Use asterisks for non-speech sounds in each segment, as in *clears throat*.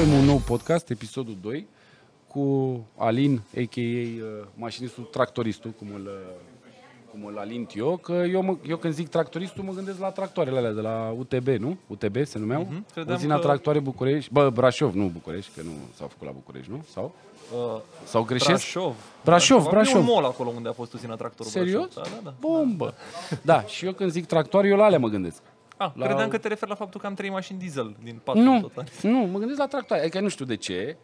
Începem un nou podcast, episodul 2, cu Alin, a.k.a. Uh, mașinistul tractoristul, cum îl, uh, cum îl alint eu, că eu, mă, eu când zic tractoristul mă gândesc la tractoarele alea de la UTB, nu? UTB se numeau? Mhm, Mm-hmm. credeam Uzina că- Tractoare București, bă, Brașov, nu București, că nu s-au făcut la București, nu? Sau? Uh, Sau greșesc? Brașov. Brașov, E Brașov. un mall acolo unde a fost uzina tractorul Serios? Brașov. Da, da, da. Bombă! Da, și eu când zic tractoare, eu la alea mă gândesc. Ah, La- credeam că te referi la faptul că am trei mașini diesel din patru Nu, total. nu, mă gândesc la tractoare. Adică nu știu de ce.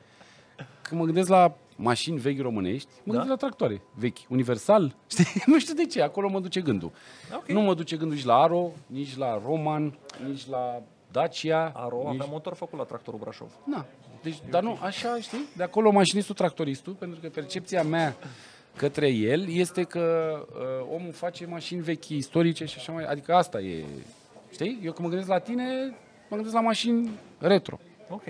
Când mă gândesc la mașini vechi românești, mă gândesc la tractoare vechi. Universal, *laughs* știi? Nu știu de ce, acolo mă duce gândul. Ok. Nu mă duce gândul nici la Aro, nici la Roman, nici la Dacia. Aro nici... avea motor făcut la tractorul Brașov. Na. Deci, dar nu, așa, știi? De acolo mașinistul, tractoristul, pentru că percepția mea către el este că uh, omul face mașini vechi, istorice și așa mai... Adică asta e, știi? Eu când mă gândesc la tine, mă gândesc la mașini retro. Ok.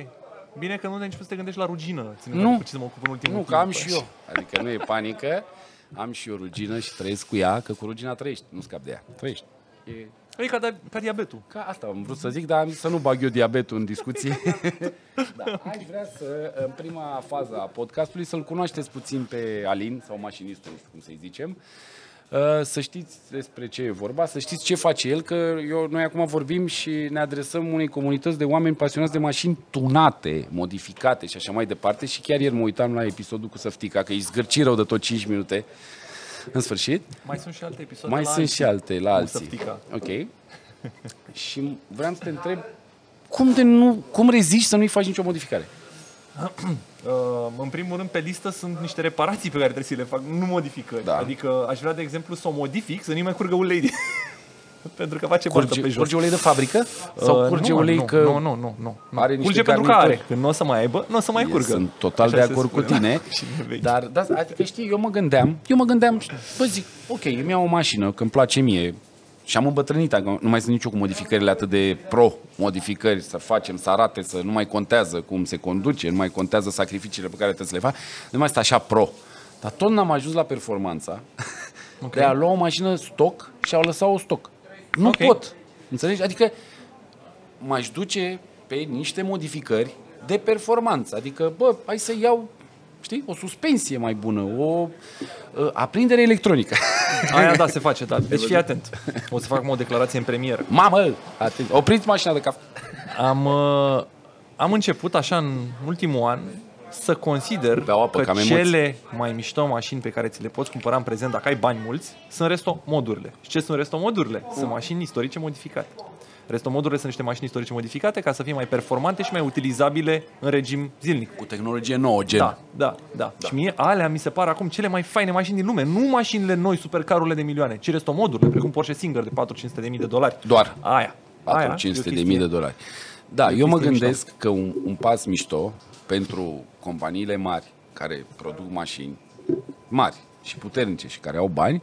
Bine că nu te-ai început să te gândești la rugină, ținând Nu. nu. cu ce să mă ocup în ultimul Nu, timp. că am și eu. Adică nu e panică. Am și eu rugină și trăiesc cu ea, că cu rugina trăiești, nu scap de ea. Trăiești. E... E ca, da- ca diabetul. Ca asta am vrut să zic, dar am zis să nu bag eu diabetul în discuție. *laughs* da, aș vrea să, în prima fază a podcastului, să-l cunoașteți puțin pe Alin, sau mașinistul, nu știu cum să-i zicem, Uh, să știți despre ce e vorba, să știți ce face el, că eu, noi acum vorbim și ne adresăm unei comunități de oameni pasionați de mașini tunate, modificate și așa mai departe și chiar ieri mă uitam la episodul cu Săftica, că îi zgârci rău de tot 5 minute, în sfârșit. Mai sunt și alte episoade Mai la sunt și alte la Cu alții. Săftica. Ok. și vreau să te întreb, cum, de nu, cum reziști să nu-i faci nicio modificare? *clears throat* Uh, în primul rând, pe listă sunt niște reparații pe care trebuie să le fac, nu modificări. Da. Adică aș vrea, de exemplu, să o modific, să nu mai curgă ulei. din- *laughs* Pentru că face burtă Curge, pe jos. curge ulei de fabrică? Sau Uh, curge nu, ulei nu, că... Nu, nu, nu, nu. nu. are niște Curge pentru că garnituri. are. Când nu o să mai aibă, nu o să mai Eu curgă. Sunt total Așa de se acord cu spune. tine, *laughs* Și ne vechi. dar da, adică știi, eu mă gândeam, eu mă gândeam, bă zic, ok, îmi iau o mașină, că îmi place mie, și am îmbătrânit, că nu mai sunt nicio cu modificările atât de pro-modificări, să facem, să arate, să nu mai contează cum se conduce, nu mai contează sacrificiile pe care trebuie să le fac, nu mai este așa pro. Dar tot n-am ajuns la performanța *laughs* Ok. de a lua o mașină stoc și a o lăsa o stoc. Nu Ok. pot. Înțelegi? Adică m-aș duce pe niște modificări de performanță. Adică, bă, hai să iau, știi, o suspensie mai bună, o uh, aprindere electronică. *laughs* Aia da, se face, da. Deci fii atent. O să fac o declarație în premieră. Mamă, atent, opriți mașina de cafea. Am, uh, am început așa în ultimul an să consider Beau apă, că că am emoții. cele mai mișto mașini pe care ți le poți cumpăra în prezent dacă ai bani mulți sunt restomodurile. Și ce sunt restomodurile? Sunt mașini istorice modificate. Restomodurile sunt niște mașini istorice modificate ca să fie mai performante și mai utilizabile în regim zilnic. Cu tehnologie nouă, gen. Da, da, da, da. Și mie alea mi se par acum cele mai faine mașini din lume. Nu mașinile noi, supercarurile de milioane, ci restomodurile, precum Porsche Singer de 4-500 de mii de dolari. Doar. Aia. aia 500 e o de chestie- mii de dolari. Da, eu mă chestie gândesc că un, un pas mișto pentru companiile mari care produc mașini mari și puternice și care au bani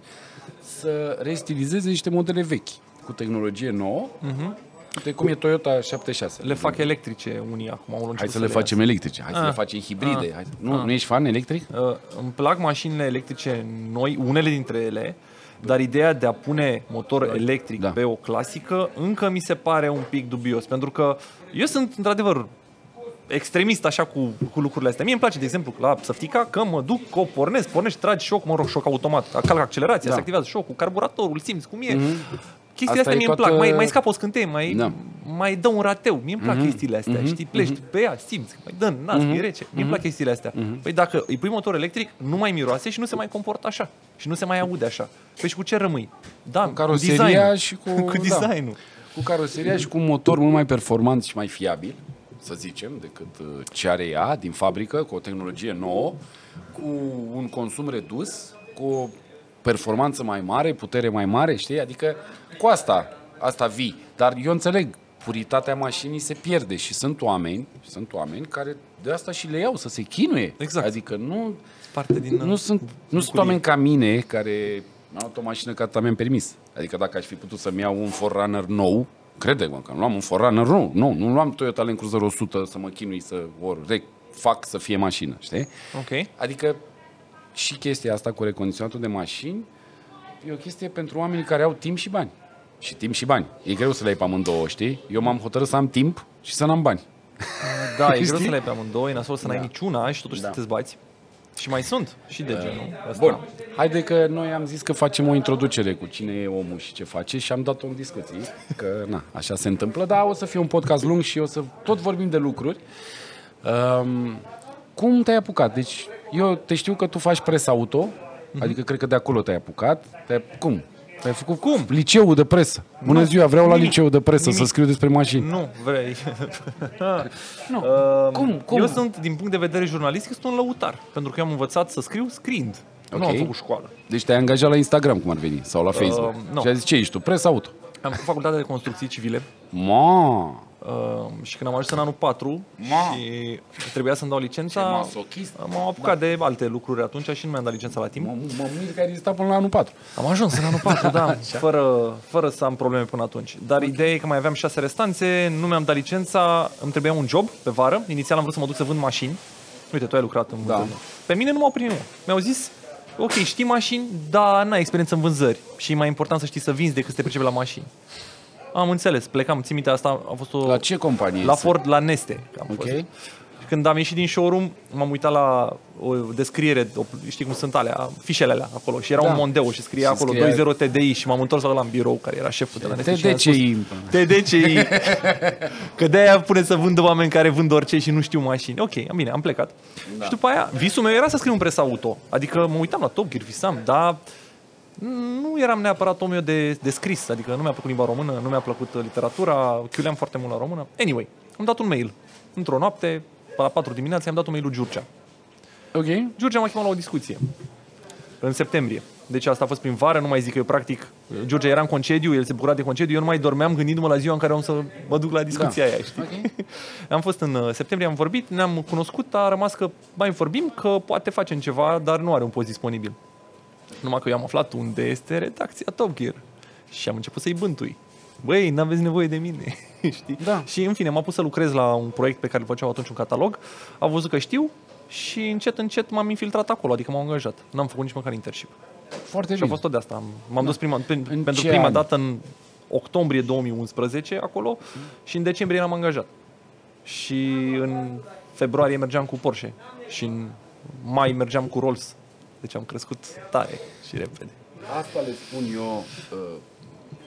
să restilizeze niște modele vechi cu tehnologie nouă, de cum e Toyota 76. Le fac electrice unii acum. Au Hai început să le facem electrice, hai să Ah. le facem hibride. Ah. Hai, nu, nu ești fan electric? Uh, îmi plac mașinile electrice noi, unele dintre ele, dar ideea de a pune motor electric Da. pe o clasică încă mi se pare un pic dubios, pentru că eu sunt într-adevăr extremist așa cu, cu lucrurile astea. Mie îmi place, de exemplu, la Săftica, că mă duc, că o pornesc, pornești, tragi șoc, mă rog, șoc automat, calc accelerația, Da. Mhm. se activează șocul, carburatorul, simți cum e. Chestiile Asta astea e mie îmi toată- plac, mai, mai scap o scânteie, mai, Da. mai dă un rateu. Mie îmi plac chestiile astea, știi? Plești pe ea, simți, mai dă în nas, e rece. Mie îmi plac chestiile astea. Păi dacă îi pui motor electric, nu mai miroase și nu se mai comportă așa. Și nu se mai aude așa. Păi și cu ce rămâi? Da, cu caroseria design-ul. și cu- *laughs* cu da. designul. Cu caroseria și cu un motor mult mai performant și mai fiabil, să zicem, decât uh, ce are ea din fabrică, cu o tehnologie nouă, cu un consum redus, cu o performanță mai mare, putere mai mare, știi? Adică cu asta, asta vii. Dar eu înțeleg, puritatea mașinii se pierde și sunt oameni, sunt oameni care de asta și le iau, să se chinuie. Exact. Adică nu, Parte din... nu sunt, nu sunt oameni ca mine care au luat o mașină ca mi-am permis. Adică dacă aș fi putut să-mi iau un Forerunner nou, crede-mă că nu luam un Forerunner nou. Nu, nu luam Toyota Land Cruiser 100 să mă chinui să o rec- fac să fie mașină, știi? Ok. Adică și chestia asta cu recondiționatul de mașini e o chestie pentru oamenii care au timp și bani. Și timp și bani. E greu să le ai pe amândouă, știi? Eu m-am hotărât să am timp și să n-am bani. *laughs* Da, e greu Știi? să le ai pe amândouă, e nasol să n-ai Da. niciuna și totuși Da. să te zbați. Și mai sunt și de genul ăsta. Bun, haide că noi am zis că facem o introducere cu cine e omul și ce face și am dat-o în discuții, că na, așa se întâmplă, dar o să fie un podcast lung și o să tot vorbim de lucruri. Um, cum te-ai apucat? Deci eu te știu că tu faci presă auto, adică cred că de acolo te-ai apucat. Te cum? Ai făcut cum? Liceul de presă. Bună ziua, vreau la nimic. liceul de presă să Nimic. scriu despre mașini. Nu, vrei. *laughs* Nu. Uh, Cum? Cum? Eu sunt, din punct de vedere jurnalistic, sunt un lăutar. Pentru că eu am învățat să scriu scriind. Nu Ok. am făcut școală. Deci te-ai angajat la Instagram, cum ar veni, sau la Facebook. nu. Și ai zis, ce ești tu? Presă auto. Am făcut facultatea de construcții civile Ma, uh, și când am ajuns în anul 4 Ma. și trebuia să-mi dau licența, masochist. m-am apucat de alte lucruri atunci și nu mi-am dat licența la timp. Mă, mă mir că ai rezistat până la anul 4. Am ajuns în anul *laughs* 4, da, fără, fără să am probleme până atunci. Dar ideea e că mai aveam șase restanțe, nu mi-am dat licența, îmi trebuia un job pe vară. Inițial am vrut să mă duc să vând mașini. Uite, tu ai lucrat în Da. vânzări. Pe mine nu m-au primit. Mi-au zis, ok, știi mașini, dar n-ai experiență în vânzări. Și e mai important să știi să vinzi decât să te pricepi la mașini. Am înțeles, plecam, țin minte, asta a fost o... La ce companie? La este? Ford, la Neste. Am Ok. fost. Și Când am ieșit din showroom, m-am uitat la o descriere, o, știi cum sunt alea, fișele alea acolo. Și era Da. un Mondeo și scria Și acolo scria- 20 TDI și m-am întors la în birou, care era șeful de la Neste. și i-am spus, TDCI. TDCI. *laughs* Că de-aia pune să vândă oameni care vând orice și nu știu mașini. Ok, am bine, am plecat. Da. Și după aia, visul meu era să scriu un pres auto. Adică mă uitam la Top Gear, visam, dar nu eram neapărat omul eu de, de scris. Adică nu mi-a plăcut limba română, nu mi-a plăcut literatura, chiuleam foarte mult la română. Anyway, am dat un mail. Într-o noapte, la 4 dimineața, am dat un mail lui Giurgea. Ok. Giurgea m-a chemat la o discuție. În septembrie. Deci asta a fost prin vară, nu mai zic că eu practic, Giurgea era în concediu, el se bucura de concediu, eu nu mai dormeam gândindu-mă la ziua în care am să mă duc la discuția Da. aia, știi? Ok. *laughs* Am fost în uh, septembrie, am vorbit, ne-am cunoscut, a rămas că mai vorbim că poate facem ceva, dar nu are un post disponibil. Numai că eu am aflat unde este redacția Top Gear și am început să-i bântui. Băi, n-aveți nevoie de mine, *laughs* știi? Da. Și în fine, m-a pus să lucrez la un proiect pe care îl făceau atunci un catalog, a văzut că știu și încet, încet m-am infiltrat acolo, adică m-am angajat. N-am făcut nici măcar internship. Foarte Și a bine. fost tot de asta. Am- M-am dus prima, pen, În pentru ce prima an? dată în octombrie 2011 acolo și în decembrie eram angajat. Și în februarie mergeam cu Porsche și în mai mergeam cu Rolls. Deci am crescut tare și repede. Asta le spun eu uh,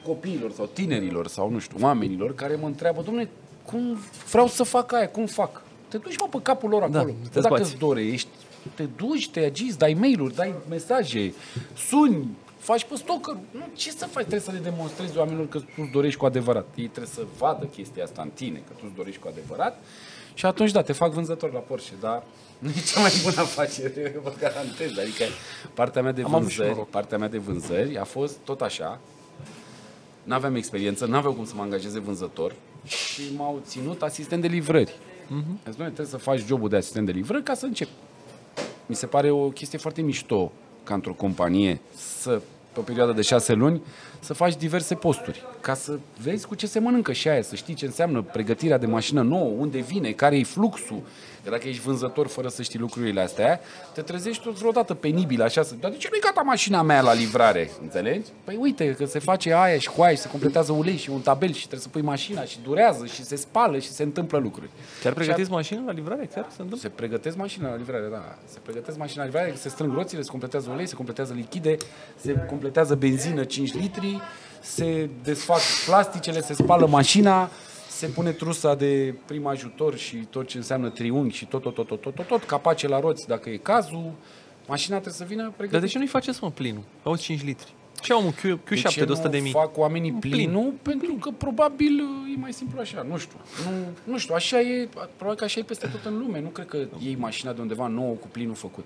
copiilor sau tinerilor sau nu știu, oamenilor care mă întreabă, domne, cum vreau să fac aia, cum fac? Te duci mă pe capul lor Da, acolo. te Dacă zbați. îți dorești, te duci, te agiți, dai mail-uri, dai mesaje, suni, faci pe stalker. Nu, ce să faci? Trebuie să le demonstrezi oamenilor că tu îți dorești cu adevărat. Ei trebuie să vadă chestia asta în tine, că tu îți dorești cu adevărat. Și atunci, da, te fac vânzător la Porsche, dar nu e cea mai bună afacere, *laughs* vă garantez. Adică partea mea de Am avut și vânzări, noroc. partea mea de vânzări a fost tot așa. N-aveam experiență, n-aveau cum să mă angajeze vânzător și m-au ținut asistent de livrări. Mm-hmm. Zis, "Doamne, trebuie să faci jobul de asistent de livrări ca să începi. Mi se pare o chestie foarte mișto ca într-o companie să, pe o perioadă de șase luni, să faci diverse posturi, ca să vezi cu ce se mănâncă și aia, să știi ce înseamnă pregătirea de mașină nouă, unde vine, care e fluxul. Că dacă ești vânzător fără să știi lucrurile astea, te trezești tot vreodată penibil, așa, să, dar de ce nu-i gata mașina mea la livrare, înțelegi? Păi uite, că se face aia și cu aia și se completează ulei și un tabel și trebuie să pui mașina și durează și se spală și se întâmplă lucruri. Chiar Și pregătiți mașină la livrare? Chiar se întâmplă? se pregătesc mașina la livrare, da. Se pregătesc mașina la livrare, se strâng roțile, se completează ulei, se completează lichide, se completează benzină 5 litri, se desfac plasticele, se spală mașina, se pune trusa de prim ajutor și tot ce înseamnă triunghi și tot, tot, tot, tot, tot, tot, tot capace la roți dacă e cazul. Mașina trebuie să vină Dar pregătită. de ce nu-i faceți, mă, plinul? Auzi 5 litri. Ce au, mă, Q, Q7 De ce de 100 de nu mii? fac oamenii plin. plinul? Pentru că probabil e mai simplu așa, nu știu. Nu, nu știu, așa e, probabil că așa e peste tot în lume. Nu cred că iei mașina de undeva nouă cu plinul făcut.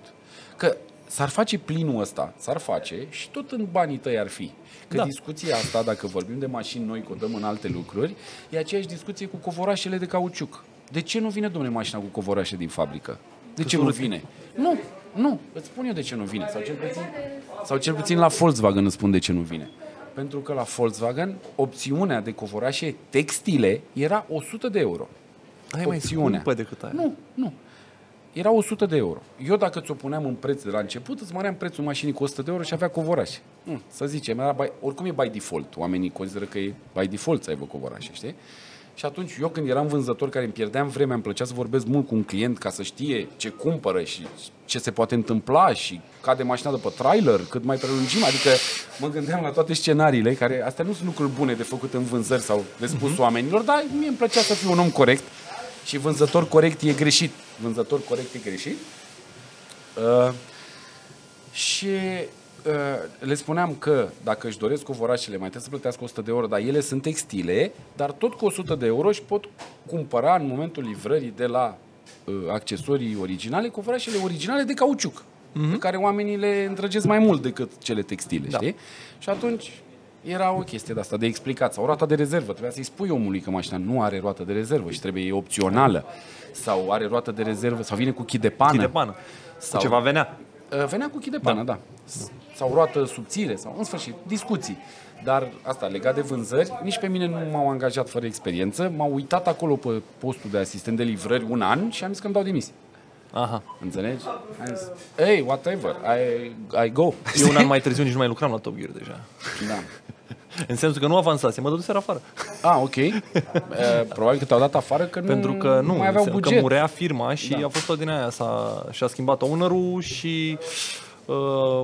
Că s-ar face plinul ăsta, s-ar face și tot în banii tăi ar fi. Că Da. discuția asta, dacă vorbim de mașini noi, că o dăm în alte lucruri, e aceeași discuție cu covorașele de cauciuc. De ce nu vine, domnule, mașina cu covorașe din fabrică? De ce nu vine? Nu, nu, îți spun eu de ce nu vine. Sau cel puțin, sau cel puțin la Volkswagen îți spun de ce nu vine. Pentru că la Volkswagen opțiunea de covorașe textile era 100 de euro. Ai mai opțiunea. scumpă decât aia. Nu, nu. Era 100 de euro. Eu dacă ți-o puneam în preț de la început, îți măream prețul mașinii cu 100 de euro și avea covoraș. Mm, să zicem, era by, oricum e by default. Oamenii consideră că e by default să aibă covorașe, știi? Și atunci eu când eram vânzător care îmi pierdeam vremea, îmi plăcea să vorbesc mult cu un client ca să știe ce cumpără și ce se poate întâmpla și cade mașina de pe trailer, cât mai prelungim. Adică mă gândeam la toate scenariile, care astea nu sunt lucruri bune de făcut în vânzări sau de spus uh-huh. oamenilor, dar mie îmi plăcea să fiu un om corect și vânzător corect e greșit. Vânzător corect e greșit. Uh, și uh, le spuneam că dacă își doresc covorașele, mai trebuie să plătească 100 de euro, dar ele sunt textile, dar tot cu 100 de euro și pot cumpăra în momentul livrării de la uh, accesorii originale, covorașele originale de cauciuc, uh-huh. pe care oamenii le îndrăgesc mai mult decât cele textile, da. știi? Și atunci era o chestie de asta, de explicat. Sau roata de rezervă. Trebuia să-i spui omului că mașina nu are roată de rezervă și trebuie e opțională. Sau are roată de rezervă, sau vine cu chid de pană. Chid de pană. Sau... Cu ceva venea. Uh, venea cu chid de pană, da. da. Sau roată subțire, sau în sfârșit, discuții. Dar asta, legat de vânzări, nici pe mine nu m-au angajat fără experiență. M-au uitat acolo pe postul de asistent de livrări un an și am zis că îmi dau demisia. Aha. Înțelegi? Am zis, hey, whatever, I, I go. Eu un an *laughs* mai târziu nici nu mai lucram la Top Gear deja. Da. În sensul că nu avansase, mă dăduseră afară. Ah, ok. *laughs* E, probabil că te-au dat afară că nu, Pentru că nu, mai aveau că buget. murea firma și Da. a fost tot din aia. S-a, și-a schimbat ownerul și uh,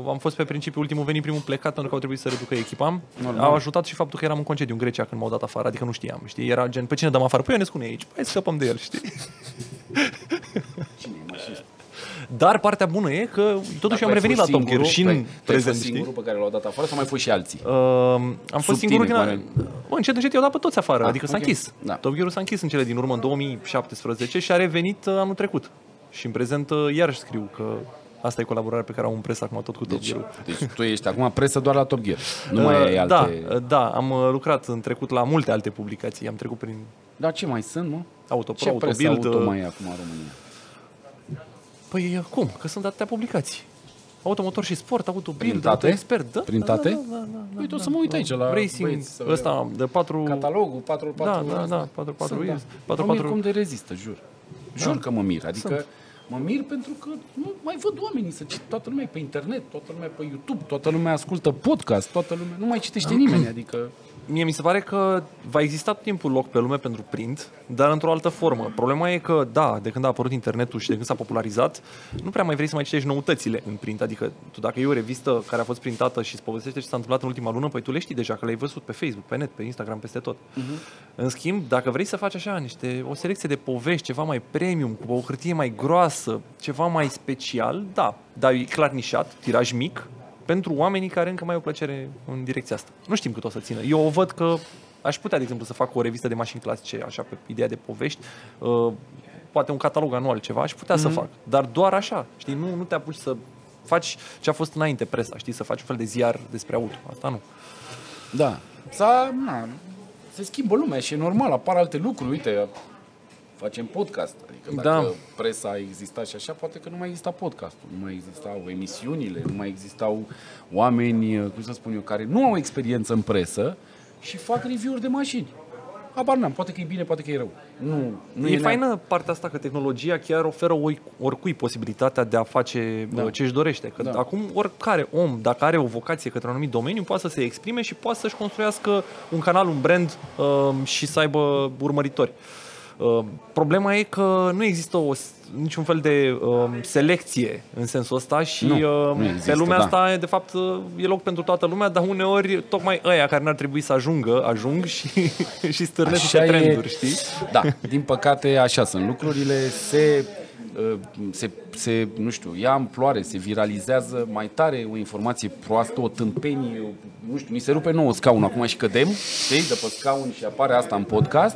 am fost pe principiu ultimul venit, primul plecat, pentru că au trebuit să reducă echipa. Normal. Au ajutat și faptul că eram în concediu în Grecia când m-au dat afară, adică nu știam, știi? Era gen, pe cine dăm afară? Păi Ionescu nu e aici, hai să scăpăm de el, știi? *laughs* Cine e mașinist? Dar partea bună e că totuși Dar am tu ai revenit la fost Top Gear singurul? și Tu ai- în tu ai fost prezent, știi? singurul pe care l-au dat afară sau mai fost și alții? Uh, am fost Sub singurul tine, din... care- Bă, încet, încet i-au dat pe toți afară, Ah, adică s-a ok. închis. Da. Top Gear-ul s-a închis în cele din urmă, în 2017 și a revenit uh, anul trecut. Și în prezent uh, iarăși scriu că asta e colaborarea pe care am în presă acum tot cu Top Deci, Gear-ul. deci tu ești acum presă doar la Top Gear. Nu mai ai Uh, alte... Da, uh, da, am uh, lucrat în trecut la multe alte publicații. Am trecut prin Dar ce mai sunt, mă? Autopro, Ce presă Autobuild. auto uh, mai e acum în România? Păi uh, cum? Că sunt atâtea publicații. Automotor și sport, autobuild, Printate? auto expert, da? Printate? Da, da, da, da, da, Uite, o da, să mă uit da. aici la Racing, băieți să ăsta de 4 Catalogul, 4 Da, da, da, 4 4 Sunt, wheels, da. 4 Mă mir 4 cum de rezistă, jur. Jur că mă mir. Adică Sunt. mă mir pentru că nu mai văd oamenii să cit. Toată lumea e pe internet, toată lumea e pe YouTube, toată lumea ascultă podcast, toată lumea... Nu mai citește nimeni, adică... Mie mi se pare că va exista tot timpul loc pe lume pentru print, dar într-o altă formă. Problema e că, da, de când a apărut internetul și de când s-a popularizat, nu prea mai vrei să mai citești noutățile în print. Adică, tu dacă e o revistă care a fost printată și îți povestește ce s-a întâmplat în ultima lună, păi tu le știi deja, că le-ai văzut pe Facebook, pe net, pe Instagram, peste tot. Uh-huh. În schimb, dacă vrei să faci așa niște, o selecție de povești, ceva mai premium, cu o hârtie mai groasă, ceva mai special, da, dar e clar nișat, tiraj mic, pentru oamenii care încă mai au plăcere în direcția asta. Nu știm cât o să țină. Eu o văd că aș putea, de exemplu, să fac o revistă de mașini clasice, așa, pe ideea de povești, uh, poate un catalog anual, ceva, aș putea să fac. Dar doar așa, știi, nu, nu te apuci să faci ce a fost înainte presa, știi, să faci un fel de ziar despre auto. Asta nu. Da. S-a, na, se schimbă lumea și e normal, apar alte lucruri. Uite, facem podcast. Adică dacă Da. presa a existat și așa, poate că nu mai exista podcastul, nu mai existau emisiunile, nu mai existau oameni, cum să spun eu, care nu au experiență în presă și fac review-uri de mașini. Habar n-am, poate că e bine, poate că e rău. Nu, nu e, neap- faină partea asta că tehnologia chiar oferă oi- oricui posibilitatea de a face Da. da. ce își dorește. Că Da. da. acum oricare om, dacă are o vocație către un anumit domeniu, poate să se exprime și poate să-și construiască un canal, un brand um, și să aibă urmăritori. Uh, problema e că nu există o, s- niciun fel de um, selecție în sensul ăsta și Nu, um, nu pe există, lumea da. asta, de fapt, uh, e loc pentru toată lumea, dar uneori tocmai ăia care n-ar trebui să ajungă, ajung și, *laughs* și stârnesc Așa niște e. trenduri, știi? Da, din păcate așa sunt lucrurile, se, uh, se, se, nu știu, ia amploare, se viralizează mai tare o informație proastă, o tâmpenie, o, nu știu, mi se rupe nouă scaun acum și cădem, știi, de pe scaun și apare asta în podcast.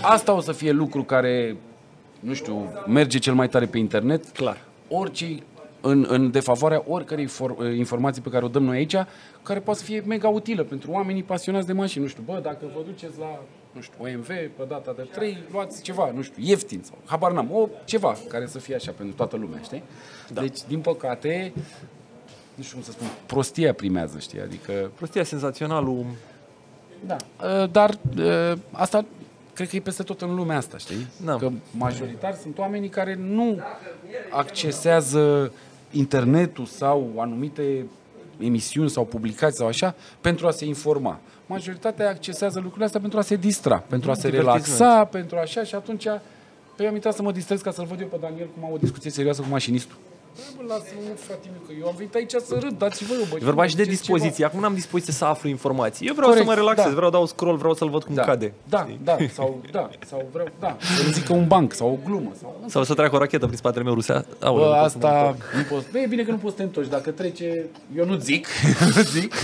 Asta o să fie lucru care, nu știu, merge cel mai tare pe internet. Clar. Orice în, în defavoarea oricărei for, informații pe care o dăm noi aici, care poate să fie mega utilă pentru oamenii pasionați de mașini. Nu știu, bă, dacă vă duceți la, nu știu, OMV pe data de 3, luați ceva, nu știu, ieftin sau habar n-am, o, ceva care să fie așa pentru toată lumea, știi? Da. Deci, din păcate, nu știu cum să spun, prostia primează, știi? Adică, Prostia, senzaționalul, da. Uh, Dar uh, asta cred că e peste tot în lumea asta, știi? Da. Că majoritar sunt oamenii care nu accesează internetul sau anumite emisiuni sau publicații sau așa pentru a se informa. Majoritatea accesează lucrurile astea pentru a se distra, pentru a se Divertisment. relaxa, pentru așa și atunci Păi am intrat să mă distrez ca să-l văd eu pe Daniel cum am o discuție serioasă cu mașinistul. Bă, bă, lasă-mă, frate miu, că eu am venit aici să râd, dați-vă eu, bă. E vorba și de ziceți dispoziție. Acum n-am dispoziție să aflu informații. Eu vreau Corect, să mă relaxez, da. vreau să dau scroll, vreau să-l văd cum Ceva. Da, cade. da, da, sau, da, sau vreau, da, să nu zică un banc sau o glumă. Sau, Sau să treacă o rachetă prin spatele meu rusea. Aoleu, Bă, nu pot să mă asta întorc. nu poți. Bă, e bine că nu poți să te întorci. Dacă trece, eu nu zic, *laughs* nu zic.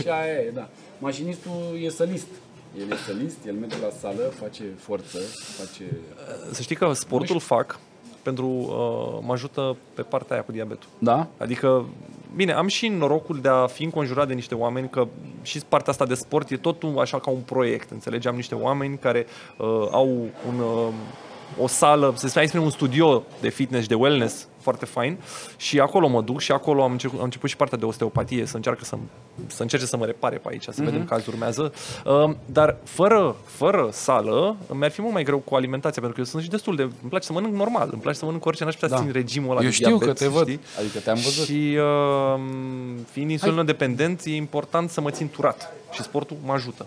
Și aia e, da. Mașinistul e sălist. El e sălist, el merge la sală, face forță, face... Să știi că sportul fac pentru uh, mă ajută pe partea aia cu diabetul. Da? Adică, bine, am și norocul de a fi înconjurat de niște oameni, că și partea asta de sport e tot un, așa ca un proiect, înțelegi? Am niște oameni care uh, au un, uh, o sală, să spunem, spune un studio de fitness și de wellness foarte fain și acolo mă duc și acolo am început, am început și partea de osteopatie, să încearcă să, să încerce să mă repare pe aici, să vedem caz urmează. Uh, dar fără, fără sală, mi-ar fi mult mai greu cu alimentația, pentru că eu sunt și destul de... Îmi place să mănânc normal, îmi place să mănânc orice, n-aș putea Da. să țin regimul ăla Eu de știu diabet, că te văd. știi? Adică te-am văzut. Și uh, fiind insulină dependent, e important să mă țin turat. Și sportul mă ajută.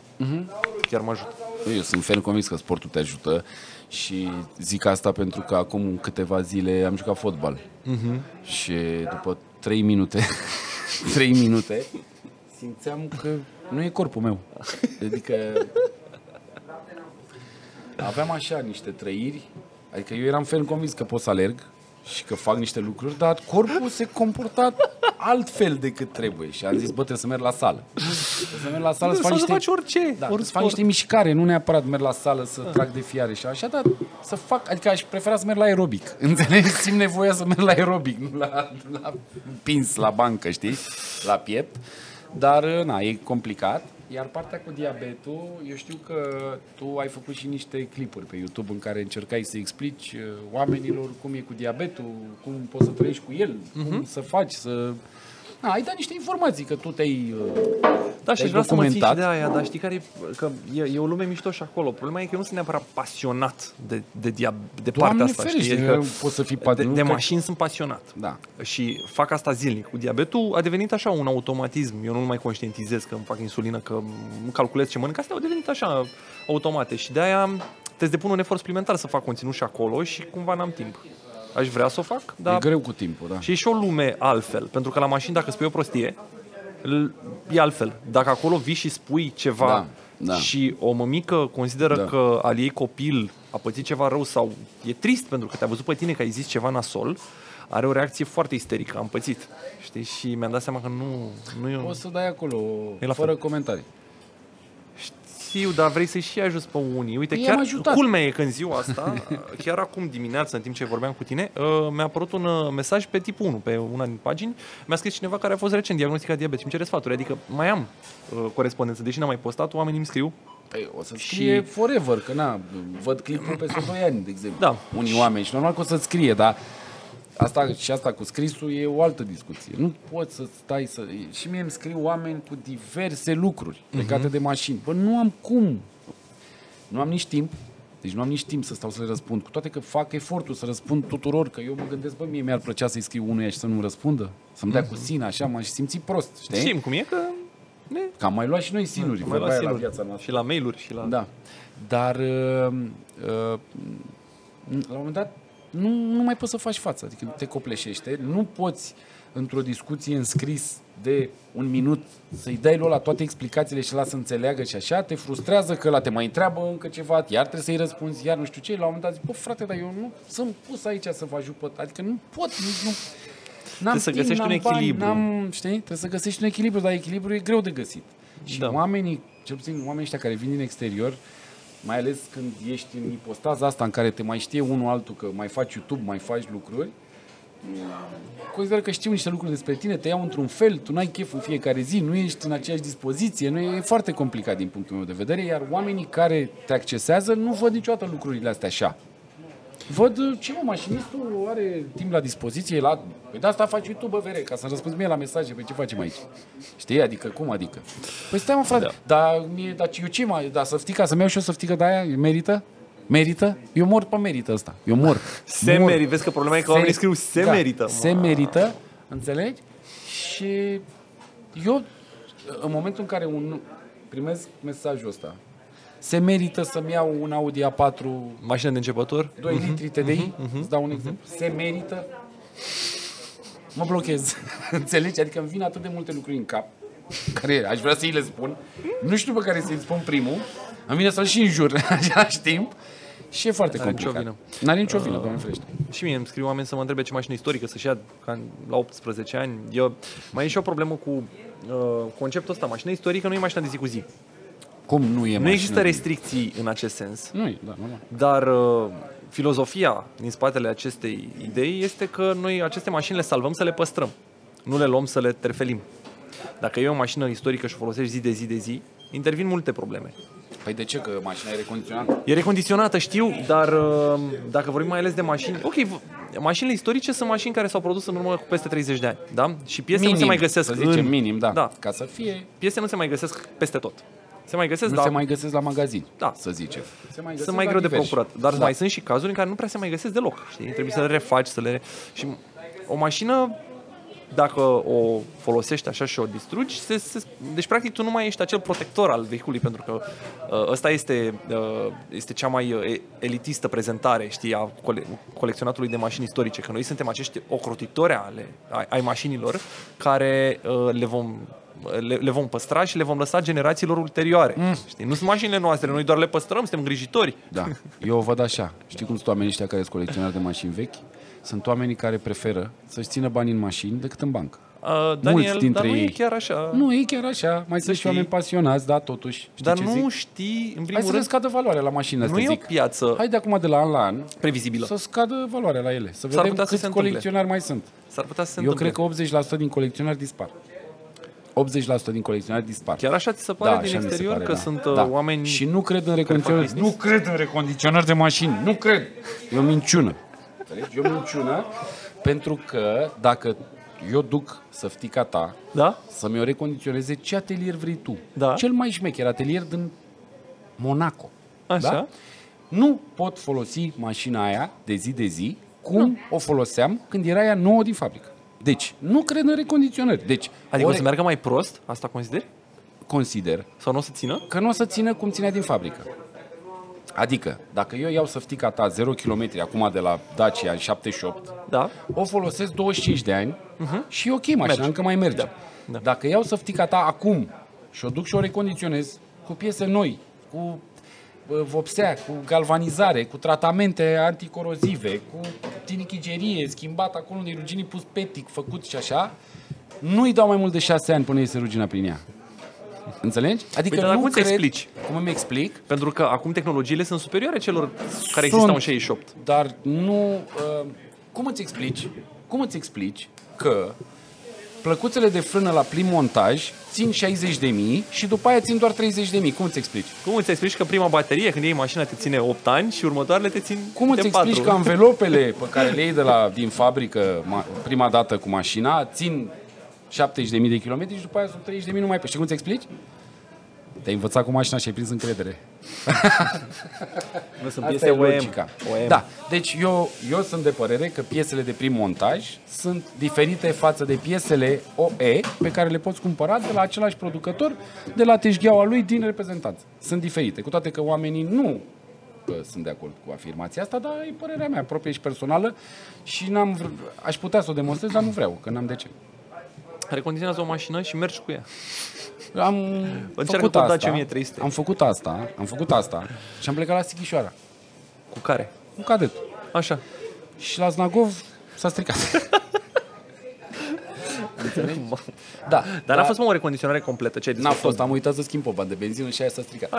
Chiar mă ajută. Eu sunt ferm convins că sportul te ajută și zic asta pentru că acum câteva zile am jucat fotbal. Și după 3 minute, *laughs* 3 minute, simțeam că nu e corpul meu. Adică aveam așa niște trăiri, adică eu eram ferm convins că pot să alerg și că fac niște lucruri, dar corpul se comporta altfel decât trebuie și am zis, bă, trebuie să merg la sală. Trebuie să merg la sală să fac Sau să niște... faci orice, Da, ori să fac sport. niște mișcare, nu neapărat merg la sală să trag de fiare și așa, dar să fac, adică aș prefera să merg la aerobic. *laughs* Înțelegi? Simt nevoia să merg la aerobic, nu la, la pins la bancă, știi? La piept. Dar, na, e complicat. Iar partea cu diabetul, eu știu că tu ai făcut și niște clipuri pe YouTube în care încercai să explici uh, oamenilor cum e cu diabetul, cum poți să trăiești cu el, cum să faci, să... Na, ai dat niște informații, că tu te-ai... uh, Da, și te-ai vreau să mă țin și documentat. de aia, dar știi care e, că e, e o lume mișto și acolo. Problema e că eu nu sunt neapărat pasionat de, de, dia, de partea Doamne asta, ferește, știi? Adică poți să fii de, pat- nu de că- mașini sunt pasionat. Da. Și fac asta zilnic. Cu diabetul a devenit așa un automatism. Eu nu mai conștientizez că îmi fac insulină, că îmi calculez ce mănânc. Astea au devenit așa automate și de-aia trebuie să depun un efort suplimentar să fac conținut și acolo și cumva n-am timp. Aș vrea să o fac, E dar greu cu timpul, da. și e și o lume altfel. Pentru că la mașini, dacă spui o prostie, l- e altfel. Dacă acolo vii și spui ceva Da, da. și o mămică consideră Da. că al ei copil a pățit ceva rău sau e trist pentru că te-a văzut pe tine că ai zis ceva nasol, are o reacție foarte isterică. Am pățit. Știi? Și mi-am dat seama că nu, nu e... O să dai acolo, E la fără fel. comentarii. Știu, dar vrei să-i și ajuți pe unii. Uite, I-am chiar ajutat. culmea e că în ziua asta, *laughs* chiar acum dimineață, în timp ce vorbeam cu tine, uh, mi-a apărut un uh, mesaj pe tipul 1, pe una din pagini. Mi-a scris cineva care a fost recent diagnosticat diabet și îmi cere sfaturi. Adică mai am uh, corespondență, deși n-am mai postat, oamenii îmi scriu. Păi, o să Și- scrie forever, că na, văd clipul peste 2 ani, de exemplu. Da. Unii oameni și normal că o să scrie, dar asta și asta cu scrisul e o altă discuție. Nu poți să stai să... Și mie îmi scriu oameni cu diverse lucruri legate Mhm. de mașini. Bă, nu am cum. Nu am nici timp. Deci nu am nici timp să stau să le răspund. Cu toate că fac efortul să răspund tuturor, că eu mă gândesc, bă, mie mi-ar plăcea să-i scriu unuia și să nu răspundă. Să-mi dea cu sine, așa, m-aș simți prost, știi? Știm cum e că... Ne, Că am mai luat și noi sinuri, mai vorba la aia la sinuri. viața noastră. Și la mail-uri și la... Da. Dar uh, uh, la un moment dat nu, nu mai poți să faci față, adică te copleșește, nu poți într-o discuție în scris de un minut să-i dai lui ăla toate explicațiile și la să înțeleagă și așa, te frustrează că la te mai întreabă încă ceva, iar trebuie să-i răspunzi, iar nu știu ce, la un moment dat zic, bă frate, dar eu nu sunt pus aici să vă ajut pe... Adică nu pot, nici nu... N-am să timp, găsești n-am un bani, echilibru. N-am, știi? Trebuie să găsești un echilibru, dar echilibru e greu de găsit. Și Da. oamenii, cel puțin oamenii ăștia care vin din exterior, mai ales când ești în ipostaza asta în care te mai știe unul altul că mai faci YouTube, mai faci lucruri, consider că știu niște lucruri despre tine, te iau într-un fel, tu n-ai chef în fiecare zi, nu ești în aceeași dispoziție, nu e, e foarte complicat din punctul meu de vedere, iar oamenii care te accesează nu văd niciodată lucrurile astea așa. Văd uh, ce mă, mașinistul are timp la dispoziție, la... Păi de asta faci YouTube, bă, vere, ca să răspunzi mie la mesaje, pe ce facem aici? Știi? Adică, cum adică? Păi stai mă, frate, da. dar, mie, dar eu ce mai, dar săftica, să-mi iau și eu săftică de aia, merită? Merită? Eu mor pe merită ăsta. Eu mor. Se Mor. merită. Vezi că problema e că oamenii scriu se da, merită. Se merită, înțelegi? Și Eu, în momentul în care un, primesc mesajul ăsta, se merită să-mi iau un Audi A4 Mașină de începător? 2 litri TDI, îți dau un exemplu, se merită, mă blochez. *laughs* Înțelegi? Adică îmi vin atât de multe lucruri în cap, care aș vrea să-i le spun, nu știu pe care să-i spun primul, îmi vine să-l și înjur în *laughs* același timp și e foarte N-are nicio complicat. vină. N-are nicio vină, doamne ferește. Și mie îmi scriu oameni să mă întrebe ce mașină istorică să-și ia ca la 18 ani. Eu, mai e și o problemă cu uh, conceptul ăsta. Mașina istorică nu e mașina de zi cu zi. Cum nu e Nu mașină există de- restricții în acest sens. Nu e, da, normal. Dar uh, filozofia din spatele acestei idei este că noi aceste mașini le salvăm să le păstrăm. Nu le luăm să le terfelim. Dacă e o mașină istorică și o folosești zi de zi de zi, intervin multe probleme. Păi de ce? Că mașina e recondiționată? E recondiționată, știu, dar uh, dacă vorbim mai ales de mașini... Ok, v- mașinile istorice sunt mașini care s-au produs în urmă cu peste 30 de ani, da? Și piese nu se mai găsesc să zicem în... minim, da. Da. Ca să fie, Piese nu se mai găsesc peste tot. Se mai găsesc, nu dar se mai găsesc la magazin, Da. să zicem. Se mai sunt mai greu de diversi. procurat. Dar da. mai sunt și cazuri în care nu prea se mai găsesc deloc. Știi? Trebuie să le refaci, să le... Și o mașină, dacă o folosești așa și o distrugi, se, se, deci practic tu nu mai ești acel protector al vehiculului, pentru că uh, ăsta este, uh, este cea mai uh, e- elitistă prezentare, știi, a cole- colecționatului de mașini istorice, că noi suntem acești ocrotitori ale, ai, ai mașinilor care uh, le vom le, le vom păstra și le vom lăsa generațiilor ulterioare. Mm. Știi? Nu sunt mașinile noastre, noi doar le păstrăm, suntem îngrijitori. Da, *laughs* eu o văd așa. Știi cum sunt oamenii ăștia care sunt colecționari de mașini vechi? Sunt oamenii care preferă să-și țină banii în mașini decât în bancă. Uh, Daniel, dintre dar nu e ei. chiar așa. Nu, e chiar așa. Mai sunt și știi. oameni pasionați, da, totuși. Știi dar ce nu zic? știi, în Hai primul să le rând, scadă valoarea la mașină, nu asta e o zic. piață Hai de acum de la an la an previzibilă. să scadă valoarea la ele. Să S-ar vedem putea să câți se întâmple. colecționari mai sunt. S-ar putea să se Eu întâmple. cred că 80% din colecționari dispar. 80% din colecționari dispar. Chiar așa ți se pare din așa mi se exterior pare, că da. sunt uh, da. oameni... Și nu cred în recondiționări. fac Nu cred în recondiționări de mașini. Nu cred. E o minciună. Înțelegi? E o minciună pentru că dacă eu duc săftica ta Da? să-mi o recondiționeze ce atelier vrei tu. Da. Cel mai șmecher atelier din Monaco. Așa. Da? Nu pot folosi mașina aia de zi de zi cum o foloseam când era ea nouă din fabrică. Deci, nu cred în recondiționări. Deci, Adică o ori să meargă mai prost? Asta consideri? consider Sau nu o să țină? că nu o să țină cum ținea din fabrică. Adică, dacă eu iau săftica ta 0 km acum de la Dacia în 78, Da. o folosesc 25 de ani și e ok, mașina Merge. încă mai merge. Da. Da. Dacă iau săftica ta acum și o duc și o recondiționez cu piese noi, cu bă, vopsea, cu galvanizare, cu tratamente anticorozive, cu tinichigerie, schimbat acolo unde e ruginii pus petic, făcut și așa, nu-i dau mai mult de 6 ani până iese rugina prin ea. Înțelegi? Adică Păi, dar nu cum ți cred... explici? Cum îmi explic? Pentru că acum tehnologiile sunt superioare celor care Sunt. existau în 68. Dar nu... Uh, cum îți explici? Cum îți explici că plăcuțele de frână la plin montaj țin 60 de mii și după aia țin doar 30 de mii? Cum îți explici? Cum îți explici că prima baterie, când iei mașina, te ține 8 ani și următoarele te țin Cum îți de explici 4? că anvelopele pe care le iei de la, din fabrică ma, prima dată cu mașina țin 70.000 de kilometri și după aia sub 30.000 nu mai pe. Știi cum îți explici? Te-ai învățat cu mașina și ai prins încredere. Nu sunt Asta piese e OEM. logica. OEM. Da, deci eu, eu sunt de părere că piesele de prim montaj sunt diferite față de piesele OE pe care le poți cumpăra de la același producător, de la teșgheaua lui din reprezentanță. Sunt diferite, cu toate că oamenii nu uh, sunt de acord cu afirmația asta, dar e părerea mea proprie și personală și n-am vr- aș putea să o demonstrez, dar nu vreau, că n-am de ce. Recondiționează o mașină și mergi cu ea. Am Încearcă făcut cu Dacia asta, 1300. am făcut asta, am făcut asta și am plecat la Sighișoara, Cu care? cu cadet. Așa. Și la Znagov s-a stricat. Da, Dar n-a fost mă, o recondiționare completă. Ce ai N-a desfăcut? fost, am uitat să schimb popa de benzină și aia s-a stricat.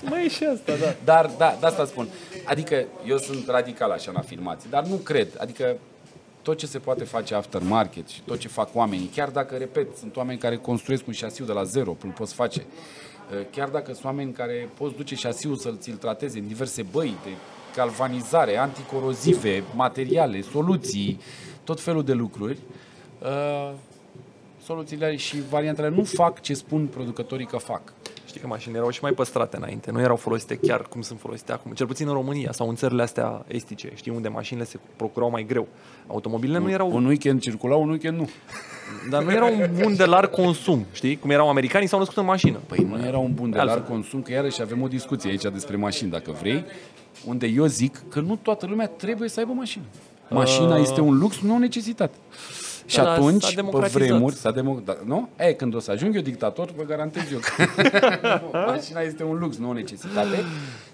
Mai e *laughs* și asta, da. Dar, da, de asta spun. Adică, eu sunt radical așa în afirmații, dar nu cred. Adică, tot ce se poate face aftermarket și tot ce fac oamenii, chiar dacă, repet, sunt oameni care construiesc un șasiu de la zero, îl poți face. Chiar dacă sunt oameni care poți duce șasiul să-l ți-l trateze în diverse băi de galvanizare, anticorozive, materiale, soluții, tot felul de lucruri, uh, soluțiile și variantele nu fac ce spun producătorii că fac. Știi că mașinile erau și mai păstrate înainte, nu erau folosite chiar cum sunt folosite acum, cel puțin în România sau în țările astea estice, știi, unde mașinile se procurau mai greu. Automobilele nu erau, Un weekend circula, un weekend nu. dar nu erau un bun de larg consum, știi, cum erau americanii s-au născut în mașină. Păi nu era un bun de Altfel. larg consum, că iarăși avem o discuție aici despre mașini, dacă vrei, unde eu zic că nu toată lumea trebuie să aibă mașină. Mașina este un lux, nu o necesitate. Și Da, dar atunci, s-a pe democratizat. vremuri, s-a demo- da, nu? E, când o să ajung eu dictator, vă garantez eu că nu, *laughs* *laughs* mașina este un lux, nu o necesitate.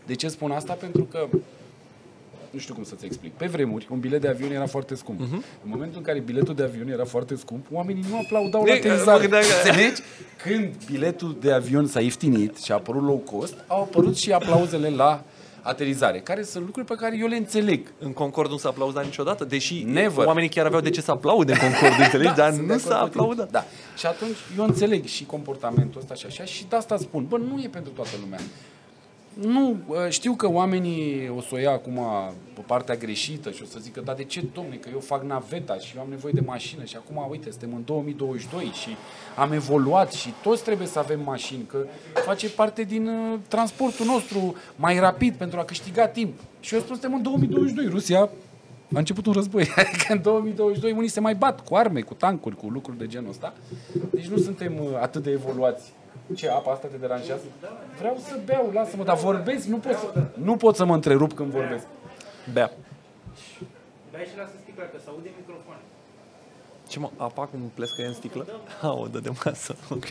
De ce spun asta? Pentru că nu știu cum să-ți explic. Pe vremuri, un bilet de avion era foarte scump. Mhm. În momentul în care biletul de avion era foarte scump, oamenii nu aplaudau la E, mă aterizare. gândeam că- Înțelegi? Când biletul de avion s-a ieftinit și a apărut low cost, au apărut și aplauzele la aterizare, care sunt lucruri pe care eu le înțeleg. În Concord nu s-a aplaudat niciodată, deși Never. oamenii chiar aveau de ce să aplaude în Concord, *laughs* înțelegi? dar sunt de nu acord s-a cu tine. aplaudat. Da. Și atunci eu înțeleg și comportamentul ăsta și așa și de asta spun, bă, nu e pentru toată lumea. Nu, ă, știu că oamenii o să o ia acum pe partea greșită și o să zică, dar de ce, domne, că eu fac naveta și eu am nevoie de mașină și acum, uite, suntem în 2022 și am evoluat și toți trebuie să avem mașini, că face parte din uh, transportul nostru mai rapid pentru a câștiga timp. Și eu spun, suntem în 2022, Rusia a început un război. *laughs* Adică în 2022 unii se mai bat cu arme, cu tancuri, cu lucruri de genul ăsta. Deci nu suntem uh, atât de evoluați. Ce, apa asta te deranjează? Vreau să beau, lasă-mă, dar vorbesc, nu pot să, nu pot să mă întrerup când vorbesc. Bea. Dai și lasă sticla, că se aude microfon. Ce mă, apa cum plescă în sticlă? A, o dă de masă, ok.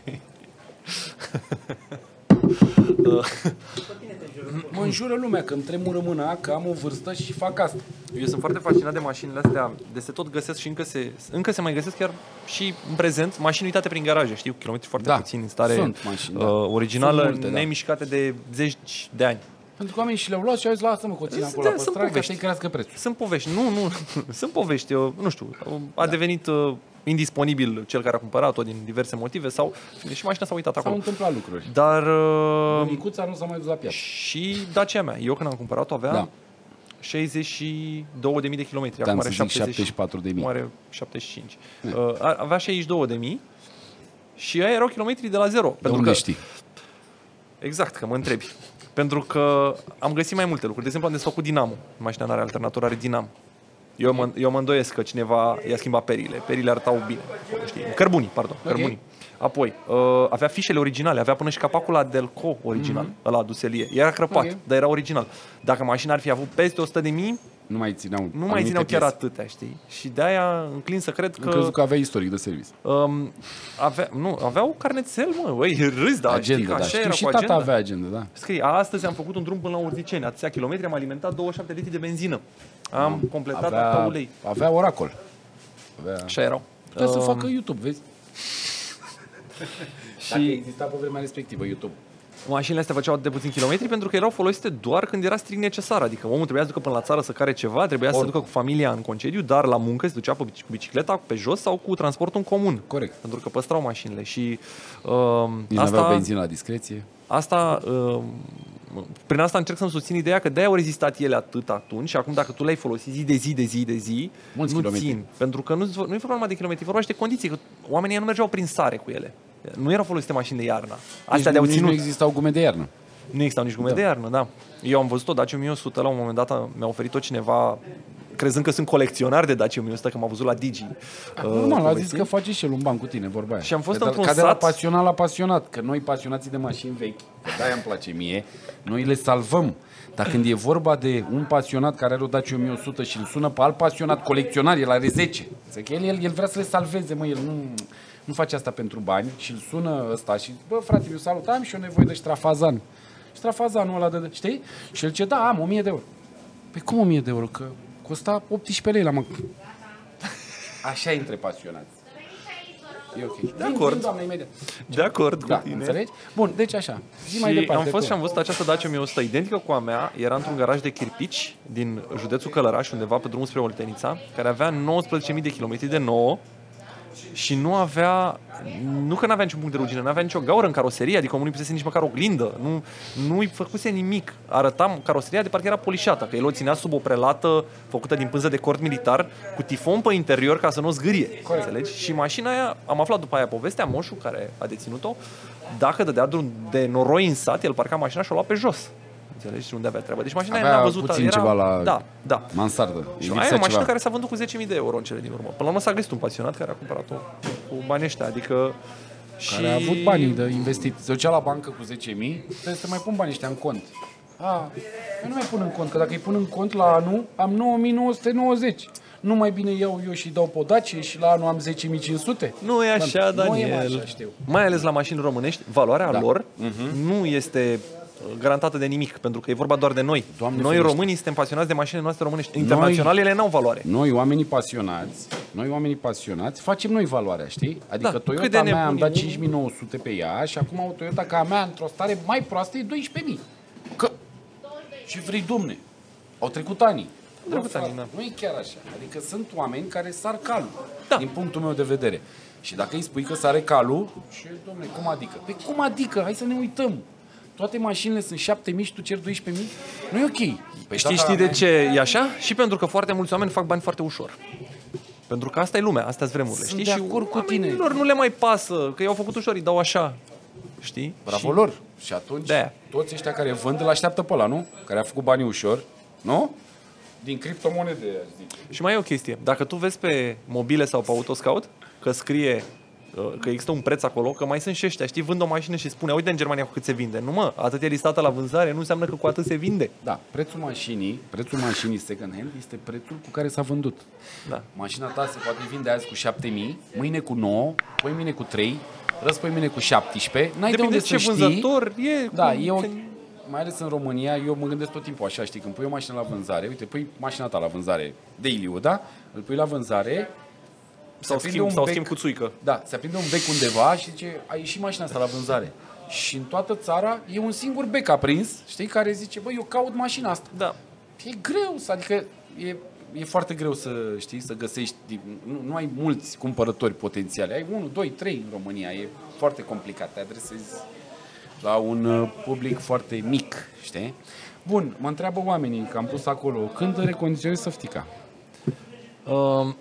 Mă înjură lumea că îmi tremură mâna, că am o vârstă și fac asta. Eu sunt foarte fascinat de mașinile astea, de se tot găsesc și încă se, încă se mai găsesc chiar și în prezent mașini uitate prin garaje, știu, kilometri foarte Da, puțini în stare sunt mașini, da. uh, originală, Sunt multe, da. nemișcate de zeci de ani. Pentru că oamenii și le-au luat și au zis, lasă-mă că o țin Sunt- acolo la sunt păstrare ca povești. să-i crească prețul. Sunt povești, nu, nu, *laughs* sunt povești, eu, nu știu, a devenit uh, indisponibil cel care a cumpărat-o din diverse motive sau și mașina s-a uitat S-au acolo. întâmplat lucruri. Dar uh, Micuța nu s-a mai dus la piață. și Dacia mea, eu când am cumpărat-o avea Da. 62.000 de kilometri, Te-am acum să are zic 70, 74.000. acum are 75. Uh, a- avea 62.000 și aia erau kilometri de la zero. De Pentru unde că, știi? Exact, că mă întrebi. Pentru că am găsit mai multe lucruri. De exemplu, am desfăcut dinamo. Mașina nu are alternator, are dinamo. Eu mă, eu mă îndoiesc că cineva i-a schimbat perile. Perile arătau bine. Știi? Cărbunii, pardon. Ok. Cărbunii. Apoi, uh, avea fișele originale, avea până și capacul la Delco original, mm-hmm. ăla duselie. Era crăpat, Ok. dar era original. Dacă mașina ar fi avut peste 100 de mii, Nu mai țineau nu mai anumite țineau chiar piese. atâtea, știi? Și de-aia înclin să cred Am că... crezut că avea istoric de serviciu. Um, avea, nu, aveau carnețel, mă, băi, râs, da, știi agenda, că da. așa Știu, era și cu tata agenda. avea agenda, da. Scrie, astăzi am făcut un drum până la Urziceni, atâția kilometri, am alimentat 27 litri de benzină. Am completat Avea, avea... ulei. avea oracol. Avea... Așa erau. Putea să Um, facă YouTube, vezi? *laughs* Dacă Și exista pe vremea respectivă YouTube. mașinile astea făceau de puțin kilometri pentru că erau folosite doar când era strict necesar. Adică omul trebuia să ducă până la țară să care ceva, trebuia să se ducă cu familia în concediu, dar la muncă se ducea pe bici- cu bicicleta pe jos sau cu transportul în comun. Corect. Pentru că păstrau mașinile și um, Nici asta... aveau asta, benzină la discreție. asta um, prin asta încerc să-mi susțin ideea că de-aia au rezistat ele atât atunci și acum dacă tu le-ai folosit zi de zi, de zi, de zi, Mulți nu kilometri. țin. Pentru că nu, nu e vorba numai de kilometri, e vorba și de condiții, că oamenii nu mergeau prin sare cu ele. Nu erau folosite mașini de iarnă. Astea nici, de-au nici ținut. nu existau gume de iarnă. Nu existau nici gume Da. de iarnă, da. Eu am văzut o Dacia 1100, la un moment dat mi-a oferit-o cineva crezând că sunt colecționar de Dacia 1100, că m-a văzut la Digi. uh, Normal, a zis povestind. că face și el un ban cu tine, vorba aia. Și am fost Că de- într-un ca de la sat- pasionat la pasionat, că noi pasionații de mașini vechi, că de-aia îmi place mie, noi le salvăm. Dar când e vorba de un pasionat care are o Dacia 1100 și îl sună pe alt pasionat colecționar, el are 10. Zic că el, el, el vrea să le salveze, mă, el nu, nu face asta pentru bani și îl sună ăsta și, bă, frate, eu salut, am și eu nevoie de ștrafazan. Ștrafazanul ăla de, știi? Și el ce, da, am 1000 de euro. Păi cum 1000 de euro? Că costa 18 lei la mă. Așa e între pasionați. E ok. De acord. doamne, imediat. De acord cu Da, tine. înțelegi? Bun, deci așa. Zi mai și departe. am fost tu. și am văzut această Dacia 1100 identică cu a mea, era într-un garaj de chirpici din județul Călăraș, undeva pe drumul spre Oltenița, care avea 19.000 de kilometri de nouă și nu avea, nu că nu avea niciun punct de rugină, nu avea nicio gaură în caroserie, adică omul nu pusese nici măcar o glindă, nu, nu îi făcuse nimic. Arătam caroseria de parcă era polișată, că el o ținea sub o prelată făcută din pânză de cord militar, cu tifon pe interior ca să nu o zgârie, înțelegi? Și mașina aia, am aflat după aia povestea, moșul care a deținut-o, dacă dădea drum de noroi în sat, el parca mașina și o lua pe jos. Înțelegi? Și unde avea treabă. Deci mașina aia Avea n-a văzut puțin era... ceva la Da, da. mansardă. Îi Și aia e lipsea o mașină ceva. care s-a vândut cu 10.000 de euro în cele din urmă. Până la urmă s-a găsit un pasionat care a cumpărat-o cu banii ăștia, adică... Și... Care a avut banii de investit. Se ducea la bancă cu 10.000, trebuie să mai pun banii ăștia în cont. A, eu nu mai pun în cont, că dacă îi pun în cont la anul, am 9.990. Nu mai bine iau eu și dau podace și la anul am 10.500? Nu e așa, Bă, nu e Daniel. așa, știu. Mai ales la mașini românești, valoarea Da. lor nu este uh, garantată de nimic, pentru că e vorba doar de noi. Doamne noi ferește. românii suntem pasionați de mașinile noastre românești. Internaționalele n-au valoare. Noi, oamenii pasionați, noi, oamenii pasionați, facem noi valoarea, știi? Adică Da, cât Toyota de mea am nebuni dat e. 5900 pe ea și acum o Toyota ca a mea într-o stare mai proastă e 12.000. Că... Și vrei, domne, au trecut ani. Bă, trecut frate, ani, da. Nu e chiar așa. Adică sunt oameni care sar calul, Da. din punctul meu de vedere. Și dacă îi spui că sare calul, și domne, cum adică? Păi cum adică? Hai să ne uităm. Toate mașinile sunt 7.000 și tu ceri 12.000? Nu e ok. Păi Știi, tata știi de mea- ce e așa? Și pentru că foarte mulți oameni fac bani foarte ușor. Pentru că asta e lumea, astea sunt vremurile. Sunt știi? de și acord cu tine. oamenilor nu le mai pasă, că i-au făcut ușor, îi dau așa. Știi? Bravo și... lor. Și atunci, De-aia. toți ăștia care vând îl așteaptă pe ăla, nu? Care a făcut banii ușor, nu? Din criptomonede, aș zice. Și mai e o chestie. Dacă tu vezi pe mobile sau pe autoscout că scrie uh, că există un preț acolo, că mai sunt și ăștia, știi, vând o mașină și spune, uite în Germania cu cât se vinde. Nu mă, atât e listată la vânzare, nu înseamnă că cu atât se vinde. Da, prețul mașinii, prețul mașinii second hand este prețul cu care s-a vândut. Da. Mașina ta se poate vinde azi cu 7000, mâine cu 9, poi mâine cu 3, răspoi mâine cu 17. N-ai de Depinde unde de ce să știi. vânzător e. Da, cum- e o, când- mai ales în România, eu mă gândesc tot timpul așa, știi, când pui o mașină la vânzare, uite, pui mașina ta la vânzare, daily da? Îl pui la vânzare, Sau se aprinde schimb, un sau bec- schimb cu țuică. Da, se aprinde un bec undeva și zice, a ieșit mașina asta la vânzare. Și în toată țara e un singur bec aprins, știi, care zice, băi, eu caut mașina asta. Da. E greu, să, adică e, e foarte greu să știi, să găsești, nu, nu ai mulți cumpărători potențiali, ai 1, 2, 3 în România, e foarte complicat, te adresezi la un uh, public foarte mic, știi? Bun, mă întreabă oamenii, că am pus acolo, când recondiționezi săftica? Um,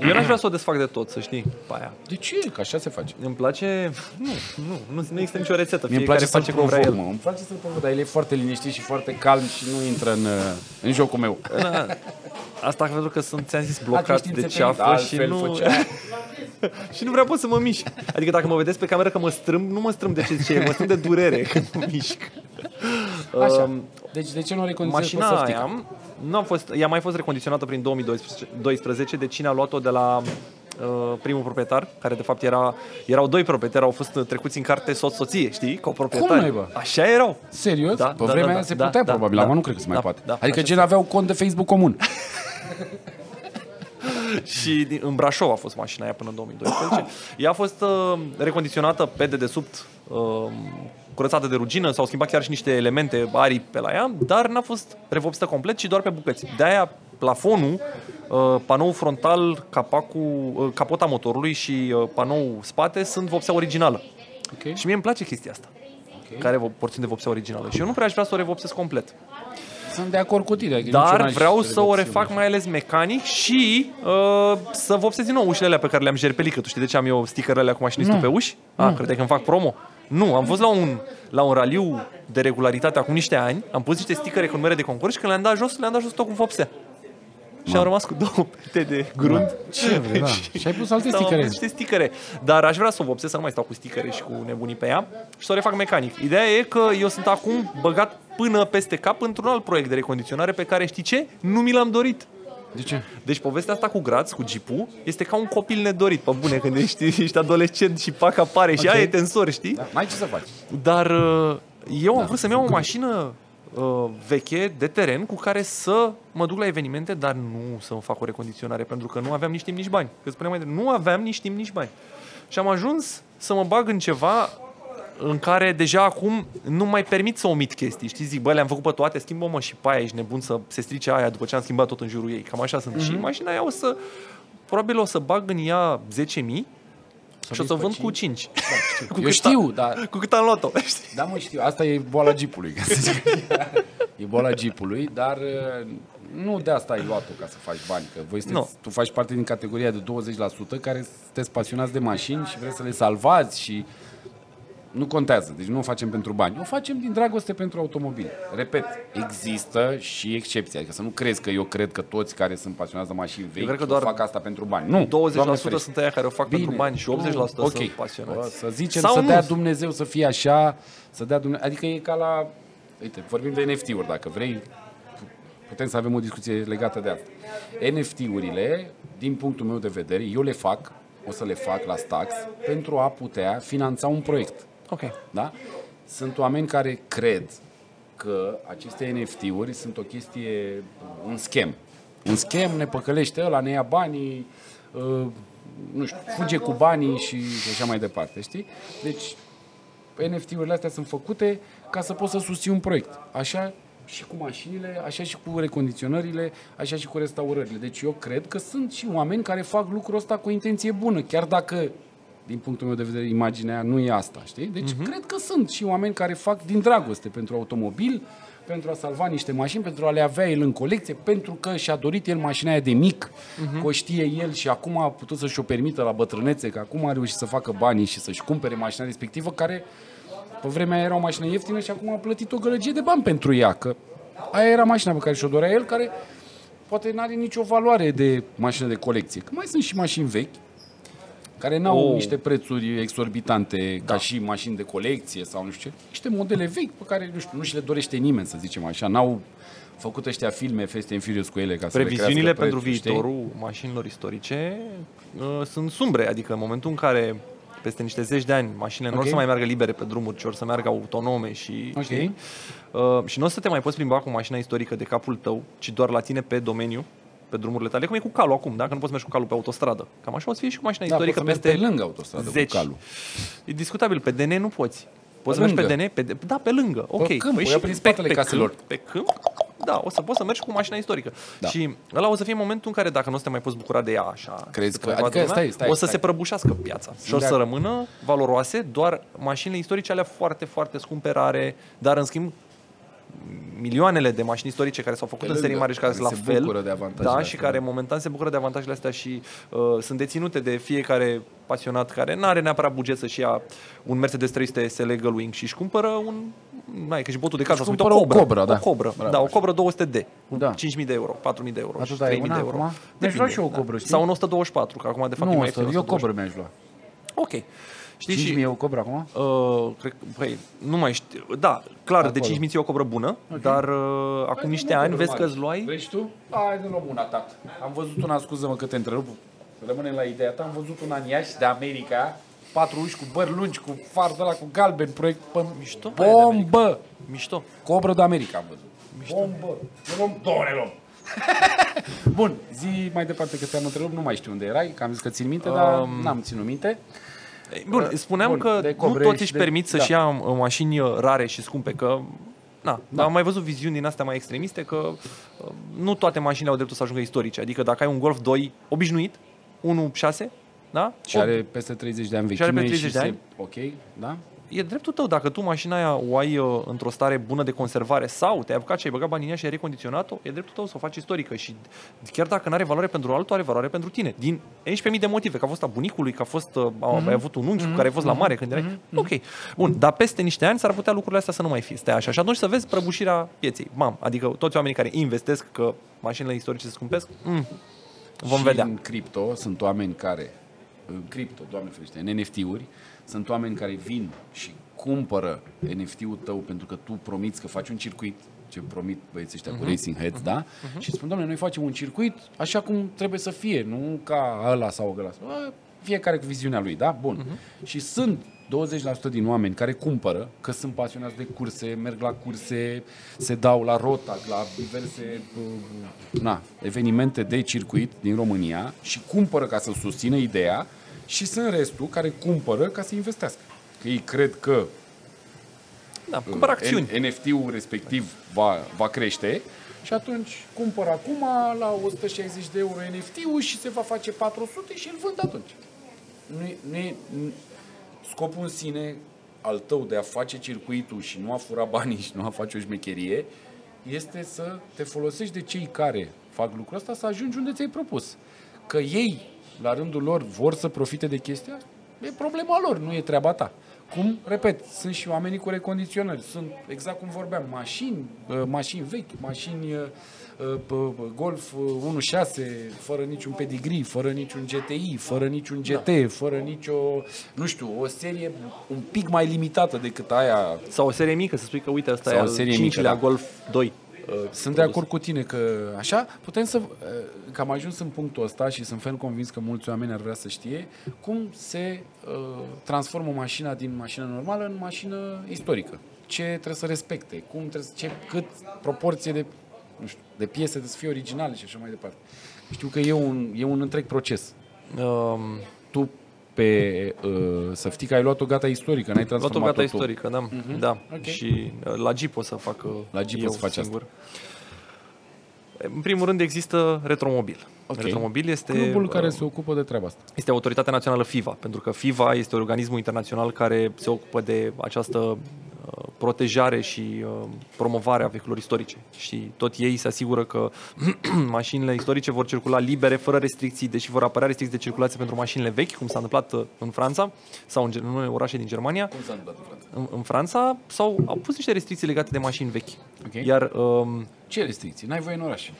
eu n-aș vrea să o desfac de tot, să știi, pe aia. De ce? Că așa se face. Îmi place... Nu, nu, nu, nu există nicio rețetă. Mie îmi Fiecare place să-l face cum vrea provoc, el. mă. Îmi place să-l provoc, dar el e foarte liniștit și foarte calm și nu intră în, uh, în jocul meu. Da. Asta pentru că sunt, ți-am zis, Atunci blocat știm de țepenit, ceafă și altfel nu... făcea. *laughs* și nu vreau pot să mă mișc. Adică dacă mă vedeți pe cameră că mă strâmb, nu mă strâmb de ce zice, mă strâmb de durere *laughs* când mă mișc. Așa. Um, Deci de ce nu recondiționezi pe Mașina săftica? aia nu a fost, ea a mai fost recondiționată prin 2012 de cine a luat-o de la uh, primul proprietar, care de fapt era, erau doi proprietari, au fost trecuți în carte soț-soție, știi, coproprietari. Cum naiba? Așa erau. Serios? Da, pe da, vremea da, aia da, se da, putea da, probabil, da, acum nu cred că se mai da, poate. da, adică așa gen aveau cont de Facebook comun. *laughs* Și din, în Brașov a fost mașina aia până în 2012. Ea a fost uh, recondiționată pe dedesubt, uh, curățată de rugină, s-au schimbat chiar și niște elemente aripi pe la ea, dar n-a fost revopsită complet, ci doar pe bucăți. De-aia plafonul, uh, panou frontal, capacul, uh, capota motorului și uh, panou spate sunt vopsea originală. Ok. Și mie îmi place chestia asta. Care vo- porțiune de vopsea originală. Și eu nu prea aș vrea să o revopsesc complet. Sunt de acord cu tine. adică nici eu Dar n-aș vreau să o revopsi refac mai ales mecanic și uh, să vopsesc din nou ușile alea pe care le-am jerpelit. Că tu știi de ce am eu stickerele alea cu mașinistul Nu. pe uși? Ah, credeai că îmi fac promo? Nu, am fost la un, la un raliu de regularitate acum niște ani, am pus niște stickere cu numere de concurs și când le-am dat jos, le-am dat jos tot cu vopsea. Și am rămas cu două pete de grunt. Ce vrei, da. *laughs* Și ai pus alte Da, am sticăre. pus niște sticăre. Dar aș vrea să o vopsesc, să nu mai stau cu sticăre și cu nebunii pe ea și să o refac mecanic. Ideea e că eu sunt acum băgat până peste cap într-un alt proiect de recondiționare pe care știi ce? Nu mi l-am dorit. De ce? Deci povestea asta cu Graț, cu Jeep-ul, este ca un copil nedorit, pe bune, când ești, *laughs* ești adolescent și pac apare și Ok. ai e tensor, știi? Da, n-ai ce să faci. Dar uh, eu am vrut să-mi iau o mașină uh, veche de teren cu care să mă duc la evenimente, dar nu să-mi fac o recondiționare, pentru că nu aveam nici timp, nici bani. Că spuneam mai de, nu aveam nici timp, nici bani. Și am ajuns să mă bag în ceva în care deja acum nu mai permit să omit chestii. Știi, zic, bă, le-am făcut pe toate, schimbă-mă și pe aia, ești nebun să se strice aia după ce am schimbat tot în jurul ei. Cam așa sunt. Și mașina aia o să probabil o să bag în ea 10.000 și o vezi să pe vând cu cinci? 5. *laughs* Eu cât știu, a- dar *laughs* Cu cât am luat-o, *laughs* știi? Da, mă, știu. Asta e boala jeepului, ca să zic. E boala jeepului, dar uh, nu de asta ai luat-o ca să faci bani. Că voi sunteți, Nu. tu faci parte din categoria de 20% care sunteți pasionați de mașini și vreți să le salvați și nu contează. Deci nu o facem pentru bani. O facem din dragoste pentru automobil. Repet, există și excepții. Adică să nu crezi că eu cred că toți care sunt pasionați de mașini vechi cred că doar fac asta pentru bani. Nu, 20% Doamne ferește. sunt aia care o fac pentru bani și 80% ok. sunt pasionați. Bă, Să zicem Sau să nu. dea Dumnezeu să fie așa, să dea Dumnezeu. Adică e ca la... Uite, vorbim de NFT-uri dacă vrei. Putem să avem o discuție legată de asta. NFT-urile, din punctul meu de vedere, eu le fac, o să le fac la Stax, pentru a putea finanța un proiect. Ok. Da? Sunt oameni care cred că aceste NFT-uri sunt o chestie, un schem. Un schem, ne păcălește ăla, ne ia banii, uh, nu știu, fuge cu banii și, și așa mai departe, știi? Deci, NFT-urile astea sunt făcute ca să poți să susții un proiect. Așa și cu mașinile, așa și cu recondiționările, așa și cu restaurările. Deci eu cred că sunt și oameni care fac lucrul ăsta cu o intenție bună, chiar dacă din punctul meu de vedere, imaginea nu e asta, știi? Deci uh-huh. cred că sunt și oameni care fac din dragoste pentru automobil, pentru a salva niște mașini, pentru a le avea el în colecție, pentru că și-a dorit el mașina aia de mic, uh-huh. că o știe el și acum a putut să-și o permită la bătrânețe, că acum a reușit să facă banii și să-și cumpere mașina respectivă, care pe vremea aia era o mașină ieftină și acum a plătit o gălăgie de bani pentru ea, că aia era mașina pe care și-o dorea el, care poate nu are nicio valoare de mașină de colecție. Că mai sunt și mașini vechi, care n-au Oh. oh. niște prețuri exorbitante da. ca și mașini de colecție sau nu știu ce. Niște modele vechi pe care nu, știu, nu și le dorește nimeni, să zicem așa. N-au făcut ăștia filme Fast and Furious cu ele ca să Previziunile le crească pentru prețul, viitorul mașinilor istorice uh, sunt sumbre, adică în momentul în care peste niște zeci de ani mașinile nu o Ok. să mai meargă libere pe drumuri, ci or să meargă autonome și, Ok. știi? Uh, și nu o să te mai poți plimba cu mașina istorică de capul tău, ci doar la tine pe domeniu, pe drumurile tale, cum e cu calul acum, da? Că nu poți merge cu calul pe autostradă. Cam așa o să fie și cu mașina Da, istorică poți să peste mergi pe lângă autostradă zeci. cu calul. E discutabil, pe DN nu poți. Poți Pe să mergi pe lângă. DN? Pe, D- da, pe lângă. Ok. câmp, o ia și prin spatele caselor. Câmp, pe câmp, da, o să poți să mergi cu mașina istorică. Da. Și ăla o să fie momentul în care, dacă nu o să te mai poți bucura de ea așa, Crezi să te că- mai vadă adică lumea, stai, stai, o să stai. se prăbușească piața. Și o de să ac- rămână valoroase doar mașinile istorice alea foarte, foarte scumpe, rare, dar în schimb milioanele de mașini istorice care s-au făcut Pe în serii lângă, mari și care sunt care la se fel. bucură de avantajele da, astea, și care da. momentan se bucură de avantajele astea și uh, sunt deținute de fiecare pasionat care nu are neapărat buget să-și ia un Mercedes 300 SL Gullwing și își cumpără un N-ai, că și botul de casă, Își să uite, o cumpără o Cobra. Cobra, da. O Cobra, Bravo, da, o așa. Cobra 200D. Cu Da. 5.000 de euro, 4.000 de euro, Atâta și e 3.000 una de euro. acum? Mi-aș Depinde, lua și eu o Cobra, știi? Sau un 124, că acum de fapt e Nu, mai asta, ieftin. eu 124. Cobra mi-aș lua. Ok. Știi 5.000 și... e o Cobra acum? Uh, cred, că- păi, nu mai știu. Da, clar, de Acolo. 5.000 ți o cobră bună, dar uh, acum niște ani vezi că îți luai... Vrei și tu? Hai de luăm una, tat. Am văzut una, scuză-mă că te întrerup, rămânem la ideea ta, am văzut una în Iași de America, patru uși cu bări lungi, cu far de la cu galben, proiect pe Mișto, aia de bombă! Mișto. Cobră de America am văzut. Mișto. Bombă! Ne luăm, două ne luăm. *laughs* Bun, zi mai departe că te-am întrerupt, nu mai știu unde erai, că am zis că țin minte, dar Um, n-am ținut minte. Bun, spuneam bun, că de nu cobre toți și își de- permit să-și da. ia uh, mașini uh, rare și scumpe, că Na, dar am mai văzut viziuni din astea mai extremiste că uh, nu toate mașinile au dreptul să ajungă istorice. Adică dacă ai un Golf 2 obișnuit, 1.6, da? Și are peste 30 de ani Și are vechime peste 30 de se- ani. Ok, da? E dreptul tău dacă tu mașina aia o ai uh, într-o stare bună de conservare sau te-ai apucat și ai băgat banii în ea și ai recondiționat-o, e dreptul tău să o faci istorică și chiar dacă nu are valoare pentru altul, are valoare pentru tine. Din 11.000 de motive, că a fost a bunicului, că a fost, uh, Mhm. ai avut un unchi cu care ai fost la mare când erai... Ok, bun, dar peste niște ani s-ar putea lucrurile astea să nu mai fie, stai așa. Și atunci să vezi prăbușirea pieței. Mam, adică toți oamenii care investesc că mașinile istorice se scumpesc, mm, vom și vedea. în cripto sunt oameni care, în cripto, doamne ferește, în NFT-uri, sunt oameni care vin și cumpără NFT-ul tău pentru că tu promiți că faci un circuit, ce promit băieții ăștia Mhm. cu Racing Heads, da? Și spun, doamne, noi facem un circuit așa cum trebuie să fie, nu ca ăla sau ăla. Bă, Fiecare cu viziunea lui, da? Bun. Mhm. Și sunt 20% din oameni care cumpără, că sunt pasionați de curse, merg la curse, se dau la rota, la diverse uh, na, evenimente de circuit din România și cumpără ca să susțină ideea și sunt restul care cumpără ca să investească. Că ei cred că Da, cumpăr acțiuni. N- NFT-ul respectiv va, va crește și atunci cumpăr acum la 160 de euro NFT-ul și se va face 400 și îl vând atunci. Nu e, nu e, nu- scopul în sine al tău de a face circuitul și nu a fura banii și nu a face o șmecherie este să te folosești de cei care fac lucrul ăsta să ajungi unde ți-ai propus. Că ei, la rândul lor, vor să profite de chestia asta, e problema lor, nu e treaba ta. Cum, repet, sunt și oamenii cu recondiționări. Sunt, exact cum vorbeam, mașini, uh, mașini vechi, mașini uh, uh, p- p- Golf uh, 1.6, fără niciun pedigree, fără niciun GTI, fără niciun GT, Da. fără nicio, nu știu, o serie un pic mai limitată decât aia Sau o serie mică, să spui că uite, asta Sau e o al serie mică, cincilea da. Golf 2. Sunt de acord cu tine că așa putem să... Că am ajuns în punctul ăsta și sunt fel convins că mulți oameni ar vrea să știe cum se uh, transformă mașina din mașină normală în mașină istorică. Ce trebuie să respecte, cum trebuie să, ce, cât proporție de, nu știu, de piese trebuie să fie originale și așa mai departe. Știu că e un, e un întreg proces. Um, Tu pe uh, să știi că ai luat o gata istorică, n-ai luat o transformat gata tu. istorică, da. da. Ok. Și uh, la Jeep o să fac uh, La Jeep o eu să faci singur. În primul rând există Retromobil. Ok. Retromobil este, Clubul care uh, se ocupă de treaba asta. este autoritatea națională FIVA, pentru că FIVA este organismul internațional care se ocupă de această uh, protejare și uh, promovare a vehiculelor istorice. Și tot ei se asigură că *clears throat* mașinile istorice vor circula libere, fără restricții, deși vor apărea restricții de circulație pentru mașinile vechi, cum s-a întâmplat uh, în Franța sau în, gen- în unele orașe din Germania. Cum s-a întâmplat în Franța? În, în Franța sau au pus niște restricții legate de mașini vechi. Ok. Iar um, Ce restricții? N-ai voie în oraș.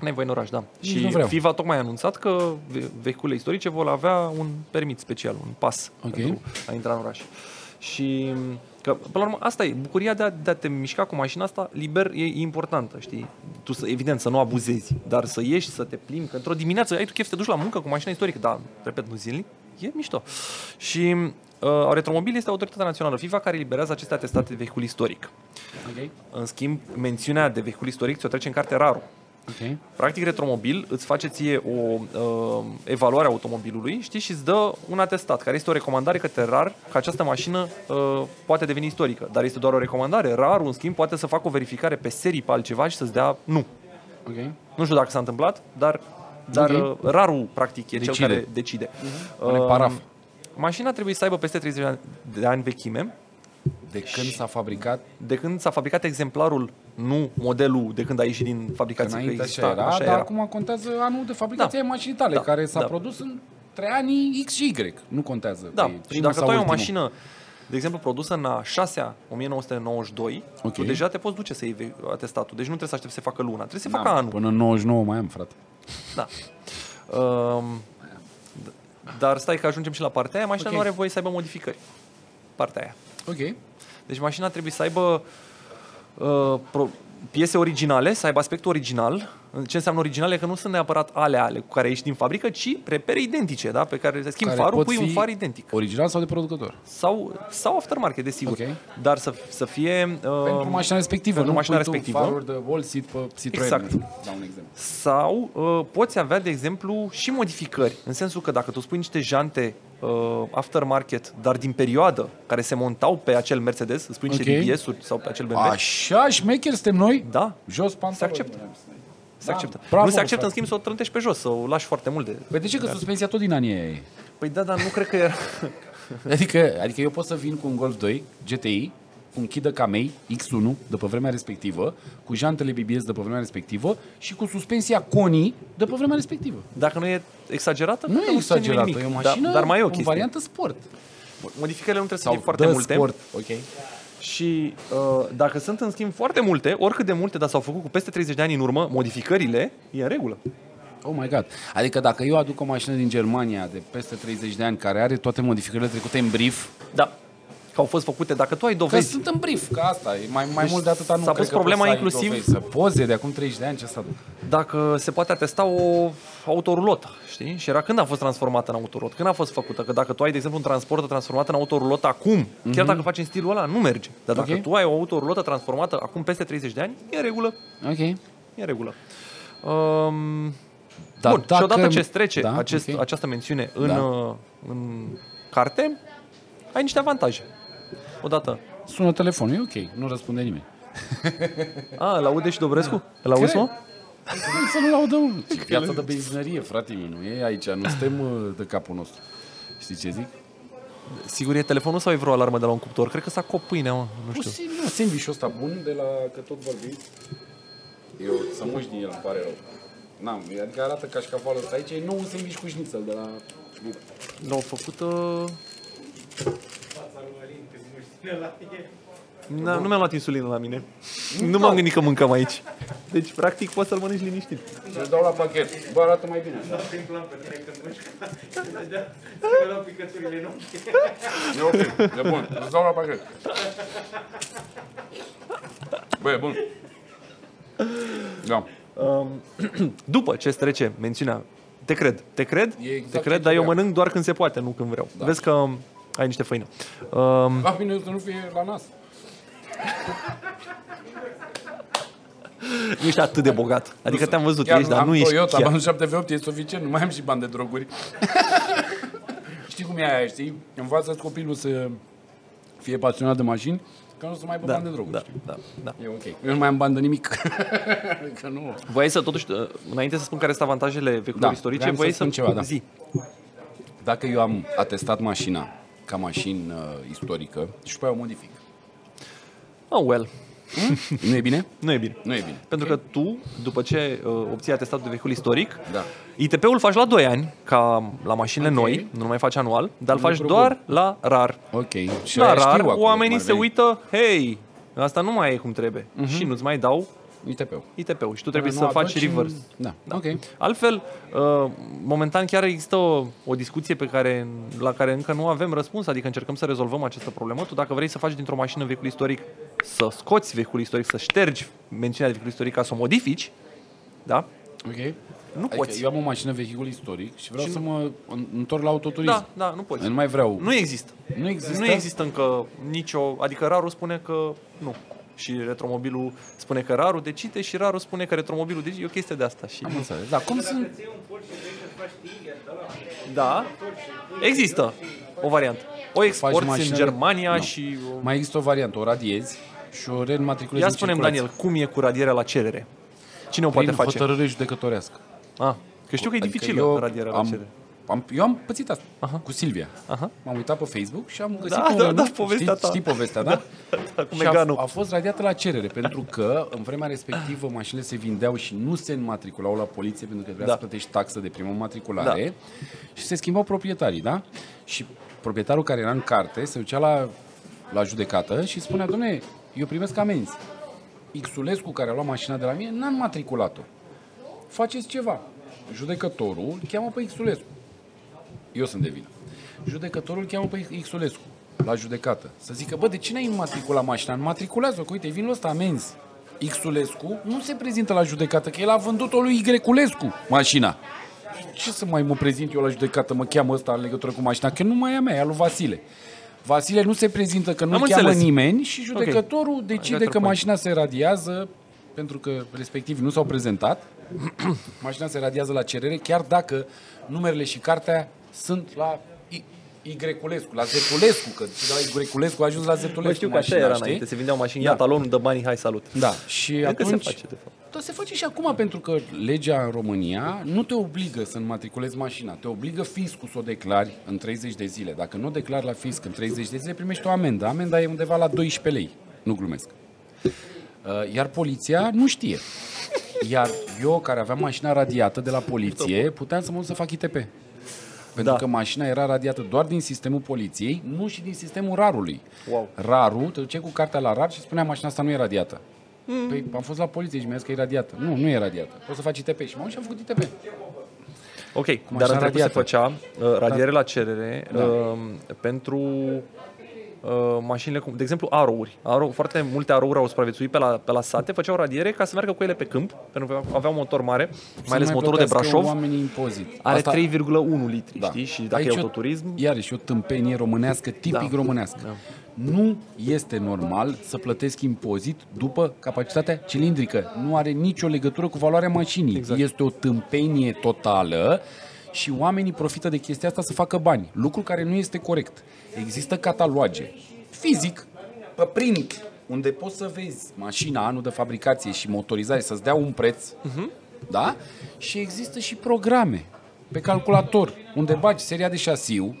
N-ai voie în oraș, da. Nici și nu vreau. FIVA tocmai a anunțat că ve- vehiculele istorice vor avea un permit special, un pas Ok. pentru a intra în oraș. Și că, până la urmă, asta e, bucuria de a, de a te mișca cu mașina asta liber e importantă, știi? Tu, să, evident, să nu abuzezi, dar să ieși, să te plimbi, că într-o dimineață ai tu chef să te duci la muncă cu mașina istorică, dar, repet, nu zilnic, e mișto. Și uh, Retromobil este autoritatea națională FIVA care eliberează aceste atestate de vehicul istoric. Ok? În schimb, mențiunea de vehicul istoric ți-o trece în carte rarul. Ok. Practic, Retromobil îți face ție o uh, evaluare a automobilului, știi, și îți dă un atestat, care este o recomandare către RAR că această mașină uh, poate deveni istorică. Dar este doar o recomandare. RAR, în schimb, poate să facă o verificare pe serii, pe altceva și să-ți dea nu. Ok. Nu știu dacă s-a întâmplat, dar, dar Ok. uh, RAR-ul, practic, e Decide. cel care decide. Pune paraf. Mașina trebuie să aibă peste 30 de ani- de ani vechime, De când s-a fabricat, de când s-a fabricat exemplarul, nu modelul de când a ieșit din că fabricație. că înainte exista, așa era, așa dar era. acum contează anul de fabricație Da. a mașinii tale, Da. care s-a Da. produs în între anii X și Y. Nu contează. Da, că e și primul dacă sau tu ai o ultimul. mașină, de exemplu, produsă în a 6 1992, Ok. tu deja te poți duce să iei ve- atestatul. Deci nu trebuie să aștepți să facă luna, trebuie să Da, facă anul. Până în 99 mai am, frate. Da. Um, d- dar stai că ajungem și la partea aia, mașina Ok. nu are voie să aibă modificări. Partea aia. Ok. Deci mașina trebuie să aibă uh, pro- piese originale, să aibă aspectul original. Ce înseamnă originale? Că nu sunt neapărat ale ale cu care ești din fabrică, ci repere identice, da? pe care schimbi Care farul, pot pui un fi far identic. Original sau de producător? Sau, sau aftermarket, desigur. Ok. Dar să, să fie... Uh, Pentru mașina respectivă, pentru nu mașina pui tu respectivă. faruri de wall seat pe Citroen. Exact. Dau un exemplu. Sau uh, poți avea, de exemplu, și modificări. În sensul că dacă tu spui niște jante uh, aftermarket, dar din perioadă, care se montau pe acel Mercedes, îți spui niște Ok. DBS-uri sau pe acel BMW, Așa, șmecher suntem noi? da, Jos pantaloni. Se acceptă. Se Da, acceptă. bravo, nu se acceptă, frate. în schimb, să o trântești pe jos, să o lași foarte mult de... Păi de ce? Că suspensia tot din anii aia e. Păi da, dar nu cred că era... *laughs* Adică, adică eu pot să vin cu un Golf 2 GTI, cu un Kida Kamei X1 de pe vremea respectivă, cu jantele BBS de pe vremea respectivă și cu suspensia Koni de pe vremea respectivă. Dacă nu e exagerată, Nu cred că e se ține exagerată, nimic. e o Da, mașină dar mai e o în chestie. variantă sport. Modificările nu trebuie să Sau fie foarte de multe. sport. Ok. Și uh, dacă sunt în schimb foarte multe, oricât de multe, dar s-au făcut cu peste 30 de ani în urmă, modificările, e în regulă. Oh my god. Adică dacă eu aduc o mașină din Germania de peste 30 de ani care are toate modificările trecute în brief, Da. Că au fost făcute, dacă tu ai că dovezi, sunt în brief, că asta e mai, mai Deci mult de atâta nu s-a cred pus că problema poți să ai inclusiv- dovezi. Să poze de acum 30 de ani, ce să aduc? dacă se poate atesta o autorulotă, știi? Și era când a fost transformată în autorulot, când a fost făcută. Că dacă tu ai, de exemplu, un transport transformat în autorulotă acum, chiar dacă faci în stilul ăla, nu merge. Dar dacă Ok. tu ai o autorulotă transformată acum peste 30 de ani, e în regulă. Ok. E în regulă. Um, Dar Bun, și odată ce îți trece Da, acest, ok. această mențiune în, Da. uh, în carte, ai niște avantaje. Odată, Sună telefonul, e ok, nu răspunde nimeni. *laughs* A, laude și Dobrescu? Îl auzi, mă? Cum să nu laudă, mă? Ce piața de benzinărie, frate meu, nu e aici, nu suntem uh, de capul nostru. Știi ce zic? Sigur e telefonul sau e vreo alarmă de la un cuptor? Cred că s-a cop pâinea, mă. Nu știu. Posibil, nu, sandwich ăsta bun de la, că tot vorbim. Eu să muși din el, îmi pare rău. N-am, adică arată cașcavalul ăsta aici, e nou un sandwich cu șnițel de la... L-au făcut... Uh... Na, nu mi-am luat insulină la mine. Nu m-am gândit că mâncăm aici. Deci, practic, poți să-l mănânci liniștit. Să dau la pachet. Bă, arată mai bine. așa. Prin plan pe tine când muști. Să dau picăturile în ochi. E ok, e bun. Îți dau la pachet. Bă, e bun. Da. Um, *clears throat* după ce îți trece mențiunea, te cred, te cred, E exact te cred, ce dar eu vreau. mănânc doar când se poate, nu când vreau. Da. Vezi că ai niște făină. Um, La bine să nu fie la nas. nu *laughs* ești atât de bogat. Adică te-am văzut, Chiar ești, dar am nu ești Toyota, chiar. am 78, e suficient, nu mai am și bani de droguri. *laughs* știi cum e aia, știi? Învață copilul să fie pasionat de mașini, că nu o să mai aibă Da, bani de droguri. da, știi? da, da. E ok. Eu nu mai am bani de nimic. *laughs* că nu. Voiai să, totuși, uh, înainte să spun care sunt avantajele vehiculelor Da, istorice, vreau să voiai spun ceva, da. zi. Dacă eu am atestat mașina ca mașină uh, istorică și după aia o modific. Oh, well, Nu e bine? nu e bine. Nu e bine. Pentru că tu, după ce uh, obții atestatul de vehicul istoric, Da. ITP-ul faci la 2 ani, ca la mașinile Ok. noi, nu mai faci anual, dar îl faci lucru doar la rar. Ok. Și la aia rar, știu acum oamenii cum ar se veni. uită, hei, asta nu mai e cum trebuie. Și nu-ți mai dau ITP-ul. ITP-ul și tu trebuie Nu să faci aduci reverse. în- Da. Ok. Altfel, uh, momentan chiar există o, o discuție pe care, la care încă nu avem răspuns, adică încercăm să rezolvăm această problemă. Tu dacă vrei să faci dintr-o mașină vehicul istoric, să scoți vehicul istoric, să ștergi mențiunea de vehicul istoric ca să o modifici, da? Ok. Nu Adică poți. eu am o mașină vehicul istoric și vreau să mă în- întorc la autoturism. Da, da, nu poți. Eu nu mai vreau. Nu există. Nu există? Nu există încă nicio... Adică rarul spune că nu. Și retromobilul spune că rarul decide și rarul spune că retromobilul decide. E o chestie de asta. Și... Am înțeles. Da, cum sunt? Ții un Porsche și vrei să faci Tiger, da la Da, există o variantă. O exporți în mașină- Germania Nu. și... o- Mai există o variantă, o radiezi și o reînmatriculezi Ia în spunem, circulație. Daniel, cum e cu radierea la cerere? Cine o Prin poate face? hotărâre judecătorească. Ah, că știu că e Adică dificilă eu radierea la am, cerere. Am, eu am pățit asta Aha. cu Silvia. Aha. M-am uitat pe Facebook și am găsit Da, un da, renunț. da, povestea știi, ta. Știi povestea, da? *laughs* da, cu și a, Meganu. a fost radiată la cerere, pentru că în vremea respectivă mașinile se vindeau și nu se înmatriculau la poliție pentru că trebuia Da. să plătești taxă de primă matriculare și se schimbau proprietarii, da? Și proprietarul care era în carte se ducea la, la judecată și spunea, domne, eu primesc amenzi. Xulescu care a luat mașina de la mine n-a înmatriculat-o. Faceți ceva. Judecătorul îl cheamă pe Xulescu. Eu sunt de vină. Judecătorul îl cheamă pe Xulescu la judecată. Să zică, bă, de ce n-ai înmatriculat mașina? Înmatriculează-o, că uite, vin ăsta amenzi. Xulescu nu se prezintă la judecată, că el a vândut-o lui Yculescu mașina. Ce să mai mă prezint eu la judecată, mă cheamă ăsta în legătură cu mașina, că nu mai e a mea, e a lui Vasile. Vasile nu se prezintă că nu Am cheamă înțeles. nimeni și judecătorul decide got your că point. mașina se radiază pentru că respectiv nu s-au prezentat. *clears throat* mașina se radiază la cerere, chiar dacă numerele și cartea sunt la I- Yculescu, la Zetulescu, că de la Yculescu a ajuns la Zetulescu Bă, știu că așa mașina, era știi? înainte, se vindeau mașini, Da. ia talonul, dă banii, hai, salut. Da, și Cred că atunci... se face, de fapt. Da, se face și acum pentru că legea în România nu te obligă să înmatriculezi mașina, te obligă fiscul să o declari în 30 de zile. Dacă nu o declari la fisc în 30 de zile, primești o amendă. Amenda e undeva la 12 lei. Nu glumesc. Uh, Iar poliția nu știe. Iar eu, care aveam mașina radiată de la poliție, puteam să mă duc să fac ITP. Pentru Da. că mașina era radiată doar din sistemul poliției, nu și din sistemul rarului. Wow. Rarul, te duceai cu cartea la rar și spunea mașina asta nu e radiată. Mm. Păi am fost la poliție și mi-a zis că e radiată. Nu, nu e radiată. Poți să faci ITP. Și m-am dus și am făcut ITP. Ok, dar mașina în trecut se radiată. făcea uh, radiere la cerere Da. uh, pentru uh, mașinile, cum, de exemplu, arouri. Aro, foarte multe arouri au supraviețuit pe la, pe la sate, făceau radiere ca să meargă cu ele pe câmp, pentru că aveau motor mare, mai ales Să nu motorul de plătească Brașov. oamenii impozit. Are Asta- 3,1 litri, Da. știi? Și dacă Aici e o- autoturism, Iarăși, o tâmpenie românească, tipic Da. românească. Da. Nu este normal să plătesc impozit după capacitatea cilindrică. Nu are nicio legătură cu valoarea mașinii. Exact. Este o tâmpenie totală și oamenii profită de chestia asta să facă bani. Lucru care nu este corect. Există cataloage. Fizic, pe print, unde poți să vezi mașina, anul de fabricație și motorizare, să-ți dea un preț, uh-huh. da? Și există și programe pe calculator, unde bagi seria de șasiu,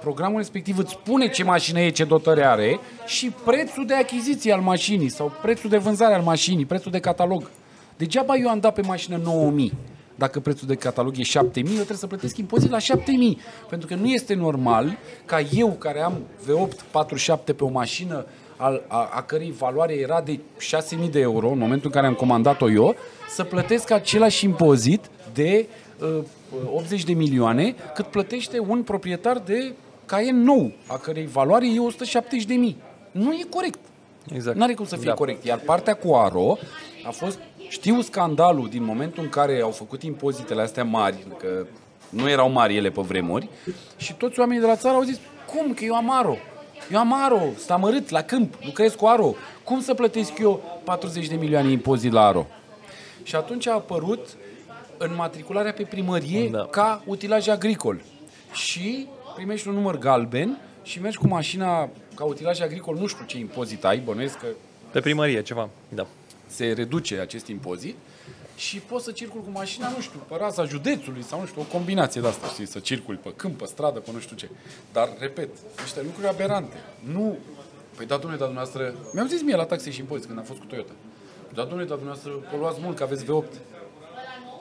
programul respectiv îți spune ce mașină e, ce dotări are și prețul de achiziție al mașinii sau prețul de vânzare al mașinii, prețul de catalog. Degeaba eu am dat pe mașină 9000. Dacă prețul de catalog e 7000, eu trebuie să plătesc impozit la 7000. Pentru că nu este normal ca eu, care am V8 47 pe o mașină al, a, a cărei valoare era de 6.000 de euro în momentul în care am comandat-o eu, să plătesc același impozit de uh, 80 de milioane cât plătește un proprietar de Cayenne nou, a cărei valoare e 170 de mii. Nu e corect. Exact. Nu are cum să fie Da. corect. Iar partea cu Aro a fost, știu scandalul din momentul în care au făcut impozitele astea mari, că nu erau mari ele pe vremuri, și toți oamenii de la țară au zis, cum că eu am Aro? Eu am Aro, sunt amărât la câmp, lucrez cu Aro. Cum să plătesc eu 40 de milioane impozit la Aro? Și atunci a apărut înmatricularea pe primărie Da. ca utilaj agricol. Și primești un număr galben și mergi cu mașina ca utilaj agricol, nu știu ce impozit ai, bănuiesc că Pe primărie, ceva. Da. Se reduce acest impozit și poți să circul cu mașina, nu știu, pe raza județului sau nu știu, o combinație de asta, știi, să circuli pe câmp, pe stradă, pe nu știu ce. Dar, repet, niște lucruri aberante. Nu, păi da, domnule, dar dumneavoastră, mi-au zis mie la taxe și impozit când am fost cu Toyota. Da, domnule, dar dumneavoastră poluați mult, că aveți V8.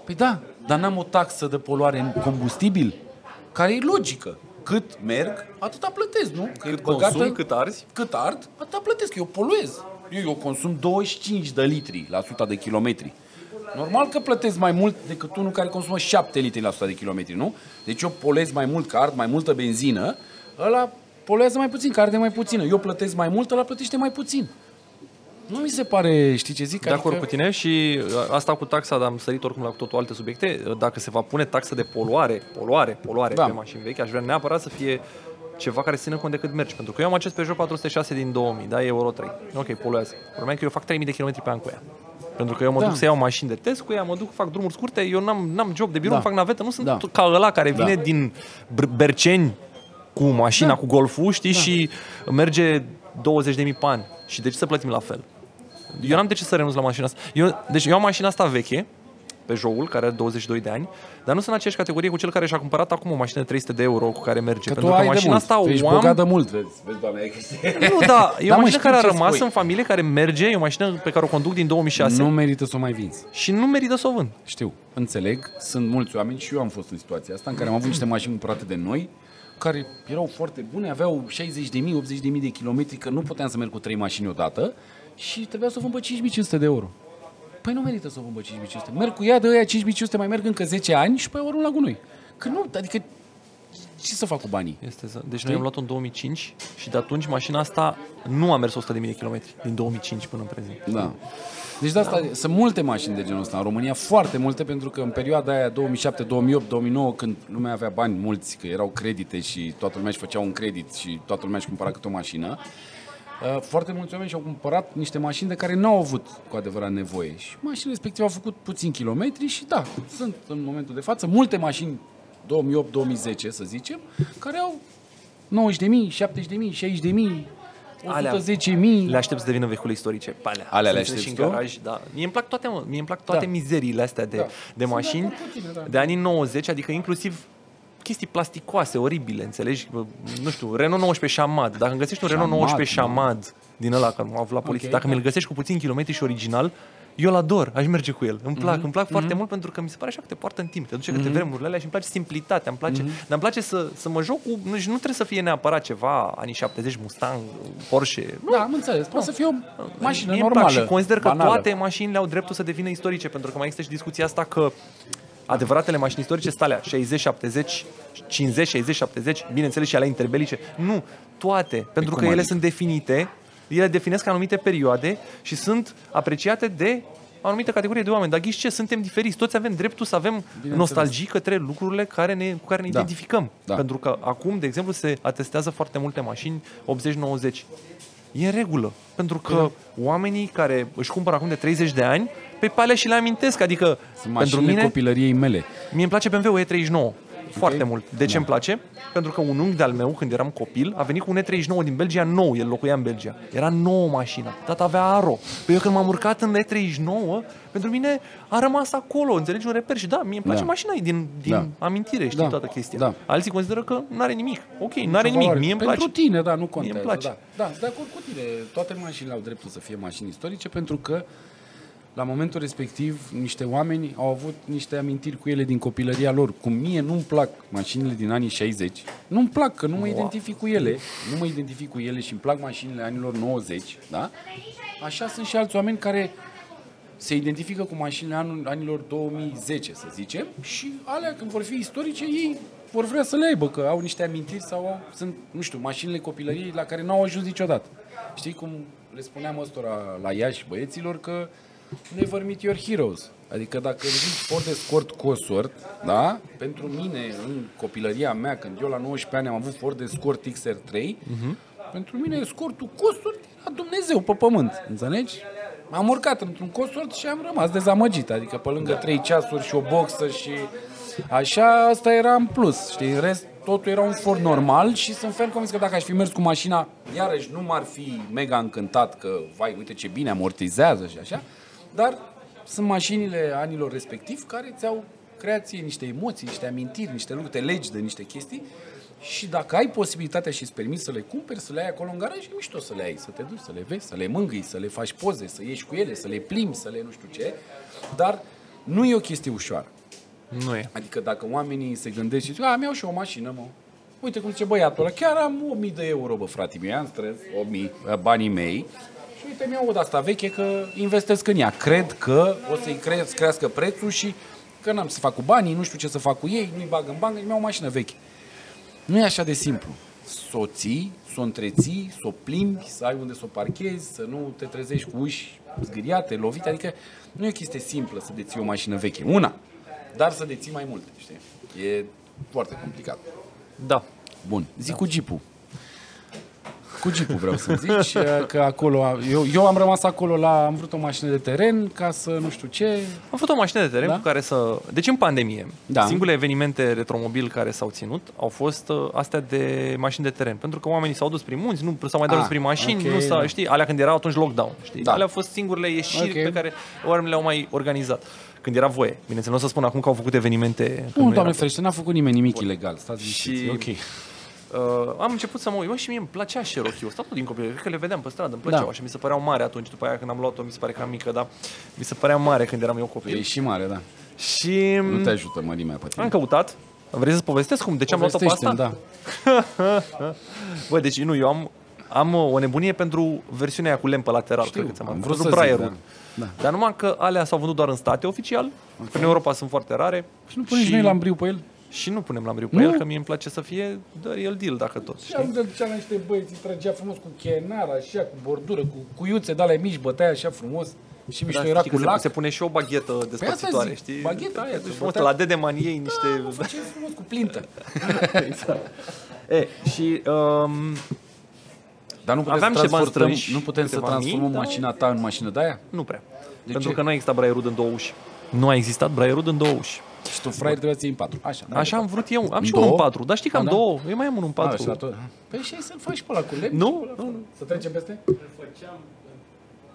Păi da, dar n-am o taxă de poluare în combustibil, care e logică. Cât merg, atâta plătesc, nu? Că e Cât băgată- consum, cât arzi. cât ard, atâta plătesc, eu poluez. Eu, eu consum 25 de litri la 100 de kilometri. Normal că plătesc mai mult decât unul care consumă 7 litri la 100 de kilometri, nu? Deci eu poluez mai mult că ard mai multă benzină, ăla poluează mai puțin, că arde mai puțină. Eu plătesc mai mult, ăla plătește mai puțin. Nu mi se pare, știi ce zic? De acord cu tine și uh, asta cu taxa, dar am sărit oricum la cu totul alte subiecte. Uh, Dacă se va pune taxa de poluare, poluare, poluare Da. pe mașini vechi, aș vrea neapărat să fie ceva care să țină cont de cât mergi. Pentru că eu am acest Peugeot 406 din 2000, da, e Euro 3. Ok, poluează. Problema e că eu fac 3000 de km pe an cu ea. Pentru că eu mă Da. duc să iau mașini de test cu ea, mă duc, fac drumuri scurte, eu n-am, n-am job de birou, Da. nu fac navetă, nu sunt Da. ca ăla care Da. vine din Br- Berceni cu mașina, Da. cu golful, știi, și merge 20.000 pe an. Și de ce să plătim la fel? Eu n-am de ce să renunț la mașina asta. Eu, deci eu am mașina asta veche, pe joul, care are 22 de ani, dar nu sunt în aceeași categorie cu cel care și-a cumpărat acum o mașină de 300 de euro cu care merge. Că pentru tu că ai de mașina mult. asta tu ești o am... bogat de mult, vezi, vezi doamne, e chestie. Nu, da, e *laughs* Da, o mă, mașină știu care a ce rămas spui. în familie, care merge, e o mașină pe care o conduc din 2006 Nu merită să o mai vinzi. și nu merită să o vând. Știu, înțeleg, sunt mulți oameni și eu am fost în situația asta în care am avut niște mașini cumpărate de noi care erau foarte bune, aveau 60.000, 80.000 de kilometri, că nu puteam să merg cu trei mașini odată și trebuia să o vând pe 5.500 de euro. Păi nu merită să o vând pe 5.500. Merg cu ea de ăia 5.500, mai merg încă 10 ani și pe aia o arunc la gunoi. Că nu, adică ce să fac cu banii? Este să... Deci noi am luat-o în 2005 și de atunci mașina asta nu a mers 100.000 de kilometri din 2005 până în prezent. Da. Deci de asta sunt multe mașini de genul ăsta în România, foarte multe, pentru că în perioada aia 2007, 2008, 2009, când lumea avea bani mulți, că erau credite și toată lumea își făcea un credit și toată lumea își cumpăra câte o mașină, uh, foarte mulți oameni și-au cumpărat niște mașini de care n-au avut cu adevărat nevoie. Și mașinile respective au făcut puțin kilometri și da, sunt în momentul de față multe mașini 2008-2010, să zicem, care au 90.000, 70.000, 60.000, Alea 110.000. Le aștept să devină vehicule istorice. Pe alea. Alea le Să intre și aștepți în tu? garaj, da. Mie îmi plac toate, mă. Mie îmi plac toate Da. mizeriile astea de, Da. de Sunt mașini de acord cu tine, da. de anii 90, adică inclusiv chestii plasticoase, oribile, înțelegi? Bă, Nu știu, Renault 19 Chamad. Dacă îmi găsești un Renault Chamad, 19 mă. Chamad din ăla care m-a avut la poliție, Ok, dacă da. mi-l găsești cu puțin kilometri și original, eu îl ador, aș merge cu el. Îmi plac, îmi plac foarte mult pentru că mi se pare așa că te poartă în timp, te duce către vremurile alea și îmi place simplitatea, îmi place, dar îmi place să, să mă joc cu, nu, și nu trebuie să fie neapărat ceva anii 70 Mustang, Porsche, Da, am înțeles. Poate să fie o mașină Mie îmi normală. plac și consider că banală. toate mașinile au dreptul să devină istorice, pentru că mai există și discuția asta că adevăratele mașini istorice sunt alea 60, 70, 50, 60, 70, bineînțeles și alea interbelice. Nu, toate, pentru cum că ele adică? sunt definite, ele definesc anumite perioade și sunt apreciate de o anumită categorie de oameni. Dar ghiși ce? Suntem diferiți. Toți avem dreptul să avem nostalgii către lucrurile care ne, cu care ne Da. identificăm. Da. Pentru că acum, de exemplu, se atestează foarte multe mașini 80-90. E în regulă. Pentru că Da. oamenii care își cumpără acum de 30 de ani, pe pe alea și le amintesc. Adică, Sunt pentru mașinile mine, copilăriei mele. mie îmi place BMW E39. Foarte mult. De ce Da. îmi place? Pentru că un unghi de-al meu, când eram copil, a venit cu un E39 din Belgia nou, el locuia în Belgia. Era nouă mașina. Tata avea Aro. Păi eu când m-am urcat în E39, pentru mine a rămas acolo, înțelegi, un reper. Și da, mie îmi place Da. mașina, e din, din Da. amintire, știi, Da. toată chestia. Da. Alții consideră că nu are nimic. Ok, nu are nimic, valoare. mie îmi pentru place. tine, da, nu contează. Mie îmi place. Da, da, sunt de acord cu tine. Toate mașinile au dreptul să fie mașini istorice pentru că la momentul respectiv niște oameni au avut niște amintiri cu ele din copilăria lor. Cum mie nu-mi plac mașinile din anii 60, nu-mi plac că nu mă identific cu ele, nu mă identific cu ele și îmi plac mașinile anilor 90, da? Așa sunt și alți oameni care se identifică cu mașinile anul, anilor 2010, să zicem, și alea, când vor fi istorice, ei vor vrea să le aibă, că au niște amintiri sau au, sunt, nu știu, mașinile copilăriei la care n-au ajuns niciodată. Știi cum le spuneam ăstora la Iași băieților că never meet your heroes. Adică dacă zici Ford Escort Cosworth, da? Pentru mine, în copilăria mea, când eu la 19 ani am avut Ford Escort XR3, pentru mine Escortul Cosworth era Dumnezeu pe pământ, înțelegi? Am urcat într-un Cosworth și am rămas dezamăgit, adică pe lângă 3 ceasuri și o boxă și așa, asta era în plus, știi, în rest totul era un Ford normal și sunt ferm convins că dacă aș fi mers cu mașina, iarăși nu m-ar fi mega încântat că, vai, uite ce bine amortizează și așa, dar sunt mașinile anilor respectiv care ți-au creație niște emoții, niște amintiri, niște lucruri, te legi de niște chestii și dacă ai posibilitatea și îți permiți să le cumperi, să le ai acolo în garaj, e mișto să le ai, să te duci, să le vezi, să le mângâi, să le faci poze, să ieși cu ele, să le plimbi, să le nu știu ce, dar nu e o chestie ușoară. Nu e. Adică dacă oamenii se gândesc și zic, a, mi-au și eu o mașină, mă. Uite cum zice băiatul ăla, chiar am 1000 de euro, bă, frate, mi am strâns 1000, banii mei. Și uite, mi-au o de asta veche că investesc în ea. Cred că o să-i cre- crească prețul și că n-am să fac cu banii, nu știu ce să fac cu ei, nu-i bag în bancă, mi-au o mașină veche. Nu e așa de simplu. Să o ții, să o întreții, să o plimbi, să ai unde să o parchezi, să nu te trezești cu uși zgâriate, lovite. Adică nu e o chestie simplă să deții o mașină veche. Una, dar să deții mai multe, știi? E foarte complicat. Da. Bun, zic cu jeepul. Cu jeepul vreau să zici, *laughs* că acolo, eu, eu am rămas acolo la, am vrut o mașină de teren ca să nu știu ce, Am făcut o mașină de teren Da? cu care să... Deci în pandemie, Da. singurele evenimente retromobil care s-au ținut au fost uh, astea de mașini de teren. Pentru că oamenii s-au dus prin munți, nu s-au mai dus Ah, prin mașini, ok, nu s-a, da. știi, alea când erau atunci lockdown, știi? Da. Alea au fost singurele ieșiri Ok. pe care oamenii le-au mai organizat. Când era voie. Bineînțeles, nu o să spun acum că au făcut evenimente când nu, nu doamne era ferește, n-a făcut nimeni nimic ilegal, stați Și- liniștiți, ok. Uh, am început să mă uit, mă, și mie îmi plăcea Cherokee-ul ăsta, tot din copilărie, cred că le vedeam pe stradă, îmi plăceau, Da. așa, mi se păreau mari atunci, după aia când am luat-o, mi se pare că era mică, dar mi se părea mare când eram eu copil. E și mare, da. Și Nu te ajută mărimea pe tine. am căutat, vrei să-ți povestesc cum, de ce am luat-o pe asta? Povestește-mi, da. *laughs* Bă, deci nu, eu am, am o nebunie pentru versiunea aia cu lempă lateral, Știu, cred că ți-am am am vrut pentru să zic, Briarwood. da. Da. Dar numai că alea s-au vândut doar în state oficial, okay. în Europa sunt foarte rare. Și nu punem și noi lambriu pe el? Și nu punem lambriu pe Nu? el, că mie îmi place să fie the real deal, dacă tot. Și am de ducea la niște băieți, îi trăgea frumos cu chenar, așa, cu bordură, cu cuiuțe de alea mici, bătea așa frumos. Și mișto Da, era știi cu că se, lac. se pune și o baghetă despărțitoare, zic, știi? bagheta aia, Te se duci frumos, bătea- la Dedeman iei niște... Da, mă, ce frumos cu plintă. *laughs* E, și um, Dar nu putem Aveam să niște bani transportăm, strânși, nu putem să câteva transformăm mii, dar- mașina ta în mașină de aia? nu prea. De Pentru ce? că nu a existat Braierud în două uși. Nu a existat Braierud în două uși. Și tu, fraier, trebuie să iei în patru. Așa, da, Așa am vrut eu. Am În și unul în două? patru. Dar știi că am A, da? două. Eu mai am unul în A, patru. și la tot. Păi și ai să-l faci pe ăla cu lemn? Nu, și pe ăla nu, fără. Să trecem peste? Îl făceam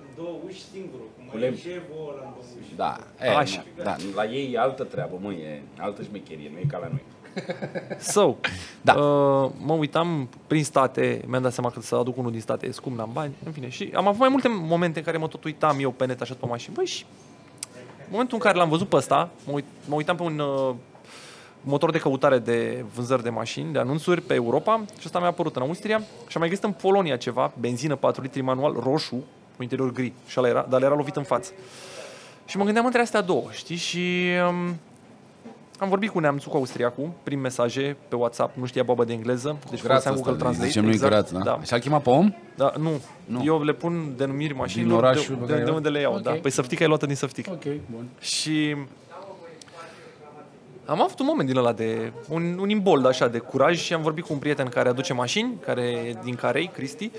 în două uși singurul, cum Cu lemn. e șeful ăla în două uși. Da, e, Așa. nu, Da, la ei e altă treabă, mă, e altă șmecherie, nu e ca la noi. *laughs* So, Da. uh, mă uitam prin state, mi-am dat seama că să aduc unul din state e scump, n-am bani, în fine. Și am avut mai multe momente în care mă tot uitam eu pe net așa pe mașini. Băi, și în momentul în care l-am văzut pe ăsta, mă, uit, mă uitam pe un uh, motor de căutare de vânzări de mașini, de anunțuri pe Europa și ăsta mi-a apărut în Austria și am mai găsit în Polonia ceva, benzină 4 litri manual, roșu, cu interior gri, și ăla era, dar era lovit în față. Și mă gândeam între astea două, știi? Și um, am vorbit cu neamțul, cu austriacul, prin mesaje pe WhatsApp, nu știa babă de engleză, deci foloseam Google Translate. Zicem noi graț, da? da. Așa îl chema pe om? Da, nu. Nu. nu. Eu le pun denumiri mașinilor orașul pe de, de, care de le- unde le iau, Ok. da. Păi Săftica e luată din Săftica. Ok, bun. Și am avut un moment din ăla de un, un imbold așa de curaj și am vorbit cu un prieten care aduce mașini, care e din Carei, Cristi,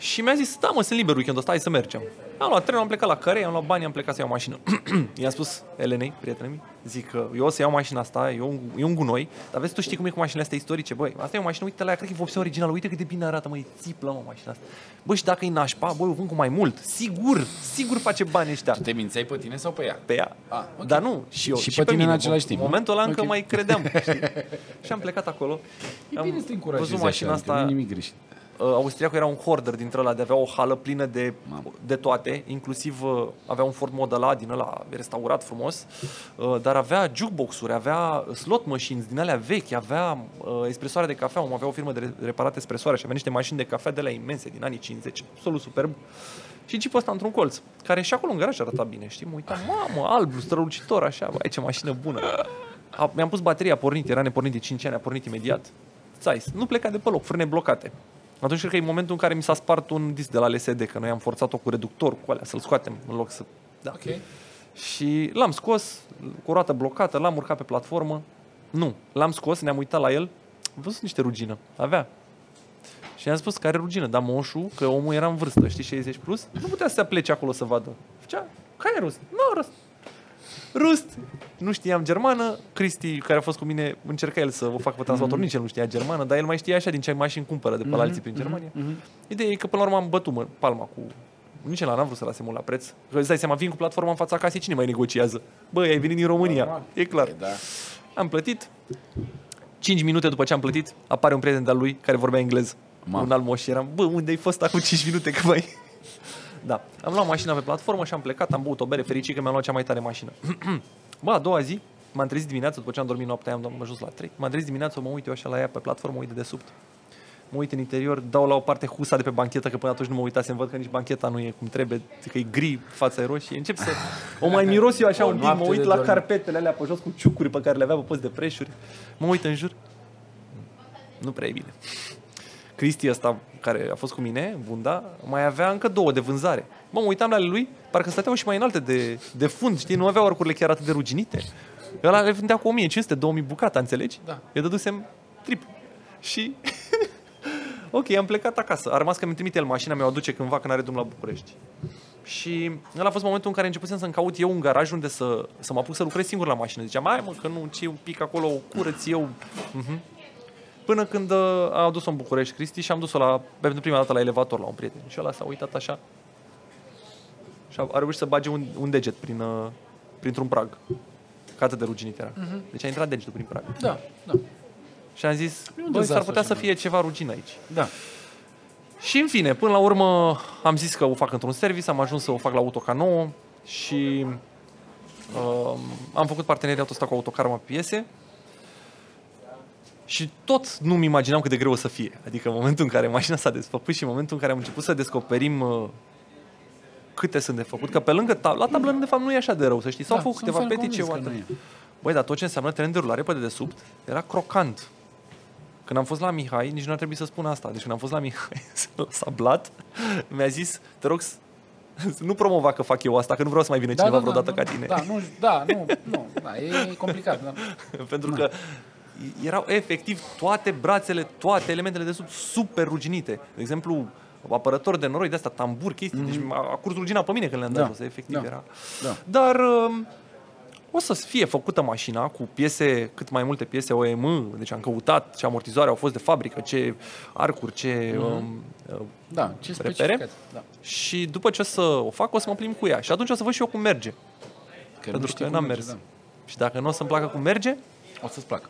Și mi-a zis, da mă, sunt liber weekendul ăsta, hai să mergem. Am luat trenul, am plecat la care, am luat bani, am plecat să iau mașină. *clears throat* I-am spus Elenei, prietenii mei, zic că eu o să iau mașina asta, e un, e un gunoi, dar vezi, tu știi cum e cu mașinile astea istorice, băi, asta e o mașină, uite la ea, cred că e vopsea originală, uite cât de bine arată, măi, țiplă, mă, mașina asta. Băi, și dacă e nașpa, băi, o vând cu mai mult, sigur, sigur face bani ăștia. Te mințeai pe tine sau pe ea? Pe ea. Ah, ok. Dar nu, și eu. Și pe tine mine. în același timp, În momentul ăla încă Ok. mai credeam. Știi? *laughs* și am plecat acolo. E am bine să te încurajezi văzut mașina așa, adică asta. nu e nimic greșit. Uh, austriacul era un hoarder dintre ăla de avea o hală plină de, Mamă. de toate, inclusiv uh, avea un Ford Model A din ăla restaurat frumos, uh, dar avea jukebox-uri, avea slot machines din alea vechi, avea uh, espresoare de cafea, om avea o firmă de re- reparat espresoare și avea niște mașini de cafea de la imense din anii 50, absolut superb. Și jeepul ăsta într-un colț, care și acolo în garaj arăta bine, știi? Mă uitam, mamă, alb, strălucitor, așa, bă, ce mașină bună. A, mi-am pus bateria, a pornit, era nepornit de 5 ani, a pornit imediat. Țais, nu pleca de pe loc, frâne blocate. Atunci cred că e momentul în care mi s-a spart un disc de la LSD, că noi am forțat-o cu reductor, cu alea, să-l scoatem în loc să... Da. Ok. Și l-am scos, cu o roată blocată, l-am urcat pe platformă. Nu, l-am scos, ne-am uitat la el, am văzut niște rugină, avea. Și i-am spus care rugină, dar moșul, că omul era în vârstă, știi, 60 plus, nu putea să se plece acolo să vadă. Făcea, care e rust? Nu, rust. Rust! Nu știam germană, Cristi, care a fost cu mine, încerca el să o facă pe translator, nici el nu știa germană, dar el mai știa așa din ce mașini cumpără de pe la alții prin Germania. Ideea e că până la urmă am bătut mă, palma cu... Nici la n-am vrut să lase mult la preț. Că îți dai seama, vin cu platforma în fața casei, cine mai negociază? Băi, ai venit din România. Normal. E clar. E, da. Am plătit. 5 minute după ce am plătit, apare un prieten de-al lui care vorbea englez. Mamă. Un alt moș și eram, bă, unde ai fost acum 5 minute că mai... Da. Am luat mașina pe platformă și am plecat, am băut o bere fericit că mi-am luat cea mai tare mașină. *clears throat* bă, a doua zi, m-am trezit dimineața, după ce am dormit noaptea, am, am ajuns la 3. M-am trezit dimineața, mă uit eu așa la ea pe platformă, mă uit de desubt. Mă uit în interior, dau la o parte husa de pe banchetă, că până atunci nu mă uitasem, văd că nici bancheta nu e cum trebuie, că e gri, fața e roșie. Încep să o mai miros eu așa *laughs* O un pic, mă noapte uit de la dormit. carpetele alea pe jos cu ciucuri pe care le avea pe post de preșuri. Mă uit în jur. Nu prea e bine. Cristi ăsta, care a fost cu mine, bunda, mai avea încă două de vânzare. Mă, mă uitam la ale lui, parcă stăteau și mai înalte de, de fund, știi? Nu aveau arcurile chiar atât de ruginite. Ăla le vândea cu 1500-2000 bucata, înțelegi? Da. Eu dădusem trip. Și... *laughs* ok, am plecat acasă. A rămas că mi trimite el mașina, mi-o aduce cândva când are drum la București. Și ăla a fost momentul în care începusem să-mi caut eu un garaj unde să, să mă apuc să lucrez singur la mașină. Ziceam, mai mă, că nu, ce un pic acolo, o curăț eu. Mhm. Până când uh, a adus-o în București Cristi și am dus-o la, pentru prima dată la elevator la un prieten. Și ăla s-a uitat așa și a, a reușit să bage un, un deget prin, uh, printr-un prag. Că atât de ruginit era. Deci a intrat degetul prin prag. Da, da. Și am zis, un băi, s-ar dezastru putea așa, să fie ceva rugin aici. Da. Și în fine, până la urmă am zis că o fac într-un service, am ajuns să o fac la Autoca 9 și uh, am făcut parteneriatul ăsta cu Autocarma pe piese și tot nu-mi imaginam cât de greu o să fie. Adică în momentul în care mașina s-a desfăcut și în momentul în care am început să descoperim uh, câte sunt de făcut, că pe lângă tab- la tablă de fapt nu e așa de rău, să știi. S-au Da, făcut sunt câteva ferm petice, convins că atât. nu e. Băi, dar tot ce înseamnă teren de rulare pe dedesubt era crocant. Când am fost la Mihai, nici nu ar trebui să spun asta. Deci când am fost la Mihai, *laughs* la sablat, mi-a zis, te rog să să *laughs* nu promova că fac eu asta, că nu vreau să mai vină cineva vreodată da, ca tine. Da, nu, da, nu, *laughs* nu, da, e complicat. Da. Pentru că erau efectiv toate brațele, toate elementele de sub super ruginite. De exemplu, apărător de noroi de asta, tambur, chestii. Deci a, a curs rugina pe mine când le-am dat Da, jos, efectiv da, era. da. Dar um, o să fie făcută mașina cu piese, cât mai multe piese OEM, deci am căutat ce amortizoare au fost de fabrică, ce arcuri, ce... Um, uh, Da, ce Repere? specificat. Da. și după ce o să o fac, o să mă plimb cu ea. Și atunci o să văd și eu cum merge. Că Pentru nu știi că cum n-am merge, mers. Și dacă nu o să-mi placă cum merge, Da. O să-ți placă.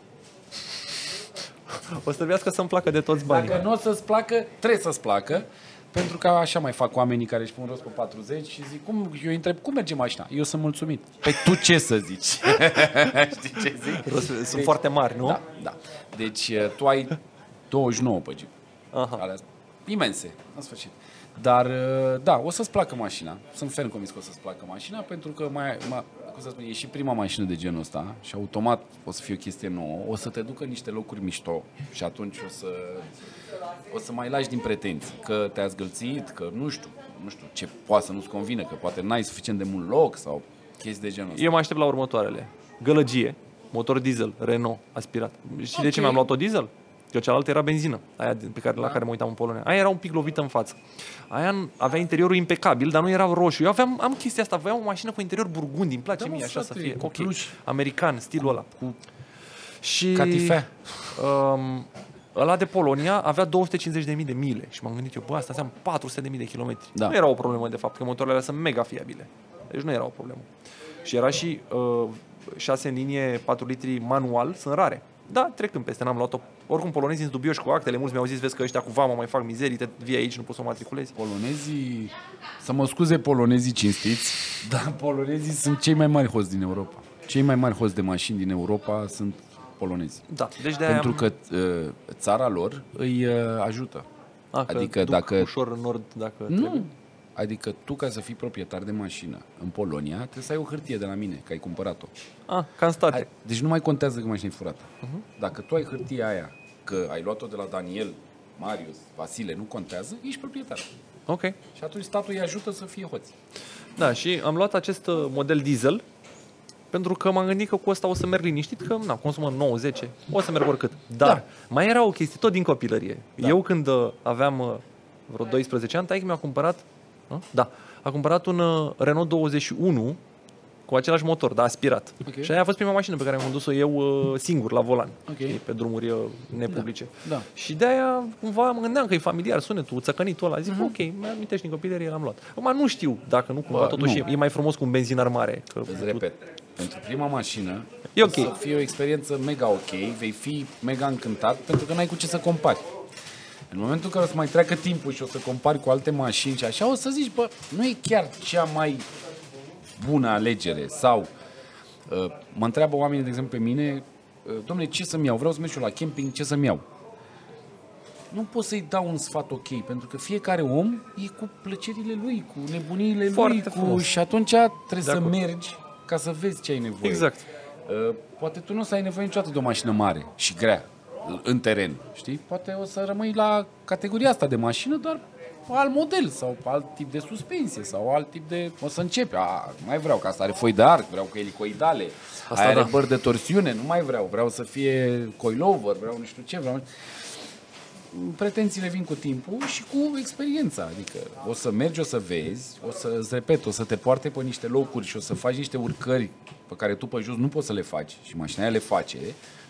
*laughs* o să trebuiască să-mi placă de toți banii. Dacă nu o să-ți placă, trebuie să-ți placă. Pentru că așa mai fac oamenii care își pun rost pe 40 și zic, cum, eu îi întreb, cum merge mașina? Eu sunt mulțumit. Păi tu ce să zici? *laughs* Știi ce zic? Sunt foarte mari, nu? Da, da. Deci eh, tu ai 29 pe Jeep. Aha. Alea sunt imense, în sfârșit. Dar, eh, da, o să-ți placă mașina. Sunt ferm convins că o să-ți placă mașina, pentru că, mai, mai, cum să spun, e și prima mașină de genul ăsta și automat o să fie o chestie nouă. O să te ducă în niște locuri mișto și atunci o să, o să mai lași din pretenții că te-a zgâlțit, că nu știu, nu știu ce poate să nu-ți convină, că poate n-ai suficient de mult loc sau chestii de genul ăsta. Eu mă aștept la următoarele. Gălăgie, motor diesel, Renault, aspirat. Și de ce Ok. mi-am luat-o diesel? Că cealaltă era benzină, aia de- pe care, la care mă uitam în Polonia. Aia era un pic lovită în față. Aia n- avea interiorul impecabil, dar nu era roșu. Eu aveam, am chestia asta, aveam o mașină cu interior burgundi, îmi place Da, mă, mie așa să frate, fie. cu Ok, pluș. american, stilul ăla. Cu Și catifea. um, ăla de Polonia avea 250.000 de mile și m-am gândit eu, bă, asta înseamnă 400.000 de kilometri. Da. Nu era o problemă de fapt, că motoarele alea sunt mega fiabile. Deci nu era o problemă. Și era și uh, 6 în linie 4 litri manual, sunt rare. Da, trecând peste, n-am luat-o. Oricum polonezii sunt dubioși cu actele, mulți mi-au zis, vezi că ăștia cu vama mai fac mizerii, te vii aici, nu poți să o matriculezi. Polonezii, să mă scuze polonezii cinstiți, *laughs* dar polonezii sunt cei mai mari hoți din Europa. Cei mai mari hoți de mașini din Europa sunt polonezi. Da, deci de Pentru că uh, țara lor îi uh, ajută. A, că adică duc dacă- ușor în nord, dacă trebuie. Nu. Adică tu, ca să fii proprietar de mașină în Polonia, trebuie să ai o hârtie de la mine, că ai cumpărat-o. A, ca în state. Ai, deci nu mai contează că mașina e furată. Uh-huh. Dacă tu ai hârtia aia, că ai luat-o de la Daniel, Marius, Vasile, nu contează, ești proprietar. Ok. Și atunci statul îi ajută să fie hoți. Da, și am luat acest uh, model diesel pentru că m-am gândit că cu ăsta o să merg liniștit, că na, consumă 9-10, o să merg oricât. Dar Da. da. mai era o chestie, tot din copilărie. Da. Eu când uh, aveam uh, vreo 12 ani, taică mi-a cumpărat, uh, da, a cumpărat un uh, Renault 21 cu același motor, dar aspirat. Ok. Și aia a fost prima mașină pe care am condus-o eu uh, singur, la volan, Ok. știi, pe drumuri uh, nepublice. Da. Și de-aia cumva mă gândeam că e familiar sunetul, țăcănitul ăla. Zic, ok, mi-amintești din copilărie, l-am luat. Acum nu știu dacă nu cumva Bă, totuși nu. e, e mai frumos cu un benzinar mare. Că Îți repet, pentru prima mașină E ok. o să fie o experiență mega ok, vei fi mega încântat pentru că n-ai cu ce să compari. În momentul în care o să mai treacă timpul și o să compari cu alte mașini și așa, o să zici, bă, nu e chiar cea mai bună alegere sau uh, mă întreabă oamenii, de exemplu, pe mine, uh, domnule, ce să-mi iau? Vreau să merg și eu la camping, ce să-mi iau? Nu pot să-i dau un sfat ok, pentru că fiecare om e cu plăcerile lui, cu nebuniile Foarte lui, cu... frumos. și atunci trebuie să acord. mergi ca să vezi ce ai nevoie. Exact. Uh, poate tu nu o să ai nevoie niciodată de o mașină mare și grea în teren, știi? Poate o să rămâi la categoria asta de mașină, doar alt model sau alt tip de suspensie sau alt tip de... O să începi, a, nu mai vreau, că asta are foi de arc, vreau cu elicoidale, asta Asta aia are da. băr de torsiune, nu mai vreau, vreau să fie coilover, vreau nu știu ce, vreau... Pretențiile vin cu timpul și cu experiența, adică o să mergi, o să vezi, o să, îți repet, o să te poarte pe niște locuri și o să faci niște urcări pe care tu pe jos nu poți să le faci și mașina aia le face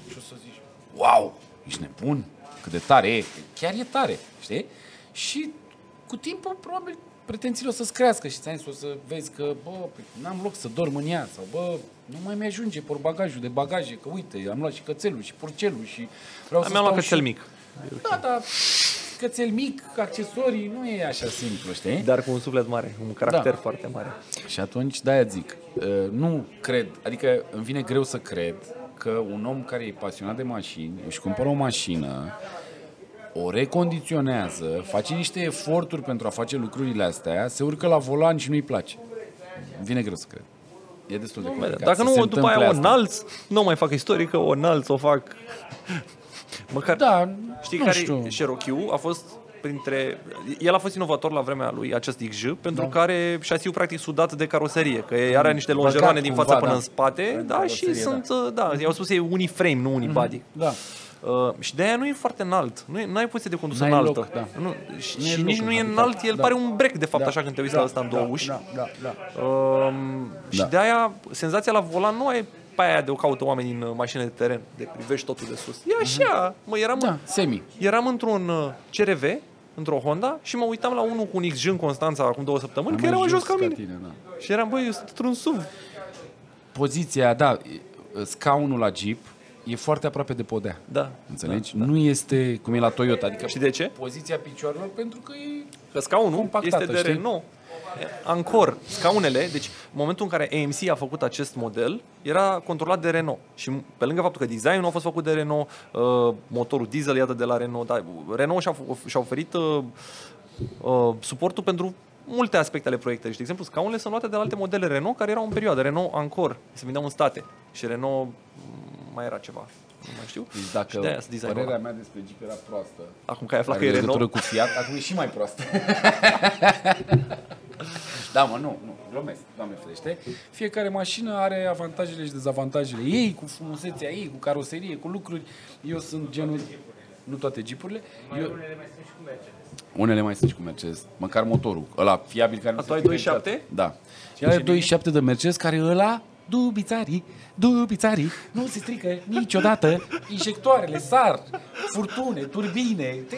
și o să zici, wow, ești nebun, cât de tare e, chiar e tare, știi? Și cu timpul probabil pretențiile o să-ți crească și ți o să vezi că, bă, păi, n-am loc să dorm în ea sau, bă, nu mai mi-ajunge portbagajul de bagaje, că uite, am luat și cățelul și purcelul și vreau să Mi-am luat stau cățel și... mic. Da, da, cățel mic, accesorii, nu e așa simplu, știi? Dar cu un suflet mare, un caracter Da. foarte mare. Și atunci, de-aia zic, uh, nu cred, adică îmi vine greu să cred că un om care e pasionat de mașini își cumpără o mașină, o recondiționează, face niște eforturi pentru a face lucrurile astea, se urcă la volan și nu-i place. Îmi vine greu să cred. E destul de complicat. Dacă să nu, se după întâmple aia o asta. înalți, nu mai fac istorică, o înalți, o fac... *laughs* Măcar, Da, știi nu care știu. Cherokee a fost printre... El a fost inovator la vremea lui, acest XJ, pentru Da. care șasiu practic sudat de caroserie, că are niște longeroane Băgat din cumva, față până da. în spate, În da, și caroserie, sunt, da, i-au spus ei uniframe, nu unibody. Da. Uh, și de aia nu e foarte înalt. Nu, e, nu ai poziție de condus N-ai înaltă. loc, da. nu, și Nu e și loc nici în nu e habitat. înalt, el Da. pare un break, de fapt, Da. așa când te uiți Da, la ăsta în două da, uși. Da, da, da. Um, și Da. de aia, senzația la volan nu e pe aia de o caută oameni în uh, mașină de teren, de privești totul de sus. E așa, mă, eram, Da, semi. eram într-un uh, CRV, într-o Honda și mă uitam la unul cu un XJ în Constanța acum două săptămâni, că Mai era mai jos ca mine. tine, da. Și eram, băi, eu sunt într-un SUV. Poziția, da, scaunul la Jeep e foarte aproape de podea. Da. Înțelegi? Nu este cum e la Toyota. Adică Și de ce? poziția picioarelor pentru că e... Că scaunul Compactată, este de știi? Renault. Ancor, scaunele, deci în momentul în care AMC a făcut acest model, era controlat de Renault. Și pe lângă faptul că designul a fost făcut de Renault, uh, motorul diesel iată de la Renault, dar Renault și-a, f- și-a oferit uh, uh, suportul pentru multe aspecte ale proiectului. Și, de exemplu, scaunele sunt luate de la alte modele Renault care erau în perioadă. Renault Ancor, se vindeau în state. Și Renault mm, mai era ceva. Nu mai știu. Deci Și dacă de-aia sunt designul părerea ăla. mea despre Jeep era proastă, Acum că ai aflat are că e legătură Renault, cu Fiat, acum e și mai proastă. *laughs* da, mă, nu, nu, glumesc, doamne ferește. Fiecare mașină are avantajele și dezavantajele ei, cu frumusețea ei, cu caroserie, cu lucruri. Eu sunt genul... nu toate jeepurile. Mai Eu, unele mai sunt și cu Mercedes. unele mai sunt și cu Mercedes, măcar motorul, ăla fiabil care nu tu se ai strică 2.7? niciodată. Da. Și are 2.7 de Mercedes care ăla dubițarii, dubițarii, nu se strică niciodată, injectoarele sar, furtune, turbine, te...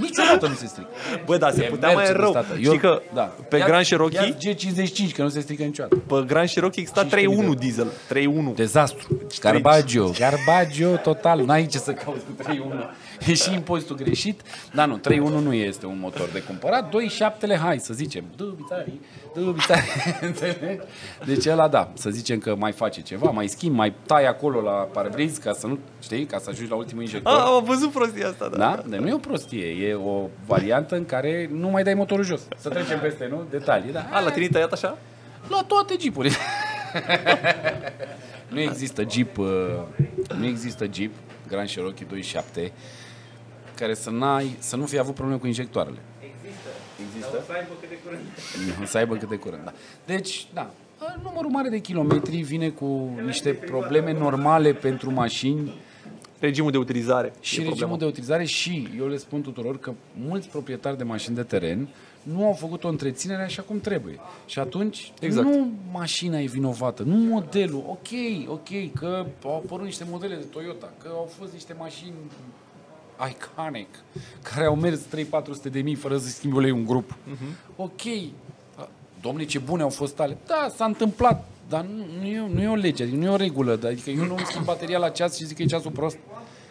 niciodată nu se strică. Bă, da, se E putea mai Mercedes, rău. tată. Știi că da. pe Ia- Grand Cherokee, ia G55, că nu se strică niciodată. pe Grand Cherokee exista 15.000 de 3.1 euro. diesel. 3.1. Dezastru. Garbaggio. Garbaggio total. N-ai ce să cauți cu 3.1. E și impozitul greșit. Dar nu, 3.1 nu este un motor de cumpărat. 2.7-le, hai să zicem. Dubitarii, dubitarii. *laughs* Înțelegi? Deci ăla da, să zicem că mai face ceva, mai schimb, mai tai acolo la parbriz ca să nu, știi, ca să ajungi la ultimul injector. A, am văzut prostia asta, da. Da? Deci nu e o prostie, e o variantă în care nu mai dai motorul jos. Să trecem peste, nu? Detalii, da? A, la tine tăiat așa? La toate jeepurile. *laughs* nu există Jeep, uh, nu există Jeep Grand Cherokee 27 care să, n-ai, să nu fie avut probleme cu injectoarele. Există. Există? Dar o să aibă cât de curând. *laughs* Să aibă cât de curând, da. Deci, da, numărul mare de kilometri vine cu niște probleme normale pentru mașini Regimul de utilizare. și e regimul problema. de utilizare și eu le spun tuturor că mulți proprietari de mașini de teren nu au făcut o întreținere așa cum trebuie. Și atunci Exact. nu mașina e vinovată, nu modelul. Ok, ok, că au apărut niște modele de Toyota, că au fost niște mașini iconic, care au mers 3-400 de mii fără să schimbi ulei un grup. Ok, domnule, ce bune au fost ale. Da, s-a întâmplat, dar nu, nu, e, nu e o lege, adică nu e o regulă. Adică eu nu îmi schimb bateria la ceas și zic că e ceasul prost.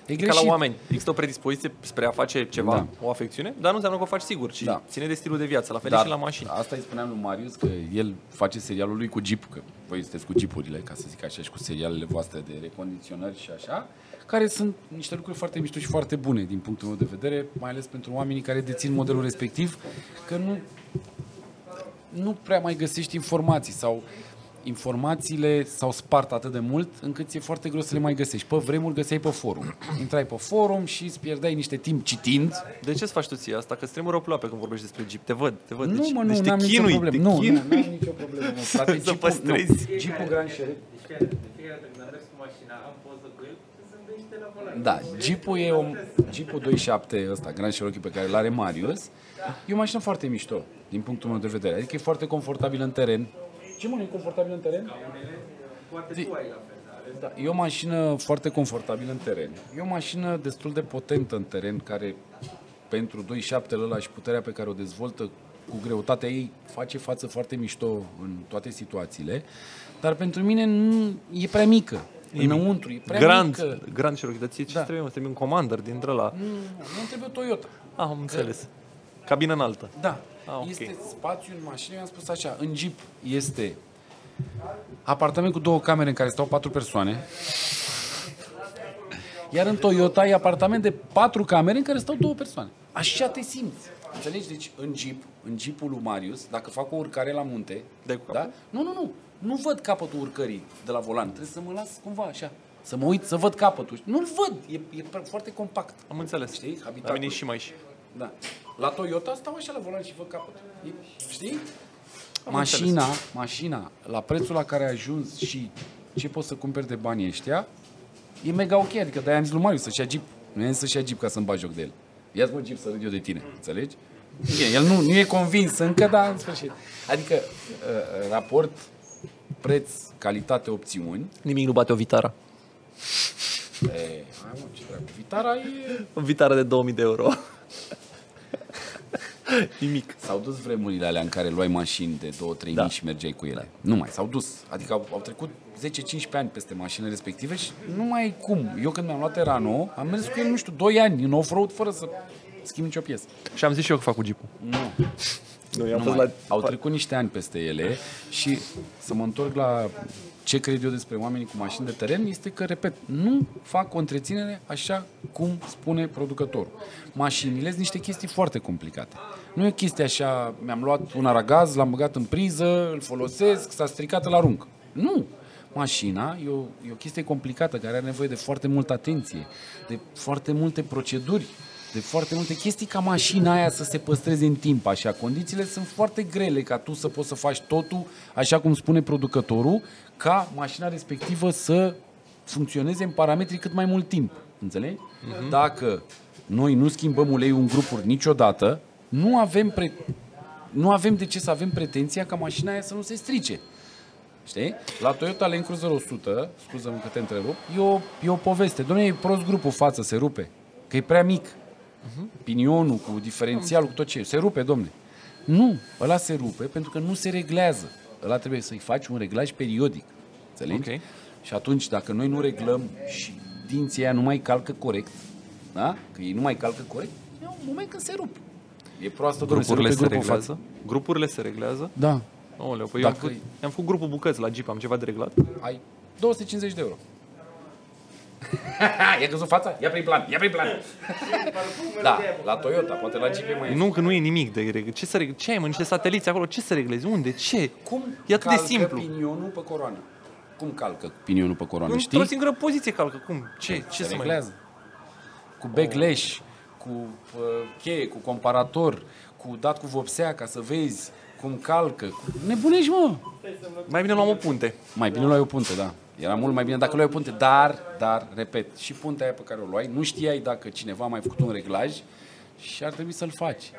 E Ca greșit. la oameni. Există o predispoziție spre a face ceva, Da. o afecțiune, dar nu înseamnă că o faci sigur, ci Da. ține de stilul de viață, la fel Dar și la mașini. Asta îi spuneam lui Marius, că el face serialul lui cu Jeep, că voi sunteți cu Jeepurile, ca să zic așa, și cu serialele voastre de recondiționări și așa, care sunt niște lucruri foarte mișto și foarte bune din punctul meu de vedere, mai ales pentru oamenii care dețin modelul respectiv, că nu, nu prea mai găsești informații sau informațiile s-au spart atât de mult încât ți-e foarte greu să le mai găsești. Pe vremuri găseai pe forum. Intrai pe forum și îți pierdeai niște timp citind De ce îți faci tu ție asta? Că îți tremură ploape când vorbești despre Jeep. Te văd, te văd. Nu, deci, mă, deci nu, te n-am nicio chinui, problemă. te Nu, nu, chinui. n-am nicio problemă, *laughs* mă, frate. Să Jeep-ul- păstrezi. Nu, Jeep-ul Grand Cherokee. Deci chiar, de fiecare dată când am mers cu mașina, am poză cu el, să zâmbește la volan. Da, Jeep-ul e un Jeep-ul 27 ăsta, Grand Cherokee pe care îl are Marius. E o mașină foarte mișto, din punctul meu de vedere. Adică e foarte confortabil în teren. Ce mă, nu e confortabil în teren? Poate Zi. tu ai la fel, dar Da, e o mașină foarte confortabilă în teren. E o mașină destul de potentă în teren, care pentru 2.7 ăla și puterea pe care o dezvoltă cu greutatea ei face față foarte mișto în toate situațiile, dar pentru mine nu, e prea mică. Înăuntru, e prea Grand, mică. Grand Cherokee, dar ție ce Da. trebuie? Îți trebuie un commander dintre ăla. Nu, nu trebuie Toyota. Ah, am înțeles. Cabină înaltă. Da. Ah, ok. Este spațiu în mașină, eu am spus așa, în Jeep este apartament cu două camere în care stau patru persoane, iar în Toyota e apartament de patru camere în care stau două persoane. Așa te simți. Înțelegi? Deci în Jeep, în Jeepul lui Marius, dacă fac o urcare la munte, Dai cu da? Nu, nu, nu. Nu văd capătul urcării de la volan. Trebuie să mă las cumva așa. Să mă uit, să văd capătul. Nu-l văd. E, e foarte compact. Am înțeles. Știi? La Habitatul. mine și mai și. Da. La Toyota stau așa la volan și văd capătul. E, știi? Am mașina, mașina, la prețul la care a ajuns și ce poți să cumperi de banii ăștia, e mega ok. Adică de-aia am zis lui Marius să-și ia Jeep. Nu i să-și ia Jeep ca să-mi bagi joc de el. Ia-ți mă Jeep să râd eu de tine. Înțelegi? Bine, el nu, nu e convins încă, dar în sfârșit. Adică, uh, raport preț, calitate, opțiuni. Nimic nu bate o Vitara. E, hai mă, ce treabă. Vitara e O Vitara de 2000 de euro. *laughs* Nimic. S-au dus vremurile alea în care luai mașini de 2-3 Da. mii și mergeai cu ele. Nu mai, s-au dus. Adică au, au trecut 10-15 ani peste mașinile respective și nu mai ai cum. Eu când mi-am luat Terano, am mers cu el, nu știu, 2 ani în off-road fără să schimb nicio piesă. Și am zis și eu că fac cu Jeep-ul. Nu. Nu, i-am Nu fost mai. la... Au trecut niște ani peste ele și să mă întorc la ce cred eu despre oamenii cu mașini de teren este că, repet, nu fac o întreținere așa cum spune producătorul. Mașinile sunt niște chestii foarte complicate. Nu e o chestie așa, mi-am luat un aragaz, l-am băgat în priză, îl folosesc, s-a stricat, îl arunc. Nu! Mașina e o, e o chestie complicată care are nevoie de foarte multă atenție, de foarte multe proceduri de foarte multe chestii ca mașina aia să se păstreze în timp așa. Condițiile sunt foarte grele ca tu să poți să faci totul așa cum spune producătorul, ca mașina respectivă să funcționeze în parametri cât mai mult timp. Înțelegi? Dacă noi nu schimbăm uleiul în grupuri niciodată, nu avem, pre... nu avem de ce să avem pretenția ca mașina aia să nu se strice. Știi? La Toyota Land Cruiser 100, scuză-mă că te întrerup, e o, e o poveste. Dom'le, e prost grupul față, se rupe. Că e prea mic. Pinionul cu diferențialul, cu tot ce e. Se rupe, domne. Nu, ăla se rupe pentru că nu se reglează. Ăla trebuie să-i faci un reglaj periodic. Înțelegi? Ok. Și atunci, dacă noi nu reglăm și dinții aia nu mai calcă corect, da? Că ei nu mai calcă corect, e un moment când se rup. E proastă, domnule, se Grupurile rupe se grupul în reglează? Grupurile se reglează? Da. Aoleu, păi eu am Dacă- făcut, am făcut grupul bucăți la Jeep, am ceva de reglat? Ai 250 de euro. Ia *laughs* căzut fața? Ia prin plan, ia prin plan. *laughs* da, la Toyota, poate la Jeep e mai Nu, că nu e nimic de reglat. Ce, să reg... ce ai, mă, niște sateliți acolo? Ce să reglezi? Unde? Ce? Cum E atât de calcă simplu. pinionul pe coroană? Cum calcă pinionul pe coroană, Într-o știi? singură poziție calcă. Cum? Ce? Ce se să mai... reglează. Cu backlash, cu uh, cheie, cu comparator, cu dat cu vopsea ca să vezi cum calcă. Cu... Nebunești, mă! Mai bine luam o punte. Mai bine luai o punte, da. Era mult mai bine dacă luai o punte, dar, dar, repet, și puntea aia pe care o luai, nu știai dacă cineva a mai făcut un reglaj și ar trebui să-l faci.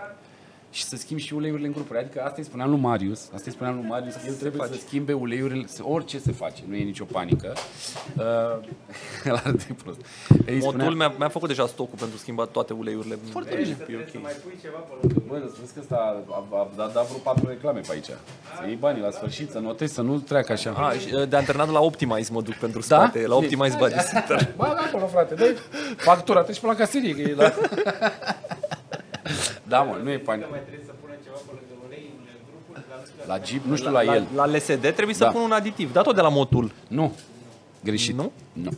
Și să schimbi și uleiurile în grupuri. Adică asta îi spuneam lui Marius, asta îi spuneam lui Marius, că el trebuie să schimbe uleiurile, să- orice se face, nu e nicio panică. Uh, *laughs* el ar de prost. Îi Motul spunea, mi-a, mi-a făcut deja stocul pentru schimbat toate uleiurile. Foarte bine. E ok. Mai pui ceva pe lângă. Bă, îți vezi că ăsta a, a, a, dat, dat vreo patru reclame pe aici. Să iei banii la sfârșit, să notezi, să nu treacă așa. A, și, uh, de antrenat la Optimize mă duc pentru Da? spate, la Optimize Body Center. Bă, da, acolo, frate, dă factura, treci pe la caserie, că e la... *laughs* da, mă, nu e panică. Mai trebuie să pună ceva pe lângă ulei în grupuri, dar nu știu La Jeep, nu știu la, el. La, la LSD trebuie să Da. pun un aditiv. Da tot de la Motul. Nu. Greșit. Nu? Nu.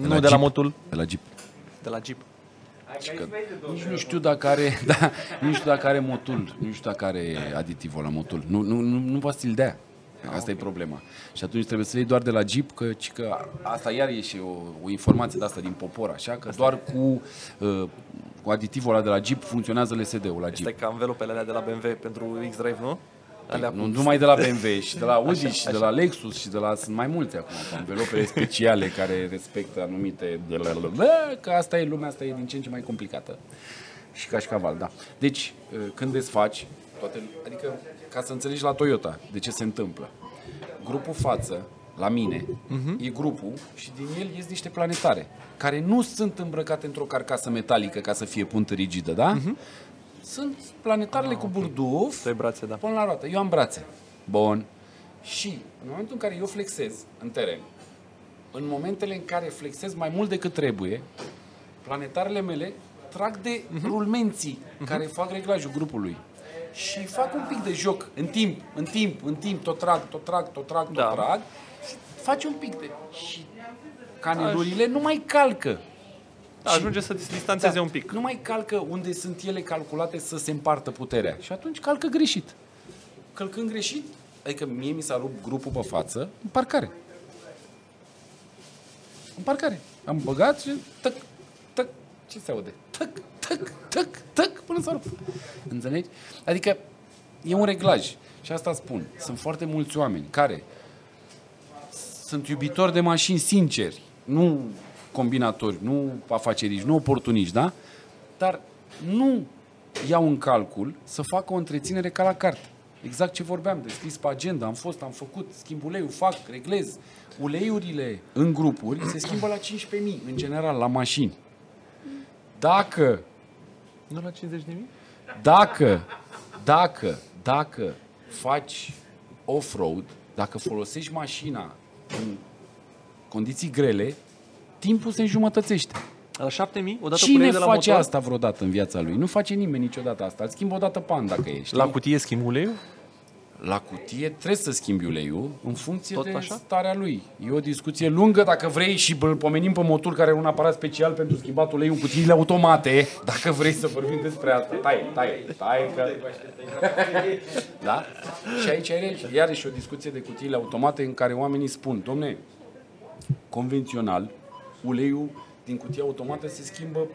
Nu la de la Jeep. Motul, De la Jeep. de la Jeep. Hai că aici vezi de două Nici nu știu dacă are, *laughs* da, nici nu știu dacă are motul, nu știu dacă are aditivul la motul. Nu, nu, nu, nu poate să-l dea. Asta e problema. Și atunci trebuie să iei doar de la Jeep, că, ci că asta iar e și o, o informație de asta din popor, așa, că doar cu, uh, cu aditivul ăla de la Jeep funcționează LSD-ul la Jeep. Este ca învelopele alea de la BMW pentru X-Drive, nu? Alea Nu numai de la BMW, *laughs* și de la Audi, și de la Lexus, și de la... Sunt mai mulți acum, cu învelopele speciale care respectă anumite... Că asta e lumea, asta e din ce în ce mai complicată. Și cașcaval, da. Deci, când desfaci, toate, adică, ca să înțelegi la Toyota, de ce se întâmplă. Grupul față, la mine, e grupul și din el ies niște planetare, care nu sunt îmbrăcate într-o carcasă metalică ca să fie puntă rigidă, da? Sunt planetarele cu burduf, Trei brațe, da. pun la roată. Eu am brațe. Bun. Și în momentul în care eu flexez în teren, în momentele în care flexez mai mult decât trebuie, planetarele mele trag de rulmenții care fac reglajul grupului. Și fac un pic de joc în timp, în timp, în timp, tot trag, tot trag, tot trag, tot Da. trag. Și faci un pic de... Și canelurile nu mai calcă. Da, ajunge să se distanțeze un pic. Nu mai calcă unde sunt ele calculate să se împartă puterea. Și atunci calcă greșit. Călcând greșit, adică mie mi s-a rupt grupul pe față în parcare. În parcare. Am băgat și tăc, tăc, ce se aude? Tăc, tăc, tăc, tăc, până s-a rupt. Înțelegi? Adică e un reglaj. Și asta spun. Sunt foarte mulți oameni care sunt iubitori de mașini sinceri, nu combinatori, nu afaceriști, nu oportuniști, da? Dar nu iau în calcul să facă o întreținere ca la carte. Exact ce vorbeam, de scris pe agenda, am fost, am făcut, schimb uleiul, fac, reglez. Uleiurile în grupuri se schimbă la 15.000, în general, la mașini. Dacă Nu la 50 de mii? dacă, dacă, dacă faci off-road, dacă folosești mașina în condiții grele, timpul se înjumătățește. La 7 mii? Odată cu Cine uleiul de la face motor? asta vreodată în viața lui? Nu face nimeni niciodată asta. Îl schimb o dată pe an dacă ești. La cutie schimb uleiul? La cutie trebuie să schimbi uleiul în funcție Tot de așa? starea lui. E o discuție lungă dacă vrei și îl pomenim pe motor care are un aparat special pentru schimbat uleiul în cutiile automate. Dacă vrei să vorbim despre asta. Tai, tai, tai că... da? Și aici are iarăși o discuție de cutiile automate în care oamenii spun, domne, convențional, uleiul din cutia automată se schimbă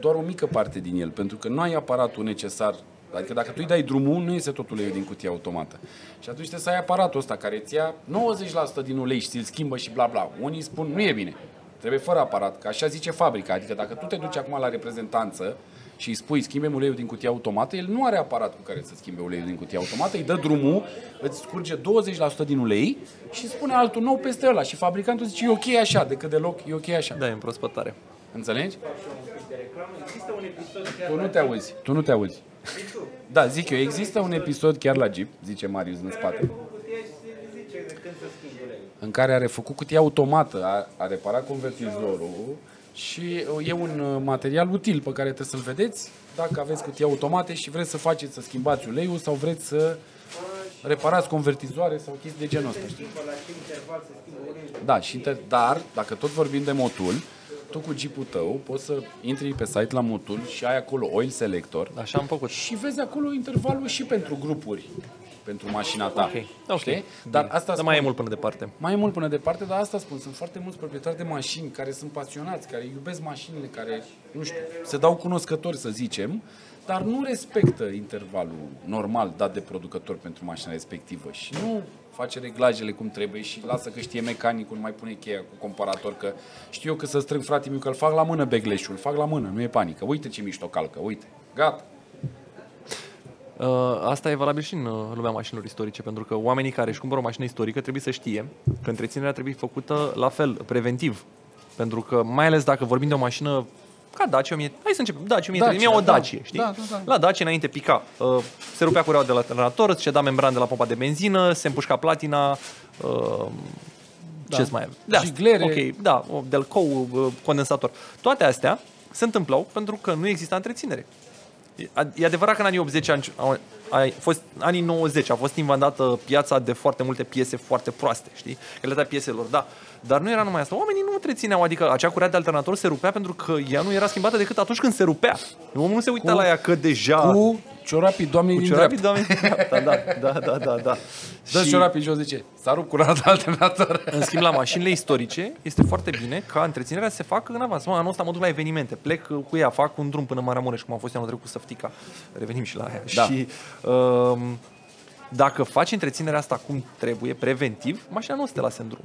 doar o mică parte din el, pentru că nu ai aparatul necesar. Adică dacă tu îi dai drumul, nu iese tot uleiul din cutia automată. Și atunci trebuie să ai aparatul ăsta care îți ia 90% din ulei și ți-l schimbă și bla bla. Unii spun, nu e bine. Trebuie fără aparat, că așa zice fabrica. Adică dacă tu te duci acum la reprezentanță și îi spui schimbe uleiul din cutia automată, el nu are aparat cu care să schimbe uleiul din cutia automată, îi dă drumul, îți scurge 20% din ulei și spune altul nou peste ăla. Și fabricantul zice, e ok așa, decât deloc, e ok așa. Da, e împrospătare. Înțelegi? de reclamă. Există un episod chiar Tu nu te auzi, tu nu te auzi. Da, zic eu, există un episod chiar la Jeep, zice Marius în spate, cu cutia și se zice de când să schimbi uleiul. în care a refăcut cutia automată, a, a reparat convertizorul și e un uh, material util pe care trebuie să-l vedeți dacă aveți cutii automate și vreți să faceți să schimbați uleiul sau vreți să reparați convertizoare sau chestii de genul ăsta. știi? După la ce interval să schimbă uleiul. Da, și inter- dar dacă tot vorbim de motul, tu cu Jeep-ul tău poți să intri pe site la motul și ai acolo oil selector Așa am făcut. și vezi acolo intervalul și pentru grupuri, pentru mașina ta. Ok, ok. Știi? Dar Bine. asta Dar mai e mult până departe. mai e mult până departe, dar asta spun, sunt foarte mulți proprietari de mașini care sunt pasionați, care iubesc mașinile, care, nu știu, se dau cunoscători, să zicem, dar nu respectă intervalul normal dat de producător pentru mașina respectivă și nu face reglajele cum trebuie și lasă că știe mecanicul, nu mai pune cheia cu comparator, că știu eu că să strâng frate meu că îl fac la mână begleșul, îl fac la mână, nu e panică. Uite ce mișto calcă, uite, gata. Uh, asta e valabil și în uh, lumea mașinilor istorice, pentru că oamenii care își cumpără o mașină istorică trebuie să știe că întreținerea trebuie făcută la fel, preventiv. Pentru că, mai ales dacă vorbim de o mașină ca Dacia 1000, hai să începem, Dacia 1000, Dacia, Dacia, o da. Dacia, știi? Da, da, da. La Dacia înainte pica, uh, se rupea cureaua de la alternator, îți ceda membran de la pompa de benzină, se împușca platina, uh, Da. ce mai avea? Da, Jiglere. Ok, da, o- Delcou, uh, condensator. Toate astea se întâmplau pentru că nu exista întreținere. E ad- E adevărat că în anii 80, ani- au- a fost, anii 90 a fost invadată piața de foarte multe piese foarte proaste, știi? Calitatea pieselor, da. Dar nu era numai asta. Oamenii nu întrețineau, adică acea curea de alternator se rupea pentru că ea nu era schimbată decât atunci când se rupea. Omul nu se uita Cu- la ea că deja... Cu ciorapii doamnei cu din ciorapii, dreapta. doamne, din dreapta, *laughs* da, da, da, da, da. Dă ciorapii jos, zice, s-a rupt curata alternator. În schimb, la mașinile istorice este foarte bine ca întreținerea să se facă în avans. Mă, anul ăsta mă duc la evenimente, plec uh, cu ea, fac un drum până în Maramureș, cum a fost anul trecut cu Săftica. Revenim și la aia. Da. Și um, dacă faci întreținerea asta cum trebuie, preventiv, mașina nu o să te lase în drum.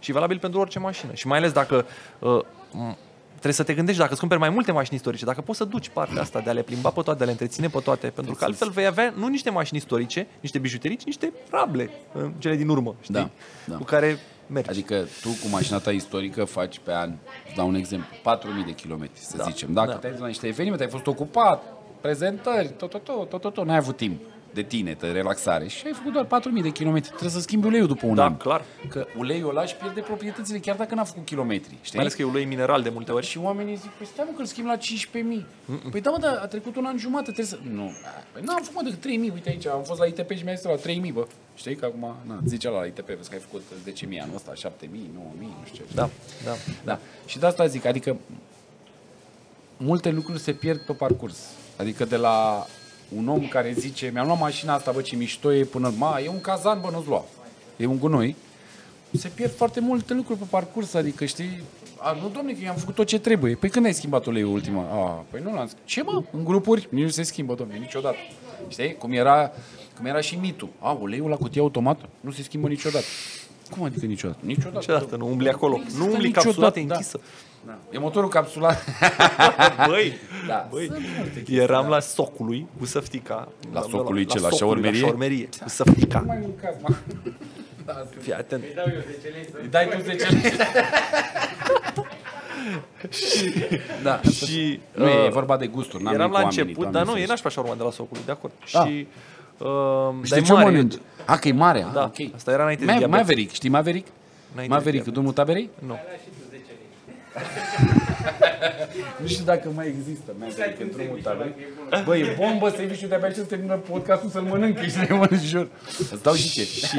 Și e valabil pentru orice mașină. Și mai ales dacă uh, m- trebuie să te gândești dacă îți cumperi mai multe mașini istorice, dacă poți să duci partea asta de a le plimba pe toate, de a le întreține pe toate, pentru că altfel vei avea nu niște mașini istorice, niște bijuterii, ci niște rable, uh, cele din urmă, știi? Da, da. Cu care mergi. Adică tu cu mașina ta istorică faci pe an, îți dau un exemplu, 4.000 de kilometri, să Da, zicem. Dacă da. te-ai dus la niște evenimente, ai fost ocupat, prezentări, tot, tot, tot, tot, tot, tot, n-ai avut timp de tine, de relaxare și ai făcut doar 4.000 de kilometri. Trebuie să schimbi uleiul după un Da, an. clar. Că uleiul ăla își pierde proprietățile chiar dacă n-a făcut kilometri. Știi? Mai ales că e ulei mineral de multe ori. Și oamenii zic, păi stai mă că îl schimb la 15.000. Păi da, mă, dar a trecut un an jumate, trebuie să... Nu, păi n-am făcut decât 3.000, uite aici, am fost la ITP și mi-a zis la 3.000, bă. Știi că acum, na, zice la ITP, vezi că ai făcut 10.000 anul ăsta, 7.000, 9.000, nu știu ce. Da, da. Da. Și de asta zic, adică multe lucruri se pierd pe parcurs. Adică de la un om care zice, mi-am luat mașina asta, bă, ce mișto e, până, ma, e un cazan, bă, nu-ți lua. E un gunoi. Se pierd foarte multe lucruri pe parcurs, adică, știi, a, nu, domne, că eu am făcut tot ce trebuie. Păi când ai schimbat uleiul ultima? A, păi nu l-am schimbat. Ce, mă? În grupuri? Nici nu se schimbă, domne, niciodată. Știi? Cum era, cum era și mitul. A, uleiul la cutie automat nu se schimbă niciodată. Cum adică niciodată? Niciodată. Niciodată nu umbli acolo. există Nu umbli niciodată, capsulată da. închisă. Da. E motorul capsulat. *laughs* Băi, Da. băi, Sunt multe chestii, eram la socului cu săftica. La socului ce, la socului, șaormerie? La șaormerie, cu săftica. mai mâncați, mă. Da, Fii atent. Îi dau eu 10 lei să... îi dai tu 10 lei. *laughs* da. Și Nu e, e uh, vorba de gusturi. n-am eram nimic la cu oamenii, început, Doamne dar nu, e ferește. nașpa șaurma de la socului, de acord. Da. Și uh, Știi dar e ce mare. mănânci? A, că e mare, Da, a, ok. asta era înainte de Ma- diabet. Maverick, știi Maverick? Înainte de Maverick, diabet. domnul Taberei? Nu. Nu știu dacă mai există Maverick în drumul Taberei. Bă, e bombă serviciu de-abia ce să termină podcastul să-l mănânc, ești nebun, îți jur. Îți dau și ce. Și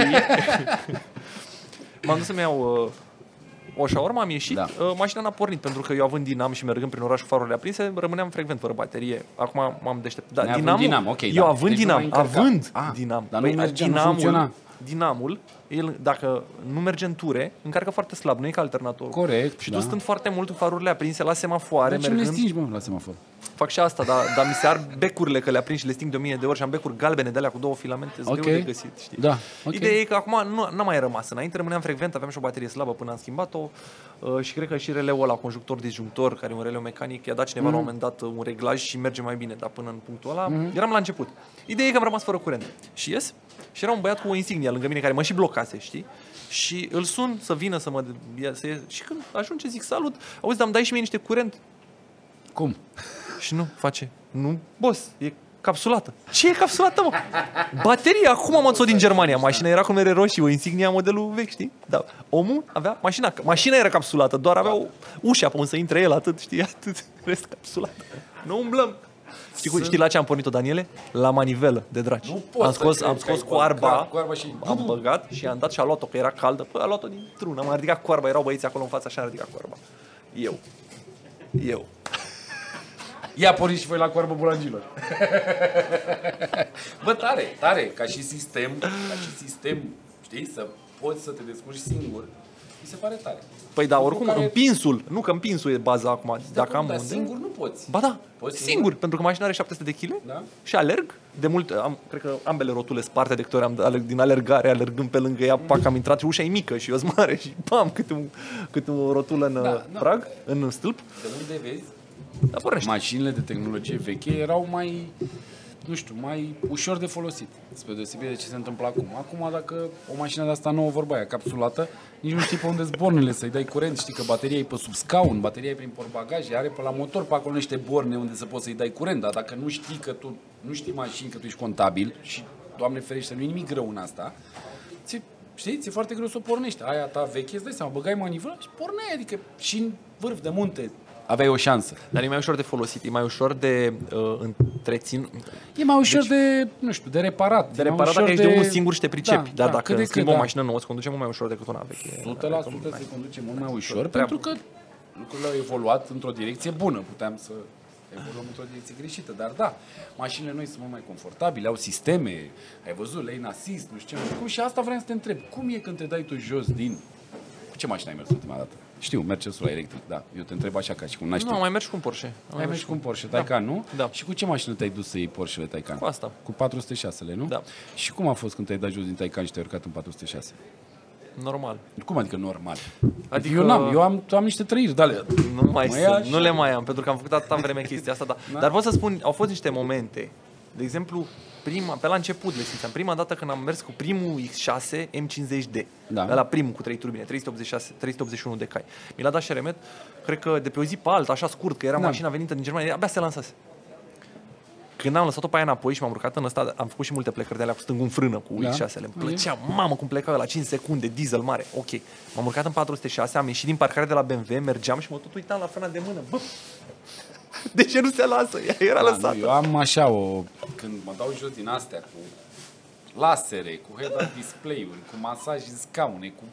m-am dus să-mi iau uh, o șaorma, am ieșit, Da. uh, mașina n-a pornit, pentru că eu având dinam și mergând prin oraș cu farurile aprinse, rămâneam frecvent fără baterie. Acum m-am deștept. Da, Neavând dinamul, dinam, ok, eu da. având Deci nu mai dinam, încărca. având Ah, dinam, dar nu Păi, mergea, nu dinamul, funcționa. dinamul, el, dacă nu merge în ture, încarcă foarte slab, nu e ca alternatorul. Corect, Și da. tu stând foarte mult cu farurile aprinse la semafoare, Dar ce nu le mergând, stingi, mă, la semafor? Fac și asta, dar, dar mi se ard becurile că le aprind și le sting de o mie de ori și am becuri galbene de alea cu două filamente, sunt Ok. greu de găsit, știi? Da, ok. Ideea e că acum nu n-a mai rămas. Înainte rămâneam frecvent, aveam și o baterie slabă până am schimbat-o uh, și cred că și releul ăla, conjuctor-disjunctor, care e un releu mecanic, i-a dat cineva Mhm. la un moment dat uh, un reglaj și merge mai bine, dar până în punctul ăla eram la început. Ideea e că am rămas fără curent. Și ies și era un băiat cu o insignia lângă mine care mă și blocase, știi? Și îl sun să vină să mă ia, să ies. și când ajunge zic salut, auzi, dar îmi dai și mie niște curent? Cum? Și nu, face, nu, boss, e capsulată. Ce e capsulată, mă? Baterie, acum am adus-o din Germania. Mașina era cu mere roșii, o insignia modelul vechi, știi? Da. Omul avea mașina, mașina era capsulată, doar avea o ușa pe unde să intre el, atât, știi, atât, rest capsulată. Nu umblăm. Știi, cu, știi la ce am pornit-o, Daniele? La manivelă de dragi. Nu pot am să scos, cred am că scos ai coarba, băgat coarba și- am băgat și am dat și a luat-o, că era caldă. Păi a luat-o dintr-un, am ridicat coarba, erau băieți acolo în fața și am ridicat coarba. Eu. Eu. Ia porniți și voi la coarbă bulangilor. *laughs* Bă, tare, tare, ca și sistem, ca și sistem, știi, să poți să te descurci singur, mi se pare tare. Păi da, Lucru oricum, care- împinsul, nu că împinsul e baza acum, dacă am dar unde. singur nu poți. Ba da, Poți singur, singur? pentru că mașina are 700 de kg Da. și alerg. De mult, am, cred că ambele rotule sparte de câte ori am alerg, din alergare, alergând pe lângă ea, pac, am intrat și ușa e mică și eu sunt *laughs* mare și pam, câte, un, câte o rotulă în Da, da, da. prag, în stâlp, De unde vezi? dar pornește. Mașinile de tehnologie veche erau mai, nu știu, mai ușor de folosit, spre deosebire de ce se întâmplă acum. Acum, dacă o mașină de asta nouă, vorba aia, capsulată, nici nu știi pe unde bornele să-i dai curent, știi că bateria e pe sub scaun, bateria e prin portbagaje, are pe la motor pe acolo niște borne unde să poți să-i dai curent, dar dacă nu știi că tu, nu știi mașini, că tu ești contabil și, Doamne ferește, nu e nimic rău în asta, ți, știi, ți-e foarte greu să o pornești. Aia ta veche, îți dai seama, băgai manivela și porneai, adică și în vârf de munte aveai o șansă. Dar e mai ușor de folosit, e mai ușor de uh, întrețin. E mai ușor de, nu știu, de reparat. Deci- De e mai reparat ușor dacă ești de unul singur și te pricepi. Da, dar da, dacă cred că schimbi o da. mașină nouă, se conduce mult mai ușor decât una veche. 100% se conduce mult mai ușor, Treabă. pentru că lucrurile au evoluat într-o direcție bună. Puteam să evoluăm într-o direcție greșită, dar da, mașinile noi sunt mult mai confortabile, au sisteme, ai văzut, lane assist, nu știu ce, nu știu cum, și asta vreau să te întreb. Cum e când te dai tu jos din... Cu ce mașină ai mers ultima dată? Știu, Mercedes la electric, da. Eu te întreb așa ca și cum n-ai Nu, știut. mai mergi cu un Porsche. Ai mers cu un Porsche Taycan, nu? Da. Și cu ce mașină te-ai dus să iei Porsche-le Taycan? Cu asta. Cu 406-le, nu? Da. Și cum a fost când te-ai dat jos din Taycan și te-ai urcat în 406? Normal. Cum adică normal? Adică- Adică eu n-am, eu am, am niște trăiri de ale. Nu mai Mă ia sunt, așa. nu le mai am, pentru că am făcut atâta vreme chestia asta. Dar, Da. dar pot să spun, au fost niște momente. De exemplu, prima, pe la început le simțeam. Prima dată când am mers cu primul X6 M50D. Da. La primul cu 3 turbine, 386, 381 de cai. Mi l-a dat și remet, cred că de pe o zi pe alta, așa scurt, că era Da. mașina venită din Germania, abia se lansase. Când am lăsat-o pe aia înapoi și m-am urcat în ăsta, am făcut și multe plecări de alea cu stângul în frână cu Da. X6-le. Îmi plăcea, mamă, cum pleca la 5 secunde, diesel mare. Ok. M-am urcat în 406, am ieșit din parcare de la BMW, mergeam și mă tot uitam la frâna de mână. Bă, *laughs* de ce nu se lasă? Ea era Da, lăsată. nu, eu am așa o... Când mă dau jos din astea cu lasere, cu head-up *laughs* display-uri, cu masaj în scaune, cu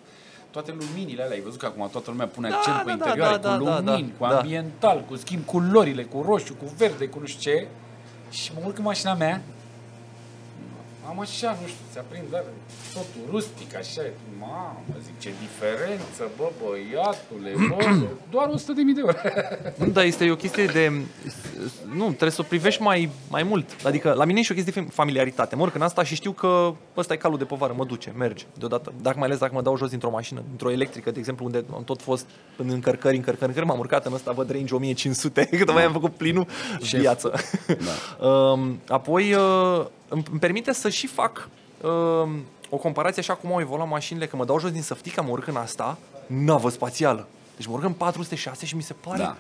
toate luminile alea. Ai văzut că acum toată lumea pune Da, accent da, pe da, interioare, da, cu da, da, lumini, da, cu da. ambiental, cu schimb culorile, cu roșu, cu verde, cu nu știu ce. Și mă urc în mașina mea, am așa, nu știu, se aprind dar totul rustic, așa, mamă, zic, ce diferență, bă, băiatule, bă, doar 100 de mii de euro. Nu, dar este o chestie de... Nu, trebuie să o privești mai, mai mult. Adică la mine e și o chestie de familiaritate. Mă urc în asta și știu că ăsta e calul de povară, mă duce, merge deodată. Dacă mai ales dacă mă dau jos dintr-o mașină, dintr-o electrică, de exemplu, unde am tot fost în încărcări, încărcări, încărcări, m-am urcat în ăsta, văd range 1500, cât mai am făcut plinul, Șef. viață. Da. *laughs* Um, apoi uh, îmi îmi permite să și fac um, o comparație așa cum au evoluat mașinile, că mă dau jos din săftica, mă urc în asta, navă spațială. Deci mă urc în 406 și mi se pare Da.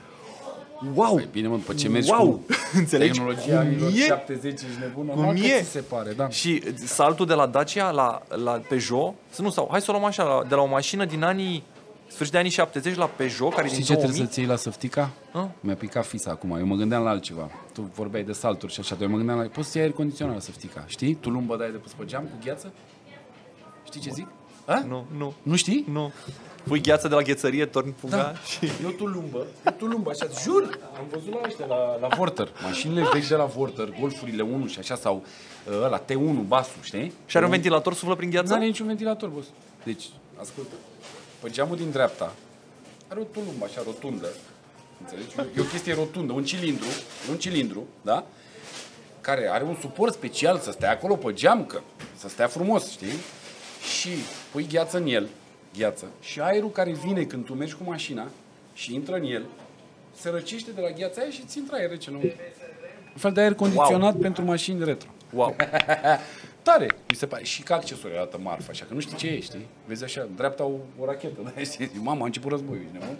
Wow! Păi bine, mă, după ce mergi wow! cu *laughs* Înțelegi? tehnologia Cum anilor e? 70 ești nebună, Cum numai că e? ți se pare, da. Și saltul de la Dacia la, la Peugeot, să nu, sau hai să o luăm așa, la- de la o mașină din anii, sfârșit de anii 70 la Peugeot, care e Știi din ce 2000, trebuie să-ți iei la săftica? A? Mi-a picat fisa acum, eu mă gândeam la altceva. Tu vorbeai de salturi și așa, dar eu mă gândeam la... Poți să iei aer condiționat la săftica, știi? Tu lumbă dai de pus pe geam cu gheață? Știi ce zic? A? Nu, nu, Nu știi? nu. Pui gheață de la ghețărie, torni punga Da. și... Eu tu lumbă, eu tu lumbă, așa, jur, am văzut la ăștia, la, la Vorter, mașinile vechi de la Vorter, Golfurile 1 și așa, sau uh, ăla, T1, basul, știi? Și are un ventilator, suflă prin Nu gheață? are niciun ventilator, boss. Deci, ascultă, pe geamul din dreapta are o tulumbă așa rotundă Înțelegi? E o chestie rotundă, un cilindru, un cilindru, da? Care are un suport special să stea acolo pe geamcă, să stea frumos, știi? Și pui gheață în el, gheață, și aerul care vine când tu mergi cu mașina și intră în el, se răcește de la gheața aia și ți intră aer rece înăuntru. Un fel de aer condiționat wow. pentru mașini retro. Wow. *laughs* Tare, mi se pare. Și ca accesori arată marfă, așa, că nu știi ce e, știi? Vezi așa, în dreapta o, o rachetă, *laughs* da? Știi? Zic, Mama, a început războiul, ești nebun?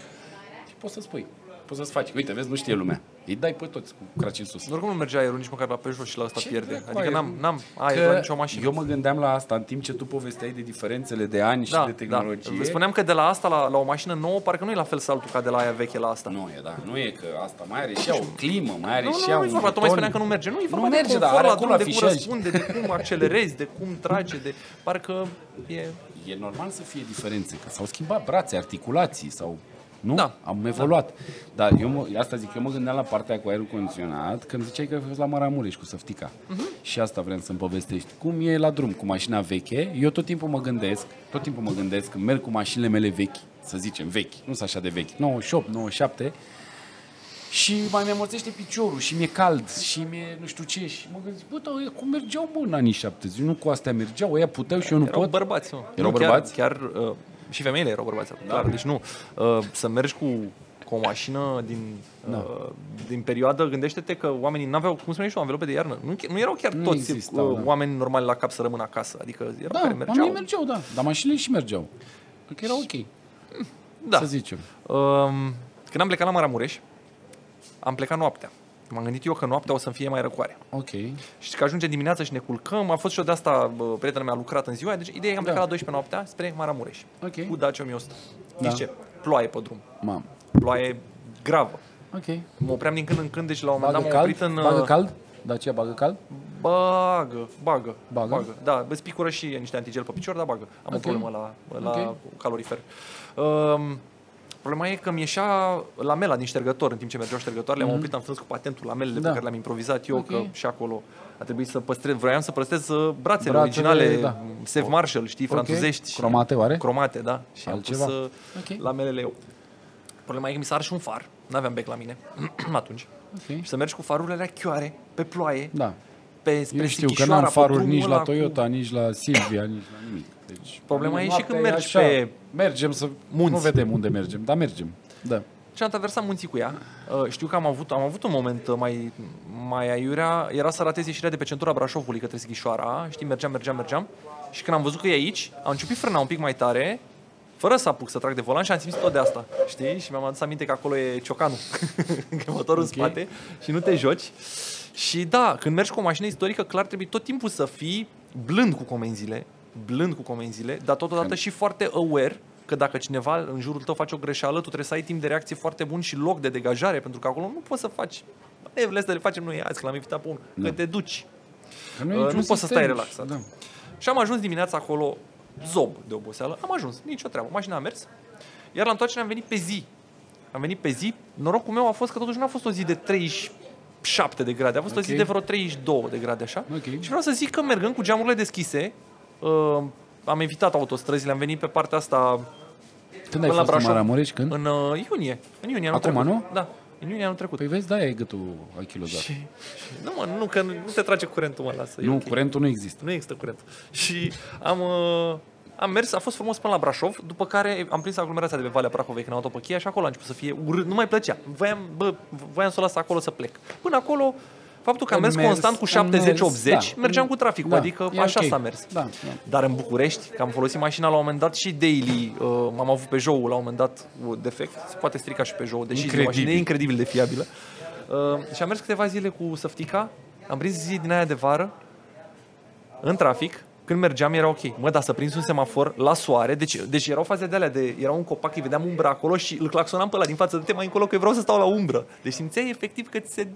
Și poți să spui, poți să-ți faci. Uite, vezi, nu știe lumea. Îi dai pe toți cu craci în sus. Oricum nu merge aerul nici măcar la pe jos și la asta Ce pierde. dracu Adică aer? n-am, n-am aer la nicio mașină. eu mă gândeam la asta în timp ce tu povesteai de diferențele de ani și da, de tehnologie. Da. Spuneam că de la asta la, la o mașină nouă, parcă nu e la fel saltul ca de la aia veche la asta. Nu e, da. Nu e că asta mai are și ea o climă, mai are Nu, și nu, ea nu, un e vorba, tu mai buton. spuneam că nu merge. Nu, e vorba Nu de merge, confort dar are la acolo drum, de cum afișaj. răspunde, de cum accelerezi, de cum trage, de... Parcă e... E normal să fie diferențe, că s-au schimbat brațe, articulații sau... Nu? Da. Am evoluat. Dar eu mă, asta zic, eu mă gândeam la partea aia cu aerul condiționat când ziceai că ai fost la Maramureș cu Săftica. Mhm. Și asta vreau să-mi povestești. Cum e la drum cu mașina veche? Eu tot timpul mă gândesc, tot timpul mă gândesc când merg cu mașinile mele vechi, să zicem vechi, nu sunt așa de vechi, 98, 97, și mai mi amoțește piciorul și mi-e cald și mi-e nu știu ce și mă gândesc, bă, dar ăia cum mergeau mă în anii 70? Nu cu astea mergeau, ăia puteau și eu nu Erau pot. bărbați, mă. Erau Nu, bărbați? Chiar, chiar uh, și femeile erau bărbați, da. clar. Deci nu, uh, să mergi cu, cu o mașină din, uh, Da. din perioadă, gândește-te că oamenii n-aveau, cum spuneai și tu, anvelope de iarnă. Nu, nu erau chiar Nu toți existau, uh, da. oameni normali la cap să rămână acasă. Adică erau Da, care mergeau. mergeau. mergeau, da. Dar mașinile și mergeau. Că era ok, Da. să zicem. Um, când am plecat la Maramureș, am plecat noaptea. M-am gândit eu că noaptea o să-mi fie mai răcoare. Ok. Și că ajunge dimineața și ne culcăm. A fost și o de asta, bă, prietena mea a lucrat în ziua. Deci ideea e că am Da. plecat la 12 noaptea spre Maramureș. Ok. Cu Dacia 1100. Da. Știți ce? Ploaie pe drum. Mam. Ploaie gravă. Ok. Mă opream din când în când, deci la un moment Bagă dat m-am cald? oprit în... Bagă uh, cald? Dacia bagă cald? Bagă, bagă, Bagă? bagă. Da, îți picură și niște antigel pe picior, dar bagă. Am o Ok. problemă la, la Ok. calorifer. Um, problema e că mi ieșea lamela din ștergător în timp ce mergeau ștergătoarele. Am oprit, am strâns cu patentul lamelele Mhm. Da. pe care le-am improvizat eu, Ok. că și acolo a trebuit să păstrez, vroiam să păstrez uh, brațele, Brațele, originale, da. Save Marshall, știi, Ok. franțuzești. și- Cromate, oare? Cromate, da. Și Altceva. am pus uh, Ok. lamelele eu. Problema e că mi s-a ars și un far. N-aveam bec la mine *clears throat* atunci. Ok. Și să mergi cu farurile alea chioare, pe ploaie, Da. pe spre Eu știu că Sighișoara, n-am pe faruri drumul nici la ăla Toyota, nici la Silvia, nici la nimic. Deci, Problema e și noaptea când mergi așa. pe- Mergem să... munți. Nu vedem unde mergem, dar mergem. Da. Și am traversat munții cu ea. Uh, Știu că am avut, am avut un moment uh, mai, mai aiurea. Era să ratez ieșirea de pe centura Brașovului către Sighișoara. Știi, mergeam, mergeam, mergeam. Și când am văzut că e aici, am început frâna un pic mai tare, fără să apuc să trag de volan și am simțit tot de asta. Știi? Și mi-am adus aminte că acolo e ciocanul, *laughs* că motorul în Ok. spate și nu te joci. Și da, când mergi cu o mașină istorică, clar trebuie tot timpul să fii blând cu comenzile, blând cu comenzile, dar totodată și foarte aware că dacă cineva în jurul tău face o greșeală, tu trebuie să ai timp de reacție foarte bun și loc de degajare, pentru că acolo nu poți să faci Evrele astea le facem noi azi, că l-am invitat pe unul. Da. Că te duci. Că nu, Uh, e niciun nu poți să sistem. stai relaxat. Da. Și am ajuns dimineața acolo, zob de oboseală. Am ajuns, nicio treabă. Mașina a mers. Iar la întoarcere am venit pe zi. Am venit pe zi. Norocul meu a fost că totuși nu a fost o zi de 37 de grade. A fost o zi Ok. de vreo 32 de grade, așa. Ok. Și vreau să zic că mergând cu geamurile deschise, uh, am evitat autostrăzile, am venit pe partea asta Când ai Până la fost în Brașov. Maramureș? Când? în uh, iunie. În iunie anul Acum, trecut. nu? Da, în iunie anul trecut. Păi vezi, da, e gâtul achilozat. Și, și, nu, mă, nu, că nu, nu te trage curentul, mă, lasă. e Nu, ok. curentul nu există. Nu există curent. Și am, uh, am mers, a fost frumos până la Brașov, după care am prins aglomerația de pe Valea Prahovei când am luat-o pe Chia și acolo a început să fie urât, nu mai plăcea. Voiam, bă, voiam să o las acolo să plec. Până acolo, faptul că am Am mers, constant cu am 70-80, mers, da. mergeam cu traficul, Da, adică e așa ok. s-a mers. Da, da. Dar în București, că am folosit mașina la un moment dat și daily, uh, m-am avut pe jou la un moment dat un defect, se poate strica și pe jou, deși e o Incredibil. mașină incredibil de fiabilă. Uh, și am mers câteva zile cu săftica, am prins zi din aia de vară, în trafic, când mergeam era ok. Mă, dar să prins un semafor la soare, deci, deci erau faze de alea, de, era un copac, îi vedeam umbră acolo și îl claxonam pe ăla din față, de te mai încolo că eu vreau să stau la umbră. Deci simțeai efectiv că ți se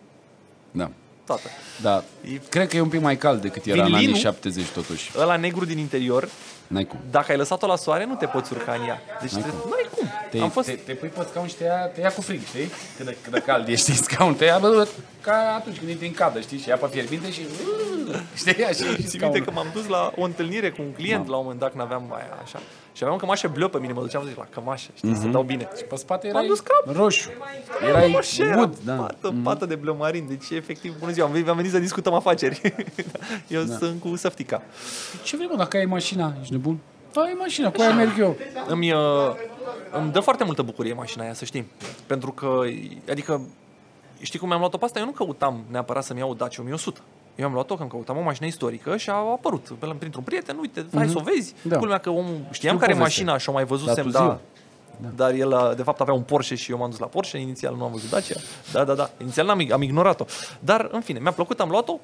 Da. Toată. Da. E- Cred că e un pic mai cald decât era în anii Vinlinul? 70 totuși. Ăla negru din interior, N-ai cum. dacă ai lăsat-o la soare, nu te poți urca în ea. Deci N-ai trebuie, nu ai cum. Te, Am fost- te, te pui pe scaun și te ia, te ia cu frig, știi? Când, e- când e cald e, știi, scaun, te ia, bă, ca atunci când intri în cadă, știi? Și ia pe fierbinte și... *laughs* Știi, așa e și Țin minte scaunul. că m-am dus la o întâlnire cu un client la un moment dat când aveam aia așa. Și aveam cămașă bleu pe mine, mă duceam zic, la cămașă, știi, să dau bine. Pe spate M-am erai dus cap. roșu. Erai Așa era, wood, da. pată, pată de bleu marin, deci efectiv, bună ziua, am venit, am venit să discutăm afaceri. *laughs* Eu sunt cu săftica. Ce vrei, mă, dacă ai mașina? Ești nebun? Da, ai mașina, cu aia merg eu. Îmi, uh, îmi dă foarte multă bucurie mașina aia, să știi. Pentru că, adică, știi cum mi-am luat-o pe asta? Eu nu căutam neapărat să-mi iau o Dacia 1100. Eu am luat-o când căutam o mașină istorică și a apărut pe la- printr-un prieten, uite, hai să o vezi. Da. Culmea că omul, știam Știu care e povestea. mașina și o mai văzusem, La da, Târziu. dar el, a- de fapt, avea un Porsche și eu m-am dus la Porsche. Inițial nu am văzut Dacia. Da, da, da. Inițial am, am ignorat-o. Dar, în fine, mi-a plăcut, am luat-o.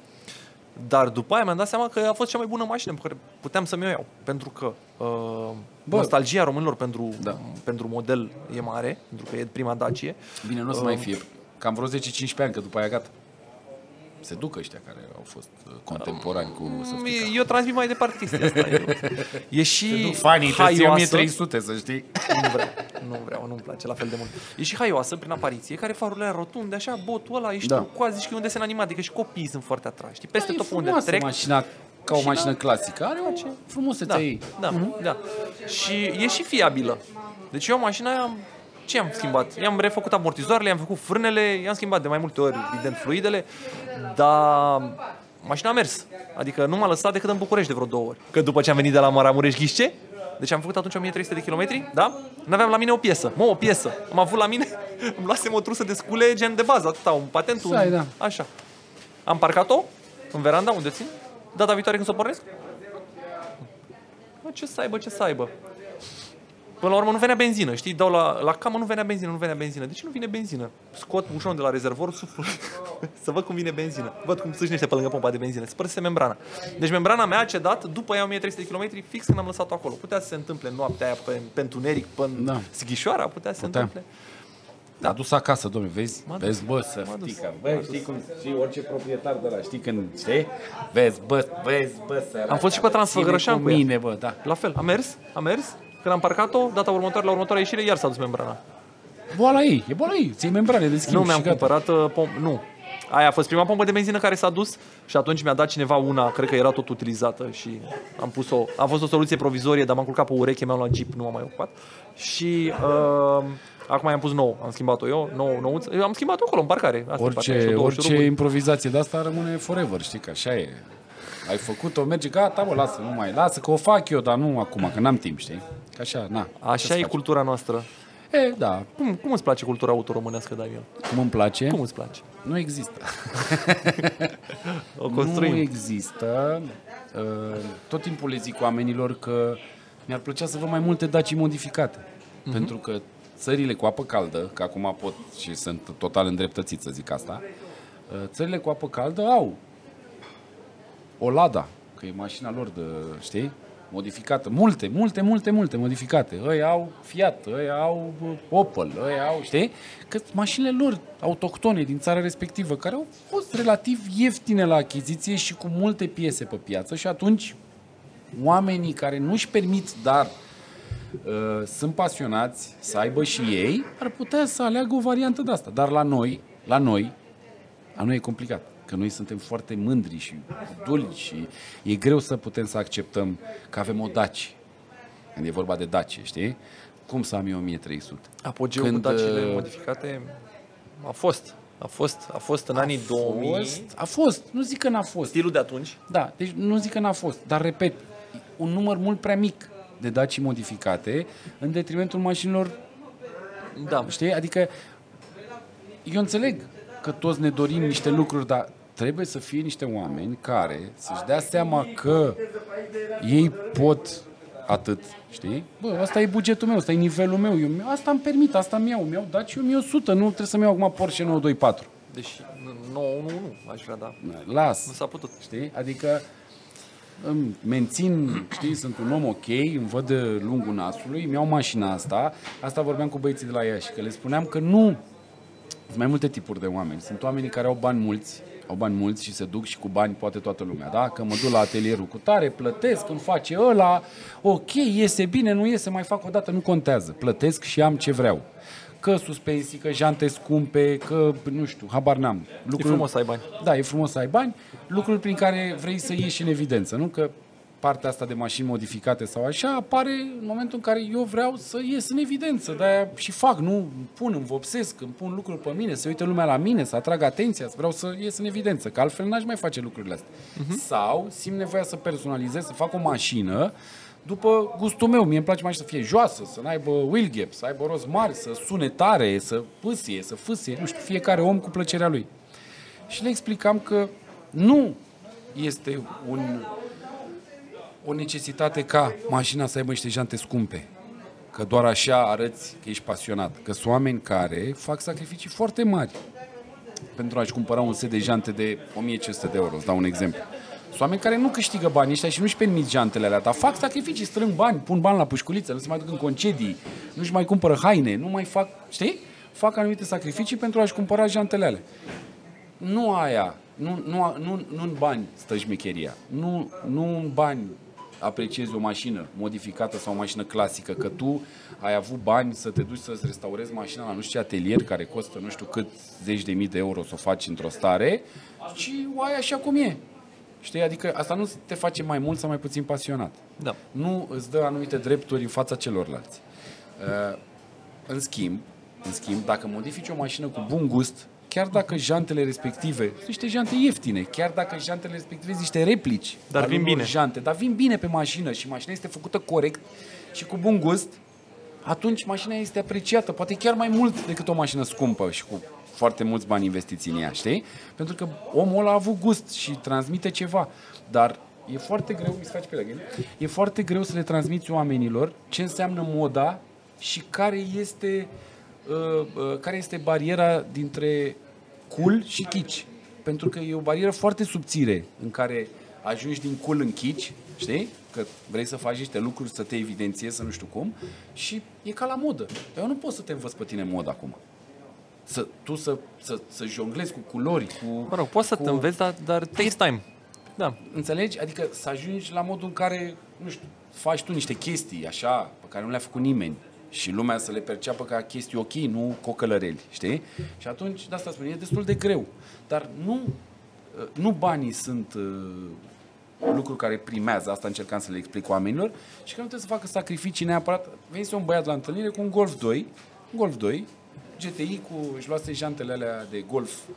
Dar după aia mi-am dat seama că a fost cea mai bună mașină pe care puteam să-mi o iau. Pentru că uh, Bă. nostalgia românilor pentru, Da. pentru model e mare, pentru că e prima Dacie. Bine, nu o să mai fie. Cam vreo 10-15 ani, că după aia gata. Se duc ăștia care au fost uh, contemporani cu Softica. Eu transmit mai departe chestia asta. Eu- *laughs* E și Duc fanii, trebuie să iei haioasă. 1300, să știi. *coughs* Nu vreau, nu vreau, nu-mi place la fel de mult. E și haioasă prin apariție, care farurile alea rotunde, așa, botul ăla, ești Da. da. cu zici că e un desen animat, adică și copiii sunt foarte atrași. Știi, peste Da, tot e pe unde frumoasă trec. mașina, ca o Și mașină da. clasică. Are o frumusețe Da, ei. da, da. Și e și fiabilă. Deci eu mașina aia, am- ce am schimbat? I-am refăcut amortizoarele, i-am făcut frânele, i-am schimbat de mai multe ori, evident, fluidele, dar mașina a mers. Adică nu m-a lăsat decât în București de vreo două ori. Că după ce am venit de la Maramureș Ghișce, deci am făcut atunci 1300 de kilometri, da? N-aveam la mine o piesă. Mă, o piesă. Am avut la mine, *laughs* îmi luasem o trusă de scule gen de bază, atâta, un patent, un... Să ai, da. Așa. Am parcat-o în veranda unde o țin. Data viitoare când să o pornesc, Bă, ce să aibă, ce să aibă. Până la urmă nu venea benzină, știi? Dau la, la camă, nu venea benzină, nu venea benzină. De ce nu vine benzină? Scot bușonul de la rezervor, suflu, *laughs* să văd cum vine benzină. Văd cum sâșnește pe lângă pompa de benzină. Spărse membrana. Deci membrana mea a cedat după ea 1300 de km fix când am lăsat-o acolo. Putea să se întâmple noaptea aia pe, pe întuneric, pe Da. da. Sighișoara, putea să se Putea. întâmple. Da. A dus acasă, domnule, vezi? M-a dus. Vezi, bă, să M-a dus. știi că, M-a bă, dus. știi cum, știi, orice proprietar de la, știi când, știi? Vezi, bă, vezi, bă, săraca, Am fost și pe bă, Transfăgărășan ține cu ea. mine, bă, da. La fel, a mers, a mers. Când am parcat-o, data următoare, la următoarea ieșire, iar s-a dus membrana. Boala ei, e boala ei, ții membrane de schimb Nu, și mi-am gata. cumpărat uh, pom- Nu. Aia a fost prima pompă de benzină care s-a dus și atunci mi-a dat cineva una, cred că era tot utilizată și am pus-o. A fost o soluție provizorie, dar m-am culcat pe ureche, mi-am luat Jeep, nu m-am mai ocupat. Și uh, acum i-am pus nou, am schimbat-o eu, nou, nouță. Eu am schimbat-o acolo în parcare. Asta e partea, și Orice, două orice șuruburi. improvizație de asta rămâne forever, știi că așa e. Ai făcut-o, merge, gata, bă, lasă, nu mai, lasă că o fac eu, dar nu acum, că n-am timp, știi? Că așa, na. ce Așa să e faci? cultura noastră. E, da, Cum, cum îți place cultura autoromânească, Daniel? cum îmi place, Cum îți place? nu există. *laughs* O construim. Nu există. Uh, Tot timpul le zic oamenilor că mi-ar plăcea să văd mai multe Daci modificate. Mhm. Pentru că țările cu apă caldă, că acum pot și sunt total îndreptățit să zic asta, uh, țările cu apă caldă au o Lada, că e mașina lor de, știi, modificată. Multe, multe, multe, multe modificate. Ei au Fiat, ei au uh, Opel, ei au, știi? Că mașinile lor autohtone din țara respectivă, care au fost relativ ieftine la achiziție și cu multe piese pe piață și atunci oamenii care nu-și permit, dar uh, sunt pasionați să aibă și ei, ar putea să aleagă o variantă de asta. Dar la noi, la noi, la noi e complicat. Că noi suntem foarte mândri și dulci și e greu să putem să acceptăm că avem o Daci. Când e vorba de Daci, știi? Cum să am eu 1300? Apogeul Când, cu dacile uh, modificate a fost. A fost, a fost în anii 2000. Fost, a fost, nu zic că n-a fost. Stilul de atunci. Da, deci nu zic că n-a fost, dar repet, un număr mult prea mic de Daci modificate în detrimentul mașinilor Da, Știi? Adică eu înțeleg că toți ne dorim niște lucruri, dar trebuie să fie niște oameni care să-și dea seama că ei pot atât, știi? Bă, asta e bugetul meu, asta e nivelul meu, eu, asta îmi permit, asta mi iau, mi-au dat și eu 1100, nu trebuie să-mi iau acum Porsche 924. Deși 911 aș vrea, da. Las, Nu s-a putut. știi? Adică îmi mențin, știi, sunt un om ok, îmi văd de lungul nasului, îmi iau mașina asta, asta vorbeam cu băieții de la Iași, că le spuneam că nu Sunt mai multe tipuri de oameni. Sunt oamenii care au bani mulți, au bani mulți și se duc și cu bani poate toată lumea, da? Că mă duc la atelierul cu tare, plătesc, îmi face ăla, ok, iese bine, nu iese, mai fac o dată, nu contează. Plătesc și am ce vreau. Că suspensii, că jante scumpe, că, nu știu, habar n-am. E frumos să ai bani. Da, e frumos să ai bani, lucruri prin care vrei să ieși în evidență, nu? Că partea asta de mașini modificate sau așa apare în momentul în care eu vreau să ies în evidență, de și fac, nu pun, îmi vopsesc, îmi pun lucruri pe mine, să uite lumea la mine, să atrag atenția, să vreau să ies în evidență, că altfel n-aș mai face lucrurile astea. Uh-huh. Sau simt nevoia să personalizez, să fac o mașină după gustul meu. Mie îmi place mașina să fie joasă, să n-aibă wheel gap, să aibă roz mari, să sune tare, să pâsie, să fâsie, nu știu, fiecare om cu plăcerea lui. Și le explicam că nu este un o necesitate ca mașina să aibă niște jante scumpe. Că doar așa arăți că ești pasionat. Că sunt oameni care fac sacrificii foarte mari pentru a-și cumpăra un set de jante de 1500 de euro. Îți dau un exemplu. Sunt oameni care nu câștigă bani ăștia și nu-și permit jantele alea, dar fac sacrificii, strâng bani, pun bani la pușculiță, nu se mai duc în concedii, nu-și mai cumpără haine, nu mai fac, știi? Fac anumite sacrificii pentru a-și cumpăra jantele alea. Nu aia, nu, nu, nu, nu în bani stă șmecheria, nu, nu în bani apreciezi o mașină modificată sau o mașină clasică, că tu ai avut bani să te duci să-ți restaurezi mașina la nu știu ce atelier care costă nu știu cât zeci de mii de euro să o faci într-o stare și o ai așa cum e. Știi? Adică asta nu te face mai mult sau mai puțin pasionat. Da. Nu îți dă anumite drepturi în fața celorlalți. Uh, în schimb, în schimb, dacă modifici o mașină cu bun gust, chiar dacă jantele respective sunt niște jante ieftine, chiar dacă jantele respective sunt niște replici, Dar ale vin unor bine. jante, dar vin bine pe mașină și mașina este făcută corect și cu bun gust, atunci mașina este apreciată, poate chiar mai mult decât o mașină scumpă și cu foarte mulți bani investiți în ea, știi? Pentru că omul ăla a avut gust și transmite ceva, dar e foarte greu, mi se face pe la gând, e foarte greu să le transmiți oamenilor ce înseamnă moda și care este uh, uh, care este bariera dintre cool și kitsch. Pentru că e o barieră foarte subțire în care ajungi din cool în kitsch, știi? Că vrei să faci niște lucruri, să te evidențiezi, să nu știu cum, și e ca la modă. Dar eu nu pot să te învăț pe tine modă acum. Să, tu să, să, să jonglezi cu culori, cu... Mă rog, poți să cu... te înveți, dar, dar takes time. Da. Înțelegi? Adică să ajungi la modul în care, nu știu, faci tu niște chestii așa, pe care nu le-a făcut nimeni și lumea să le perceapă ca chestii ok, nu cocălăreli, știi? Și atunci, de asta spun, e destul de greu. Dar nu, nu banii sunt uh, lucruri care primează, asta încercam să le explic oamenilor, și că nu trebuie să facă sacrificii neapărat. Venise un băiat la întâlnire cu un Golf 2, un Golf 2, GTI cu, își luase jantele alea de golf uh,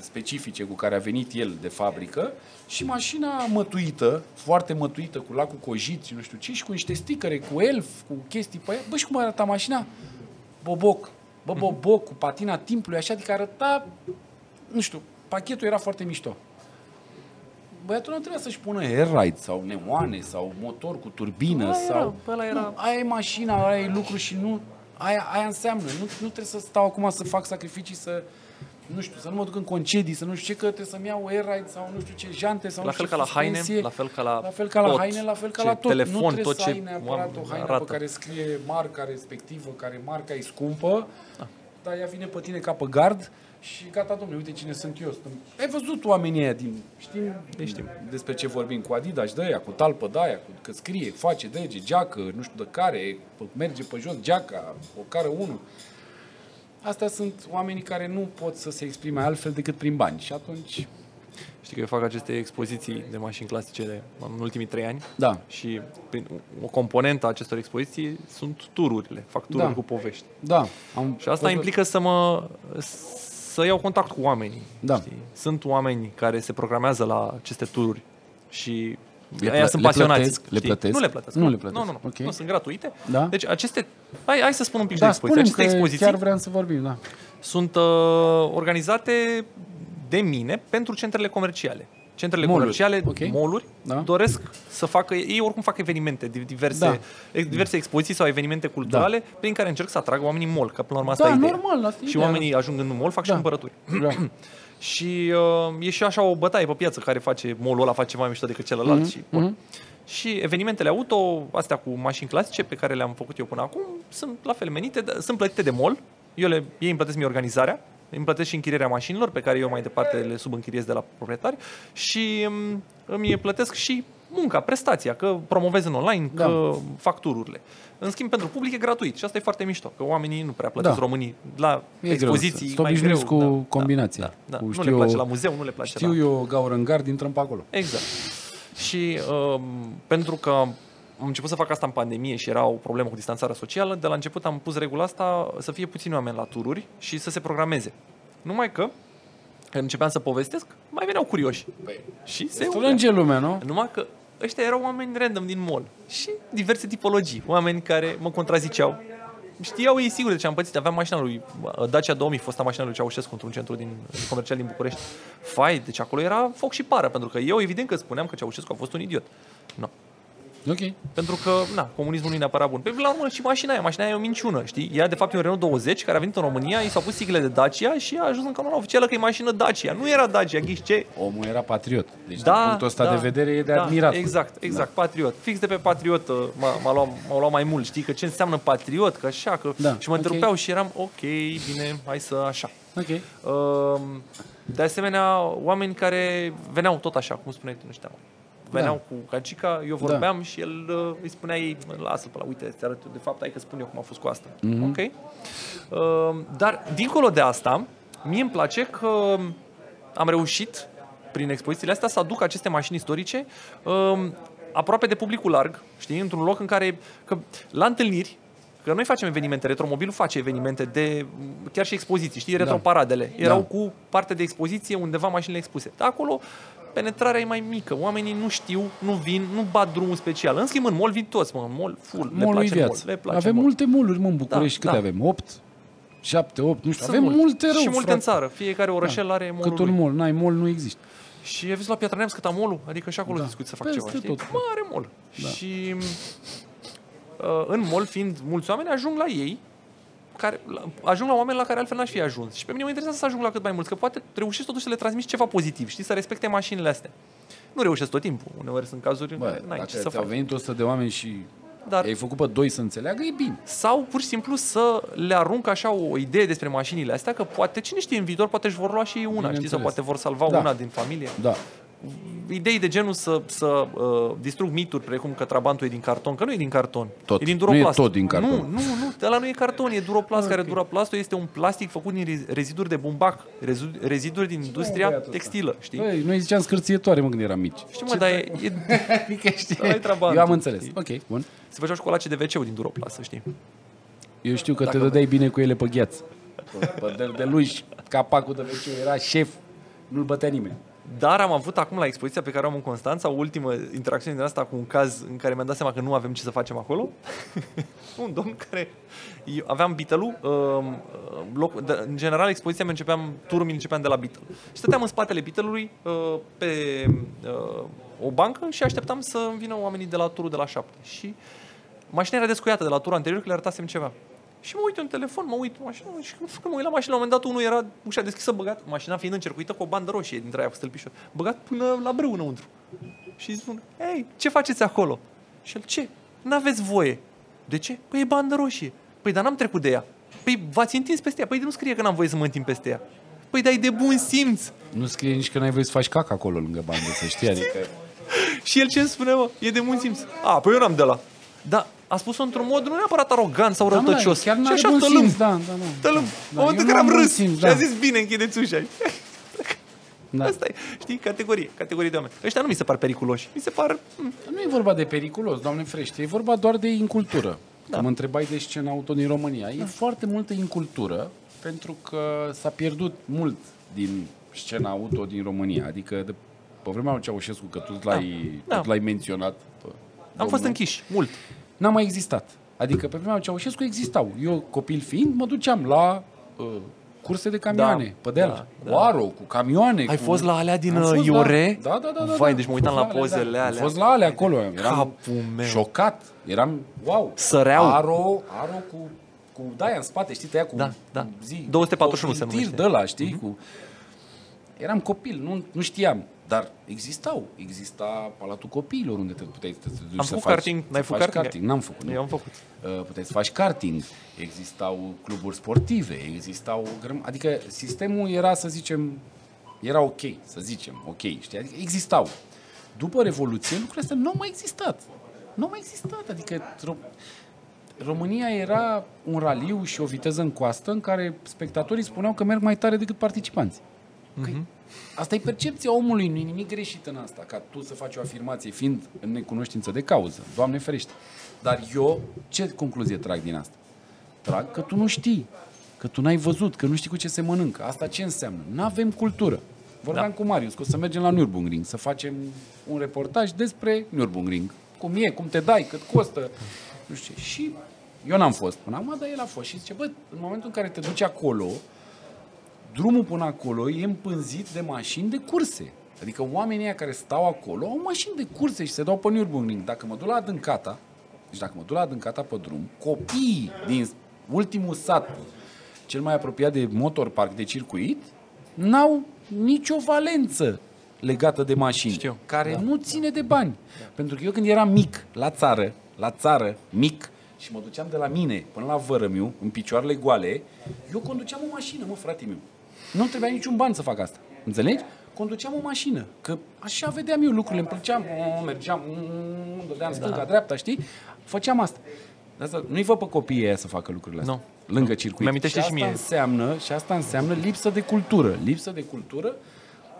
specifice cu care a venit el de fabrică și mașina mătuită, foarte mătuită, cu lacul cojit și nu știu ce, și cu niște sticăre, cu elf, cu chestii pe ea. Bă, și cum arăta mașina? Boboc. Bă, boboc, cu patina timpului, așa, adică arăta, nu știu, pachetul era foarte mișto. Băiatul nu trebuia să-și pună air ride sau neoane sau motor cu turbină Ăla era, sau... ăla era. Nu, aia e mașina, aia e lucru și nu... Aia, aia înseamnă. Nu, nu trebuie să stau acum să fac sacrificii, să nu știu, să nu mă duc în concedii, să nu știu ce, că trebuie să-mi iau air ride sau nu știu ce, jante sau La nu fel știu ca ce la haine, suspensie. la fel ca la la fel ca la tot. haine, la fel ca Ce la tot. telefon, nu trebuie tot să ce ai neapărat oameni o haină arată. pe care scrie marca respectivă, care marca e scumpă, Da. dar ea vine pe tine ca pe gard și gata, domnule, uite cine sunt eu. Sunt... Ai văzut oamenii ăia din... Știm, știm. despre ce vorbim, cu Adidas de aia, cu talpă de aia, cu, că scrie, face, dege, geacă, nu știu de care, merge pe jos geaca, o cară unul. Astea sunt oamenii care nu pot să se exprime altfel decât prin bani. Și atunci, Știi că eu fac aceste expoziții de mașini clasice de, în ultimii trei ani da, și prin, o componentă a acestor expoziții sunt tururile. Fac tururi Da. cu povești. da. Am Și asta văzut- implică să mă să iau contact cu oamenii. Da. Știi? Sunt oameni care se programează la aceste tururi și Le aia plă- sunt le pasionați. plătesc? Le știi? plătesc? Nu le plătesc. Nu le plătesc. Nu, nu, nu. Ok. nu sunt gratuite. Da. Deci aceste... Hai, hai să spun un pic de Da, expoziție. spunem Aceste că expoziții chiar vreau să vorbim, da. sunt uh, organizate de mine pentru centrele comerciale. Centrele Mall-uri, comerciale, ok. mall Da. doresc să facă, ei oricum fac evenimente, di- diverse, Da. ex- diverse expoziții sau evenimente culturale prin care încerc să atrag oamenii în mall, că până la urmă asta Da, e ideea. normal, asta e Și ideea. oamenii ajung în mall, fac și Da. cumpărături. Da. *clears throat* Și uh, e și așa o bătaie pe piață care face mall-ul ăla face mai mișto decât celălalt. Mhm, Și, bun. și evenimentele auto, astea cu mașini clasice pe care le-am făcut eu până acum, sunt la fel menite, d- sunt plătite de mall, Eu le, ei îmi plătesc mie organizarea, îmi plătesc și închirierea mașinilor, pe care eu mai departe le subînchiriez de la proprietari și um, îmi plătesc și munca, prestația, că promovez în online, Da. că fac tururile. În schimb, pentru public e gratuit și asta e foarte mișto, că oamenii nu prea plătesc Da. românii la E greu expoziții. să- să mai obișnuiți greu, cu da, combinația. Da, da, Cu Nu știu le place eu- la muzeu, nu le place Știu la... eu, gaură în gard, intrăm pe acolo. Exact. Și um, pentru că am început să fac asta în pandemie și era o problemă cu distanțarea socială, de la început am pus regula asta să fie puțini oameni la tururi și să se programeze. Numai că, când începeam să povestesc, mai veneau curioși. Și se Strânge lumea, nu? numai că ăștia erau oameni random din mall și diverse tipologii, oameni care mă contraziceau. Știau ei sigur de ce am pățit. Aveam mașina lui uh, Dacia 2000, fosta mașina lui Ceaușescu într-un centru din, comercial din București. Fai, deci acolo era foc și pară, pentru că eu evident că spuneam că Ceaușescu a fost un idiot. Nu. Ok. Pentru că, na, comunismul nu e neapărat bun. Pe la urmă și mașina aia, mașina aia e o minciună, știi? Ea, de fapt, e un Renault 20 care a venit în România, i s-au pus sigle de Dacia și a ajuns în canonul oficială că e mașină Dacia. Nu era Dacia, ghiși ce? Omul era patriot. Deci, Da, din punctul ăsta da, de vedere, e de da, admirat. Exact, exact, da. patriot. Fix de pe patriot uh, m-a, m-a, luat, m-a luat mai mult, știi? Că ce înseamnă patriot, că așa, că... Da, și mă ok. întrerupeau și eram, ok, bine, hai să așa. Ok. Uh, De asemenea, oameni care veneau tot așa, cum spuneai tu, nu știam. Veneau Da. cu cacica, eu vorbeam și el uh, îi spunea ei, lasă pe la, uite, te arăt eu, de fapt, hai că spun eu cum a fost cu asta. Mhm. Ok? Uh, Dar, dincolo de asta, mie îmi place că am reușit, prin expozițiile astea, să aduc aceste mașini istorice um, aproape de publicul larg, știi, într-un loc în care, că la întâlniri, că noi facem evenimente, Retromobilul face evenimente de, chiar și expoziții, știi, retroparadele. Erau Da. cu parte de expoziție undeva mașinile expuse. Dar acolo penetrarea e mai mică, oamenii nu știu, nu vin, nu bat drumul special. În schimb, în mall vin toți, mă, în mall full, le Molul place în viață. mall, le place Avem în mall. multe moluri, mă, în București. Da, Câte da. avem? 8? 7, 8, nu știu. Sunt avem multe rău, Și multe frate. în țară. Fiecare orășel are mall Cât un mol, n-ai mol, nu există. Și ai văzut la Piatra Neamț cât am molul? Adică și acolo Da. da. discuți să fac Peste ceva, știi? tot. Mare mol. Da. Și uh, în mall, fiind mulți oameni, ajung la ei, care, la, ajung la oameni la care altfel n-aș fi ajuns. Și pe mine mă interesează să ajung la cât mai mulți, că poate reușești totuși să le transmiți ceva pozitiv, știi, să respecte mașinile astea. Nu reușesc tot timpul, uneori sunt cazuri în Bă, care n-ai dacă ce să ți-au faci. venit 100 de oameni și Dar ai făcut pe doi să înțeleagă, e bine. sau pur și simplu să le arunc așa o idee despre mașinile astea, că poate, cine știe, în viitor poate își vor lua și ei una, știi, sau Bineînțeles. poate vor salva Da. una din familie. Da. Idei de genul să, să uh, distrug mituri precum că Trabantul e din carton, că nu e din carton. Tot. E din Nu e duroplast. tot din carton. Nu, nu, nu, ăla nu e carton, e duroplast, Ah, care ok. duroplastul este un plastic făcut din rez- reziduri de bumbac, rezu- reziduri din industria băiatul ăsta? textilă, știi? Băi, noi ziceam scârțietoare, mă, când eram mici. Știi, mă, dar e, e, Adică *laughs* știi? Ăla e Trabantul, Eu am înțeles. știi? Ok, bun. se făceau școlace de wc din duroplast, să știi. Eu știu că Dacă te dădeai bine cu ele pe gheață. Pe de, de lui și capacul de wc era șef, nu-l bătea nimeni. Dar am avut acum la expoziția pe care o am în Constanța o ultimă interacțiune din asta cu un caz în care mi-am dat seama că nu avem ce să facem acolo. *laughs* un domn care... Eu aveam Beatle-ul, um, loc, de, în general expoziția mi începeam, turul mi începeam de la Beatle. Și stăteam în spatele Beatle-ului uh, pe uh, o bancă și așteptam să vină oamenii de la turul de la șapte. Și mașina era descuiată de la turul anterior că le arătasem ceva. Și mă uit în telefon, mă uit în mașină și când mă uit la mașină, la un moment dat unul era ușa deschisă, băgat, mașina fiind încercuită cu o bandă roșie dintre aia cu stâlpișor, băgat până la brâu înăuntru. Și îi spun, ei, ce faceți acolo? Și el, ce? N-aveți voie. De ce? Păi e bandă roșie. Păi dar n-am trecut de ea. Păi v-ați întins peste ea. Păi nu scrie că n-am voie să mă întind peste ea. Păi dar e de bun simț. Nu scrie nici că n-ai voie să faci caca acolo lângă bandă, să știi. Adică... *laughs* Și el ce îmi spune, mă? E de bun simț. A, păi eu n-am de la. Da, a spus-o într-un mod nu neapărat arogant sau Da, mă, răutăcios. chiar și n-are așa bun tălâm. simț, da, da, da. Tălâm. Da, în momentul eu în care am n-am bun râs simț, și da. a zis, bine, închideți ușa. Da. Asta e, știi, categorie, categorie de oameni. Ăștia nu mi se par periculoși. Mi se par... mm, Nu e vorba de periculos, doamne frește, e vorba doar de incultură. Da. Mă întrebai de scena auto din România. E foarte multă incultură pentru că s-a pierdut mult din scena auto din România. Adică de, pe vremea lui Ceaușescu, că tu l-ai, Da. tot l-ai menționat. Pe Am fost domnul, închiși, mult. N-a mai existat. Adică pe vremea lui Ceaușescu existau. Eu, copil fiind, mă duceam la uh, curse de camioane, Da, pe deal. da, Da, da. Oaro, cu camioane. Ai cu... fost la alea din Am uh, fost, Iore? Da, da, da. da, Vai, da. deci mă uitam Am la fost pozele da. alea. Am fost la alea acolo. Eram Capul meu. șocat. Eram, wow. Săreau. Aro, aro cu, cu daia în spate, știi, tăia cu Da, da. zi. 241 se cu tir numește. Mhm. de ăla, știi? Cu... Eram copil, nu, nu știam. Dar existau. Exista Palatul Copiilor unde te puteai să te duci Am să făcut faci, karting. N-ai să făcut faci karting? N-am făcut. nu. Eu am făcut. Uh, puteai să faci karting, existau cluburi sportive, existau... grăm- Adică sistemul era, să zicem, era ok, să zicem, ok, știi? Adică existau. După Revoluție, lucrurile astea nu au mai existat. Nu au mai existat, adică Ro- România era un raliu și o viteză în coastă în care spectatorii spuneau că merg mai tare decât participanții. Că Asta e percepția omului, nu e nimic greșit în asta, ca tu să faci o afirmație fiind în necunoștință de cauză. Doamne ferește. Dar eu, ce concluzie trag din asta? Trag că tu nu știi, că tu n-ai văzut, că nu știi cu ce se mănâncă. Asta ce înseamnă? Nu avem cultură. Vorbeam da. cu Marius că o să mergem la Nürburgring, să facem un reportaj despre Nürburgring. Cum e, cum te dai, cât costă, nu știu ce. Și eu n-am fost până acum, dar el a fost și zice, bă, în momentul în care te duci acolo, drumul până acolo e împânzit de mașini de curse. Adică oamenii ăia care stau acolo au mașini de curse și se dau pe Nürburgring. Dacă mă duc la Adâncata, deci dacă mă duc la Adâncata pe drum, copiii din ultimul sat, cel mai apropiat de motor park, de circuit, n-au nicio valență legată de mașini, Știu, care da. nu ține de bani. Pentru că eu când eram mic, la țară, la țară, mic, și mă duceam de la mine până la vărămiu, în picioarele goale, eu conduceam o mașină, mă, frate meu. Nu trebuia niciun ban să fac asta. Înțelegi? Conduceam o mașină. Că așa vedeam eu lucrurile. Îmi plăceam, mm, mergeam, mm, dădeam stânga, dreapta, știi? Făceam asta. De asta nu-i văd pe copiii ăia să facă lucrurile astea. Nu. Lângă circuit. Mi-amintește și asta mie. Înseamnă, și asta înseamnă lipsă de cultură. Lipsă de cultură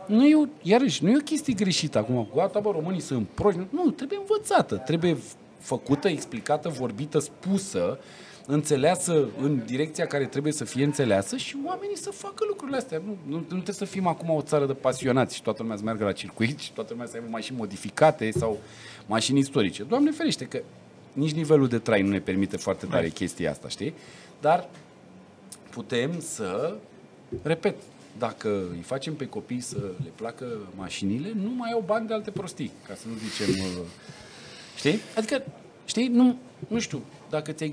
nu e, o, iarăși, nu e o chestie greșită acum. Gata, bă, românii sunt proști. Nu, trebuie învățată. Trebuie făcută, explicată, vorbită, spusă, înțeleasă în direcția care trebuie să fie înțeleasă și oamenii să facă lucrurile astea. Nu, nu, nu trebuie să fim acum o țară de pasionați și toată lumea să meargă la circuit și toată lumea să aibă mașini modificate sau mașini istorice. Doamne ferește că nici nivelul de trai nu ne permite foarte tare chestia asta, știi? Dar putem să, repet, dacă îi facem pe copii să le placă mașinile, nu mai au bani de alte prostii, ca să nu zicem... uh, Știi? Adică, știi, nu, nu știu, dacă ți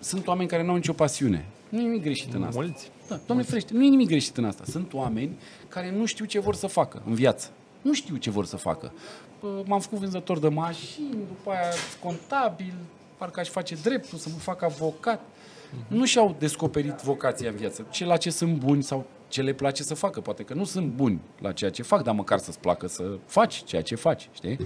sunt oameni care nu au nicio pasiune. Nu e nimic greșit în asta. Mulți. Da, Doamne ferește, nu e nimic greșit în asta. Sunt oameni care nu știu ce vor să facă în viață. Nu știu ce vor să facă. Bă, M-am făcut vânzător de mașini, după aia contabil, parcă aș face dreptul, să mă fac avocat. Nu și-au descoperit vocația în viață. Ce la ce sunt buni sau ce le place să facă. Poate că nu sunt buni la ceea ce fac, dar măcar să-ți placă să faci ceea ce faci, știi?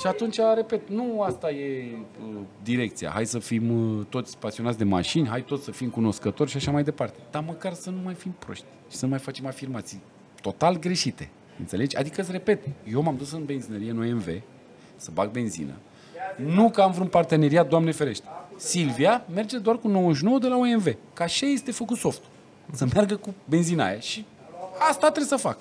Și atunci, repet, nu asta e uh, direcția. Hai să fim uh, toți pasionați de mașini, hai toți să fim cunoscători și așa mai departe. Dar măcar să nu mai fim proști și să nu mai facem afirmații total greșite. Înțelegi? Adică, îți repet, eu m-am dus în benzinărie în OMV să bag benzină. Nu că am vreun parteneriat, Doamne ferește. Silvia merge doar cu 99 de la OMV. Ca așa este făcut softul. Să meargă cu benzina aia. Și asta trebuie să fac.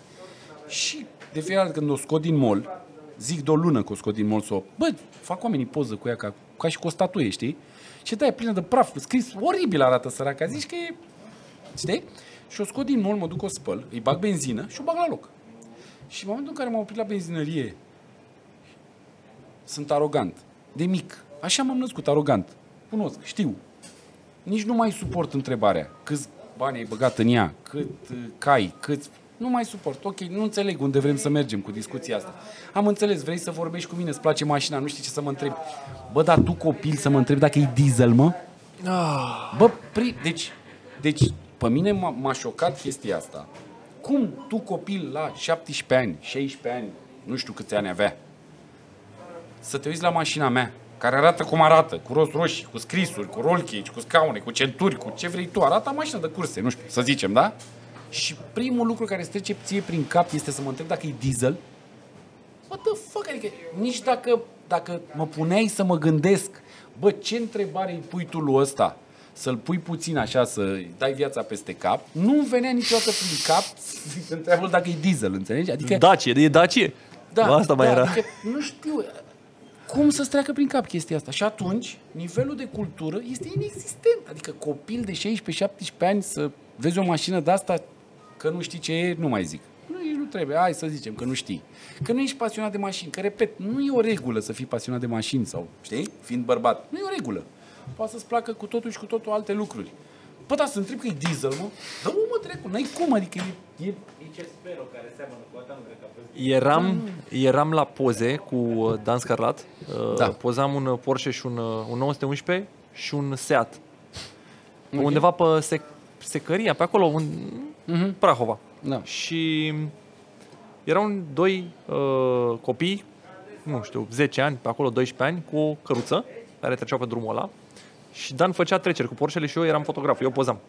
Și de fiecare dată când o scot din mol, zic de o lună că o scot din mol să o... Bă, fac oamenii poză cu ea ca, ca și cu o statuie, știi? Și da, e plină de praf, scris oribil arată săraca, zici că e... Știi? Și o scot din mol, mă duc o spăl, îi bag benzină și o bag la loc. Și în momentul în care m-am oprit la benzinărie, sunt arogant. De mic. Așa m-am născut, arogant. Cunosc, știu. Nici nu mai suport întrebarea. Câți bani ai băgat în ea? Cât uh, cai? Cât... Nu mai suport. Ok, nu înțeleg unde vrem să mergem cu discuția asta. Am înțeles, vrei să vorbești cu mine, îți place mașina, nu știi ce să mă întrebi. Bă, dar tu copil să mă întrebi dacă e diesel, mă? Bă, pri... deci, deci, pe mine m-a, m-a șocat chestia asta. Cum tu copil la 17 ani, 16 ani, nu știu câți ani avea, să te uiți la mașina mea, care arată cum arată, cu roz roșii, cu scrisuri, cu roll cage, cu scaune, cu centuri, cu ce vrei tu. Arată mașina de curse, nu știu, să zicem, da? Și primul lucru care îți trece ție prin cap este să mă întreb dacă e diesel. What the fuck? Adică nici dacă, dacă mă puneai să mă gândesc, bă, ce întrebare îi pui tu lui ăsta? Să-l pui puțin așa, să dai viața peste cap, nu venea niciodată prin cap *laughs* să întreabă dacă e diesel, înțelegi? Adică, Dacie, e Dacie. da, Asta mai da, era. Adică, nu știu cum să-ți treacă prin cap chestia asta. Și atunci, nivelul de cultură este inexistent. Adică copil de 16-17 ani să vezi o mașină de asta, că nu știi ce e, nu mai zic. Nu, nici nu trebuie, hai să zicem că nu știi. Că nu ești pasionat de mașini. Că, repet, nu e o regulă să fii pasionat de mașini sau, știi, fiind bărbat. Nu e o regulă. Poate să-ți placă cu totul și cu totul alte lucruri. Bă, dar să întreb că e diesel, mă. Dă mă, trecu, n-ai cum, adică e, e Nici Espero care seamănă cu asta, nu cred că a fost. Eram, eram la poze cu uh, Dan Scarlat. Uh, Da. Pozam un uh, Porsche și un, uh, un 911 și un Seat. Ok. Undeva pe sec- secăria, pe acolo, un, Mhm. Prahova. Da. Și erau doi uh, copii, nu știu, 10 ani, pe acolo 12 ani, cu o căruță care treceau pe drumul ăla. Și Dan făcea treceri cu Porsche și eu eram fotograf, eu pozam.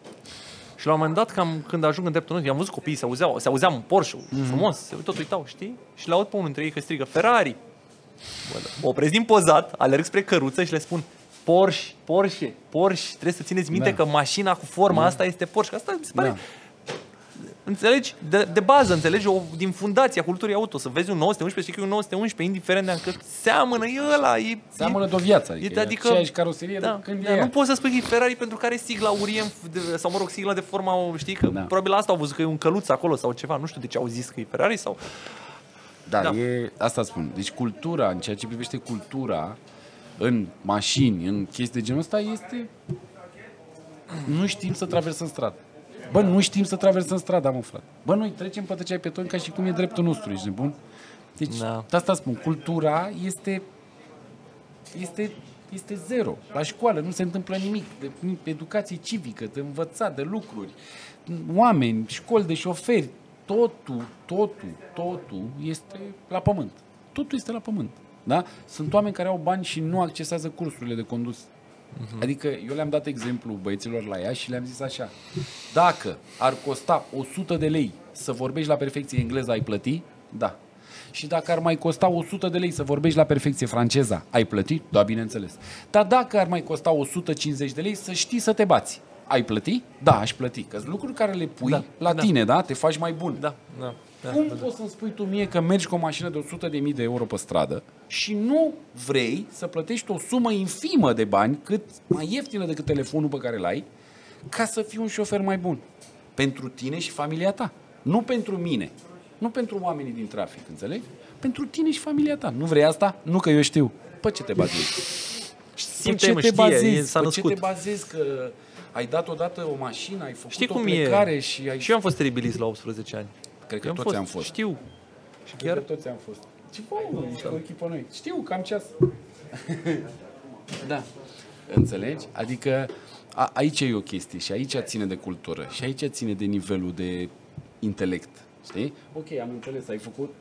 Și la un moment dat, cam când ajung în dreptul nostru, i-am văzut copiii, se auzeau, se auzeam un Porsche Mhm. frumos, se tot uitau, știi? Și le aud pe unul dintre ei că strigă Ferrari. Bă, da. Mă opresc din pozat, alerg spre căruță și le spun Porsche, Porsche, Porsche. Trebuie să țineți minte Da. că mașina cu forma asta este Porsche. Asta mi se pare Da. Înțelegi? De, de bază, înțelegi? O, din fundația culturii auto. Să vezi un 911, știi că e un 911, indiferent de că seamănă, e ăla. E, Seamănă de o viață, e, adică, adică, aceeași caroserie da, de când da, e ea. nu poți să spui că e Ferrari pentru care are sigla aurie, în- de, sau mă rog, sigla de forma, știi, că Da. probabil asta au văzut că e un căluț acolo sau ceva, nu știu de ce au zis că e Ferrari sau... Da, Da. e, asta spun. Deci cultura, în ceea ce privește cultura, în mașini, în chestii de genul ăsta, este... Nu știm să traversăm strada. Bă, nu știm să traversăm strada, mă, frate. Bă, noi trecem pe treceai pe ca și cum e dreptul nostru, ești nebun? Deci, Da. de asta spun, cultura este, este, este zero. La școală nu se întâmplă nimic. De educație civică, de învățat, de lucruri, oameni, școli de șoferi, totul, totul, totul este la pământ. Totul este la pământ. Da? Sunt oameni care au bani și nu accesează cursurile de condus. Adică eu le-am dat exemplu băieților la ea și le-am zis așa. Dacă ar costa 100 de lei să vorbești la perfecție engleză, ai plăti? Da. Și dacă ar mai costa 100 de lei să vorbești la perfecție franceza, ai plăti? Da, bineînțeles. Dar dacă ar mai costa 150 de lei să știi să te bați, ai plăti? Da, aș plăti. Că sunt lucruri care le pui Da, la da. tine, da? Te faci mai bun. Da, da. Da. Cum poți să-mi spui tu mie că mergi cu o mașină de 100.000 de euro pe stradă și nu vrei să plătești o sumă infimă de bani, cât mai ieftină decât telefonul pe care l-ai, ca să fii un șofer mai bun? Pentru tine și familia ta. Nu pentru mine. Nu pentru oamenii din trafic, înțelegi? Pentru tine și familia ta. Nu vrei asta? Nu că eu știu. Pe ce te bazezi? Pe Simte, ce mă, te știe, e, bazezi? s-a Pe ce născut. te bazezi că ai dat odată o mașină, ai făcut Știi o cum plecare e? și ai... Și eu am fost teribilist la 18 ani. Cred că Eu toți am fost. Știu. Și Chiar chiar toți am fost. Ce faci, mă? Ești cu echipa noi. Știu, cam ceas. *laughs* da. Înțelegi? Adică a, aici e o chestie și aici ține de cultură și aici ține de nivelul de intelect. Știi? Ok, am înțeles, ai făcut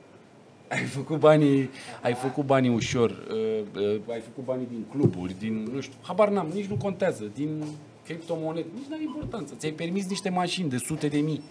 ai făcut banii, ai făcut banii ușor, uh, uh, ai făcut banii din cluburi, din, nu știu, habar n-am, nici nu contează, din criptomonede, nici n-are importanță. Ți-ai permis niște mașini de sute de mii.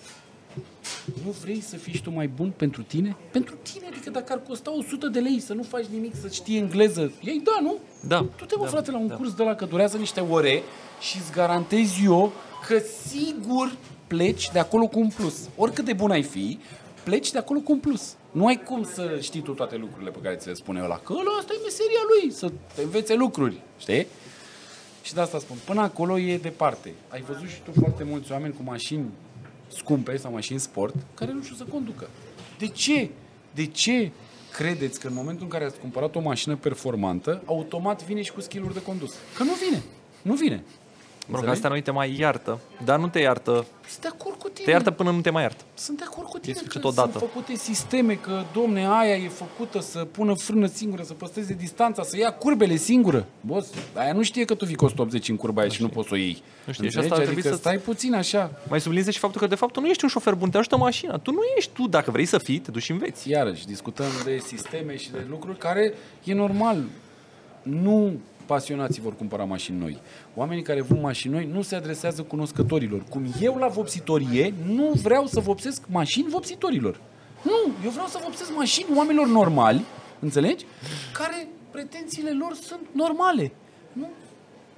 Nu vrei să fii și tu mai bun pentru tine? Pentru tine, adică dacă ar costa 100 de lei să nu faci nimic, să știi engleză, ei da, nu? Da. Tu te mă, da, frate, la un da. curs de la că durează niște ore și îți garantez eu că sigur pleci de acolo cu un plus. Oricât de bun ai fi, pleci de acolo cu un plus. Nu ai cum să știi tu toate lucrurile pe care ți le spune ăla. Că ăla, asta e meseria lui, să te învețe lucruri, știi? Și de asta spun, până acolo e departe. Ai văzut și tu foarte mulți oameni cu mașini scumpe sau mașini sport care nu știu să conducă. De ce? De ce credeți că în momentul în care ați cumpărat o mașină performantă, automat vine și cu skill de condus? Că nu vine. Nu vine. Mă rog, Înțelegi? astea noi te mai iartă, dar nu te iartă. Sunt de acord cu tine. Te iartă până nu te mai iartă. Sunt de acord cu tine E că suficient sunt odată. făcute sisteme, că, domne, aia e făcută să pună frână singură, să păstreze distanța, să ia curbele singură. Boss, aia nu știe că tu vii cu 180 în curba aia și nu poți să o iei. Nu știe. Și Înțelegi? asta ar trebui adică să- stai puțin așa. Mai sublinieze și faptul că de fapt tu nu ești un șofer bun, te ajută mașina. Tu nu ești tu, dacă vrei să fii, te duci și înveți. Iarăși, discutăm de sisteme și de lucruri care e normal. Nu pasionații vor cumpăra mașini noi. Oamenii care vând mașini noi nu se adresează cunoscătorilor. Cum eu la vopsitorie nu vreau să vopsesc mașini vopsitorilor. Nu, eu vreau să vopsesc mașini oamenilor normali, înțelegi? Care pretențiile lor sunt normale. Nu,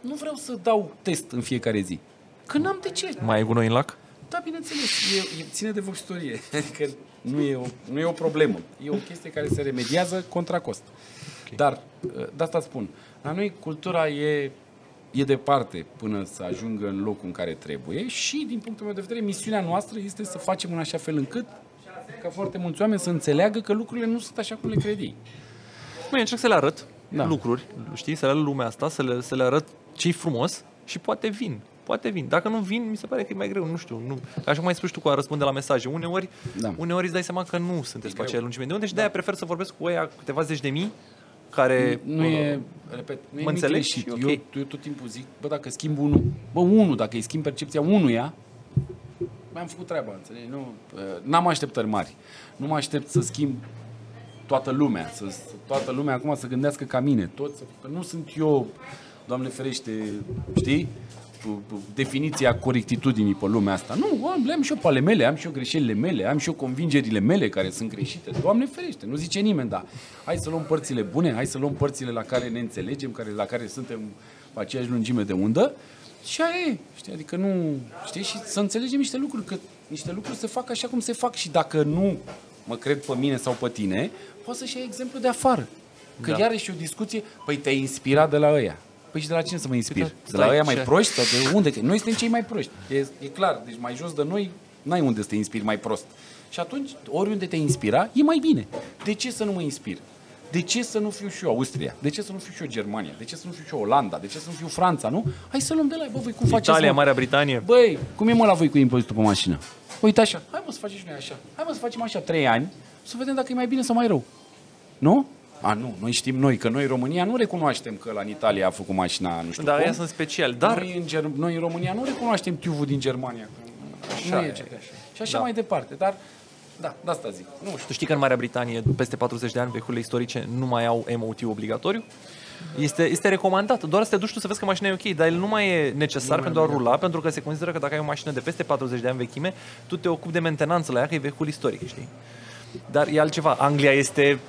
nu vreau să dau test în fiecare zi. Că n-am de ce. Mai ai gunoi în lac? Da, bineînțeles, e, e, ține de vopsitorie. *laughs* Adică nu e, o, nu e o problemă. E o chestie care se remediază contra cost. Okay. Dar, de asta spun, la noi cultura e, e departe până să ajungă în locul în care trebuie și, din punctul meu de vedere, misiunea noastră este să facem în așa fel încât ca foarte mulți oameni să înțeleagă că lucrurile nu sunt așa cum le credi. Nu, eu încerc să le arăt Da. da. lucruri, știi, să le arăt lumea asta, să le, să le arăt ce frumos și poate vin. poate vin. Dacă nu vin, mi se pare că e mai greu, nu știu. Nu. Așa cum ai spus tu cu a răspunde la mesaje. Uneori, Da. uneori îți dai seama că nu sunteți pe greu. aceeași lungime de unde și de-aia prefer să vorbesc cu ăia câteva zeci de mii care... Nu e, repet, nu e Mă nimic înțelegi? greșit. E ok. Eu, eu tot timpul zic, bă, dacă schimb unul, bă, unul, dacă îi schimb percepția unuia, mi-am făcut treaba, înțelegi? Nu, uh, n-am așteptări mari. Nu mă aștept să schimb toată lumea, să, să toată lumea acum să gândească ca mine, toți, că nu sunt eu, Doamne ferește, știi? Cu- cu Definiția corectitudinii pe lumea asta. Nu, am, le am și eu pe ale mele, am și eu greșelile mele, am și eu convingerile mele care sunt greșite. Doamne ferește, nu zice nimeni, da. Hai să luăm părțile bune, hai să luăm părțile la care ne înțelegem, care, la care suntem pe aceeași lungime de undă și aia e, știi, adică nu, știi, și să înțelegem niște lucruri, că niște lucruri se fac așa cum se fac și dacă nu mă cred pe mine sau pe tine, poți să-și iei exemplu de afară. Că da. iarăși e o discuție, păi te-ai inspirat de la ăia. Păi și de la cine să mă inspir? Păi, De la stai, ăia mai ce? proști sau de unde? Că noi suntem cei mai proști. E, e clar, deci mai jos de noi n-ai unde să te inspiri mai prost. Și atunci, oriunde te inspira, e mai bine. De ce să nu mă inspir? De ce să nu fiu și eu Austria? De ce să nu fiu și eu Germania? De ce să nu fiu și eu Olanda? De ce să nu fiu Franța, nu? Hai să luăm de la ei. Bă, voi cum faceți, Italia, mă? Marea Britanie. Băi, cum e mă la voi cu impozitul pe mașină? Uite așa, hai mă să facem și noi așa. Hai mă să facem așa trei ani, să vedem dacă e mai bine sau mai rău. Nu? A, nu, noi știm noi, că noi în România nu recunoaștem că la în Italia a făcut mașina nu știu Dar cum. ăia sunt speciali. Dar Noi, în Ger- noi în România nu recunoaștem tiuvul din Germania. Așa nu e, e, ce- așa. Și așa Da. mai departe. Dar, da, de asta zic. Nu știu. Tu știi că în Marea Britanie, peste 40 de ani, vehiculele istorice nu mai au MOT obligatoriu? Este, este recomandat. Doar să te duci tu să vezi că mașina e ok, dar el nu mai e necesar pentru a rula, pentru că se consideră că dacă ai o mașină de peste 40 de ani vechime, tu te ocupi de mentenanță la ea, că e vehicul istoric, știi? Dar e altceva. Anglia este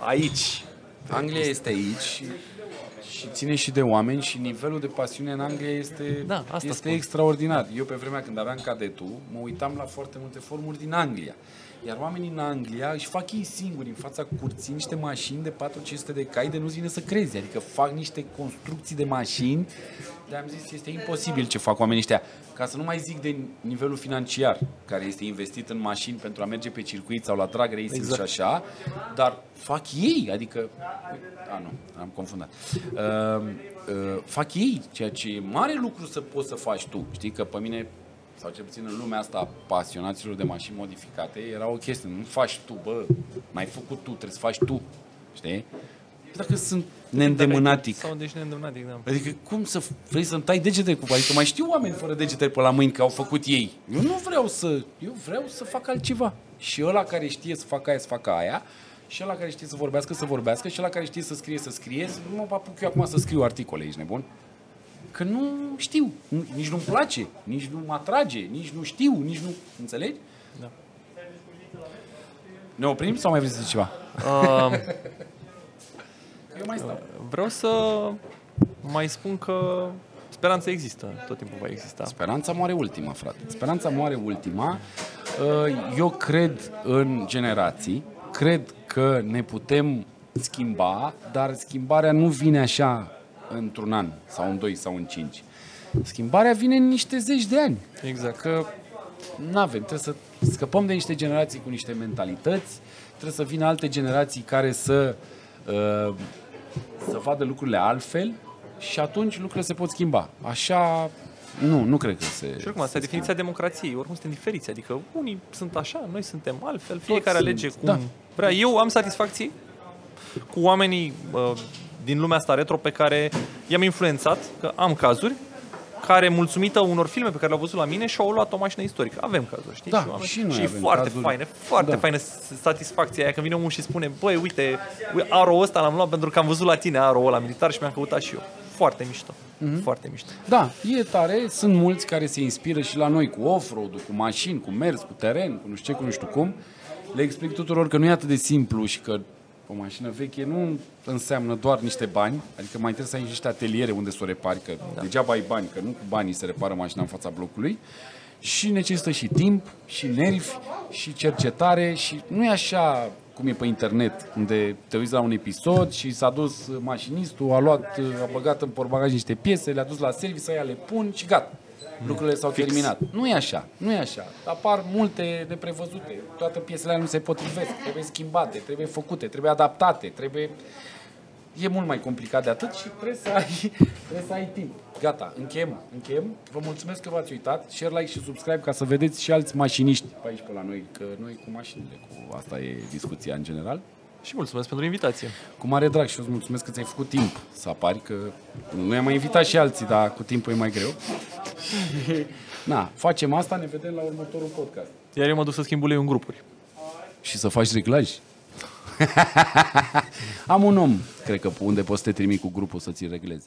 aici. Anglia este aici și, și ține și de oameni și nivelul de pasiune în Anglia este, Da, asta este spun. extraordinar. Eu pe vremea când aveam cadetul, mă uitam la foarte multe formuri din Anglia. Iar oamenii în Anglia își fac ei singuri în fața curții niște mașini de 400 de cai de nu-ți vine să crezi. Adică fac niște construcții de mașini de am zis, este imposibil ce fac oamenii ăștia. Ca să nu mai zic de nivelul financiar care este investit în mașini pentru a merge pe circuit sau la drag racing exact. și așa, dar fac ei, adică... A, nu, am confundat. Uh, uh, fac ei, ceea ce e mare lucru să poți să faci tu. Știi că pe mine sau cel puțin în lumea asta a pasionaților de mașini modificate, era o chestie, nu faci tu, bă, n-ai făcut tu, trebuie să faci tu, știi? Dacă sunt neîndemânatic, Sau deci neîndemânatic, da. Adică cum să vrei să-mi tai degetele cu Adică mai știu oameni fără degetele pe la mâini că au făcut ei. Eu nu vreau să... Eu vreau să fac altceva. Și ăla care știe să facă aia, să facă aia. Și ăla care știe să vorbească, să vorbească. Și ăla care știe să scrie, să scrie. Nu mă apuc eu acum să scriu articole, ești nebun? Că nu știu. Nu- Nici nu-mi place. Nici nu mă atrage. Nici nu știu. Nici nu... Înțelegi? Da. Ne oprim sau mai vrei să zici ceva? Uh, Eu mai stau. vreau să mai spun că speranța există, tot timpul va exista. Speranța moare ultima, frate. Speranța moare ultima. Uh, Eu cred în generații, cred că ne putem schimba, dar schimbarea nu vine așa într-un an, sau în doi, sau în cinci. Schimbarea vine în niște zeci de ani. Exact. Că nu avem, trebuie să scăpăm de niște generații cu niște mentalități, trebuie să vină alte generații care să, uh, să vadă lucrurile altfel și atunci lucrurile se pot schimba. Așa, nu, nu cred că se... Și oricum, asta e definiția democrației. Oricum suntem diferiți. Adică unii sunt așa, noi suntem altfel, fiecare sunt, alege cum da. vrea. Eu am satisfacții cu oamenii uh, din lumea asta retro pe care i-am influențat, că am cazuri, care, mulțumită unor filme pe care le-au văzut la mine, și-au luat o mașină istorică. Avem cazuri, știi? Da, oameni- și noi și e avem foarte cazuri. faină, foarte Da. faină satisfacția aia când vine omul și spune, băi, uite, aro ăsta l-am luat pentru că am văzut la tine aro ăla militar și mi-am căutat și eu. Foarte mișto. Mhm. Foarte mișto. Da, e tare, sunt mulți care se inspiră și la noi cu off-road, cu mașini, cu mers, cu teren, cu nu știu ce, cu nu știu cum. Le explic tuturor că nu e atât de simplu și că o mașină veche nu înseamnă doar niște bani, adică mai trebuie să ai niște ateliere unde să o repari, că da. degeaba ai bani, că nu cu banii se repară mașina în fața blocului. Și necesită și timp, și nervi, și cercetare și nu e așa cum e pe internet, unde te uiți la un episod și s-a dus mașinistul, a luat, a băgat în portbagaj niște piese, le-a dus la service, aia le pun și gata. Lucrurile s-au terminat. Nu e așa, nu e așa. Apar multe E mult mai complicat de atât și trebuie să ai, trebuie să ai timp. Gata, încheiem, încheiem. Vă mulțumesc că v-ați uitat. Share, like și subscribe ca să vedeți și alți mașiniști pe aici pe la noi, că noi cu mașinile, cu asta e discuția în general. Și mulțumesc pentru invitație. Cu mare drag și eu îți mulțumesc că ți-ai făcut timp să apari, că noi am mai invitat și alții, dar cu timpul e mai greu. *laughs* Na, facem asta, ne vedem la următorul podcast. Iar eu mă duc să schimb ulei în grupuri. Și să faci reglaj. *laughs* Am un om, cred că unde poți să te trimit cu grupul să ți reglezi.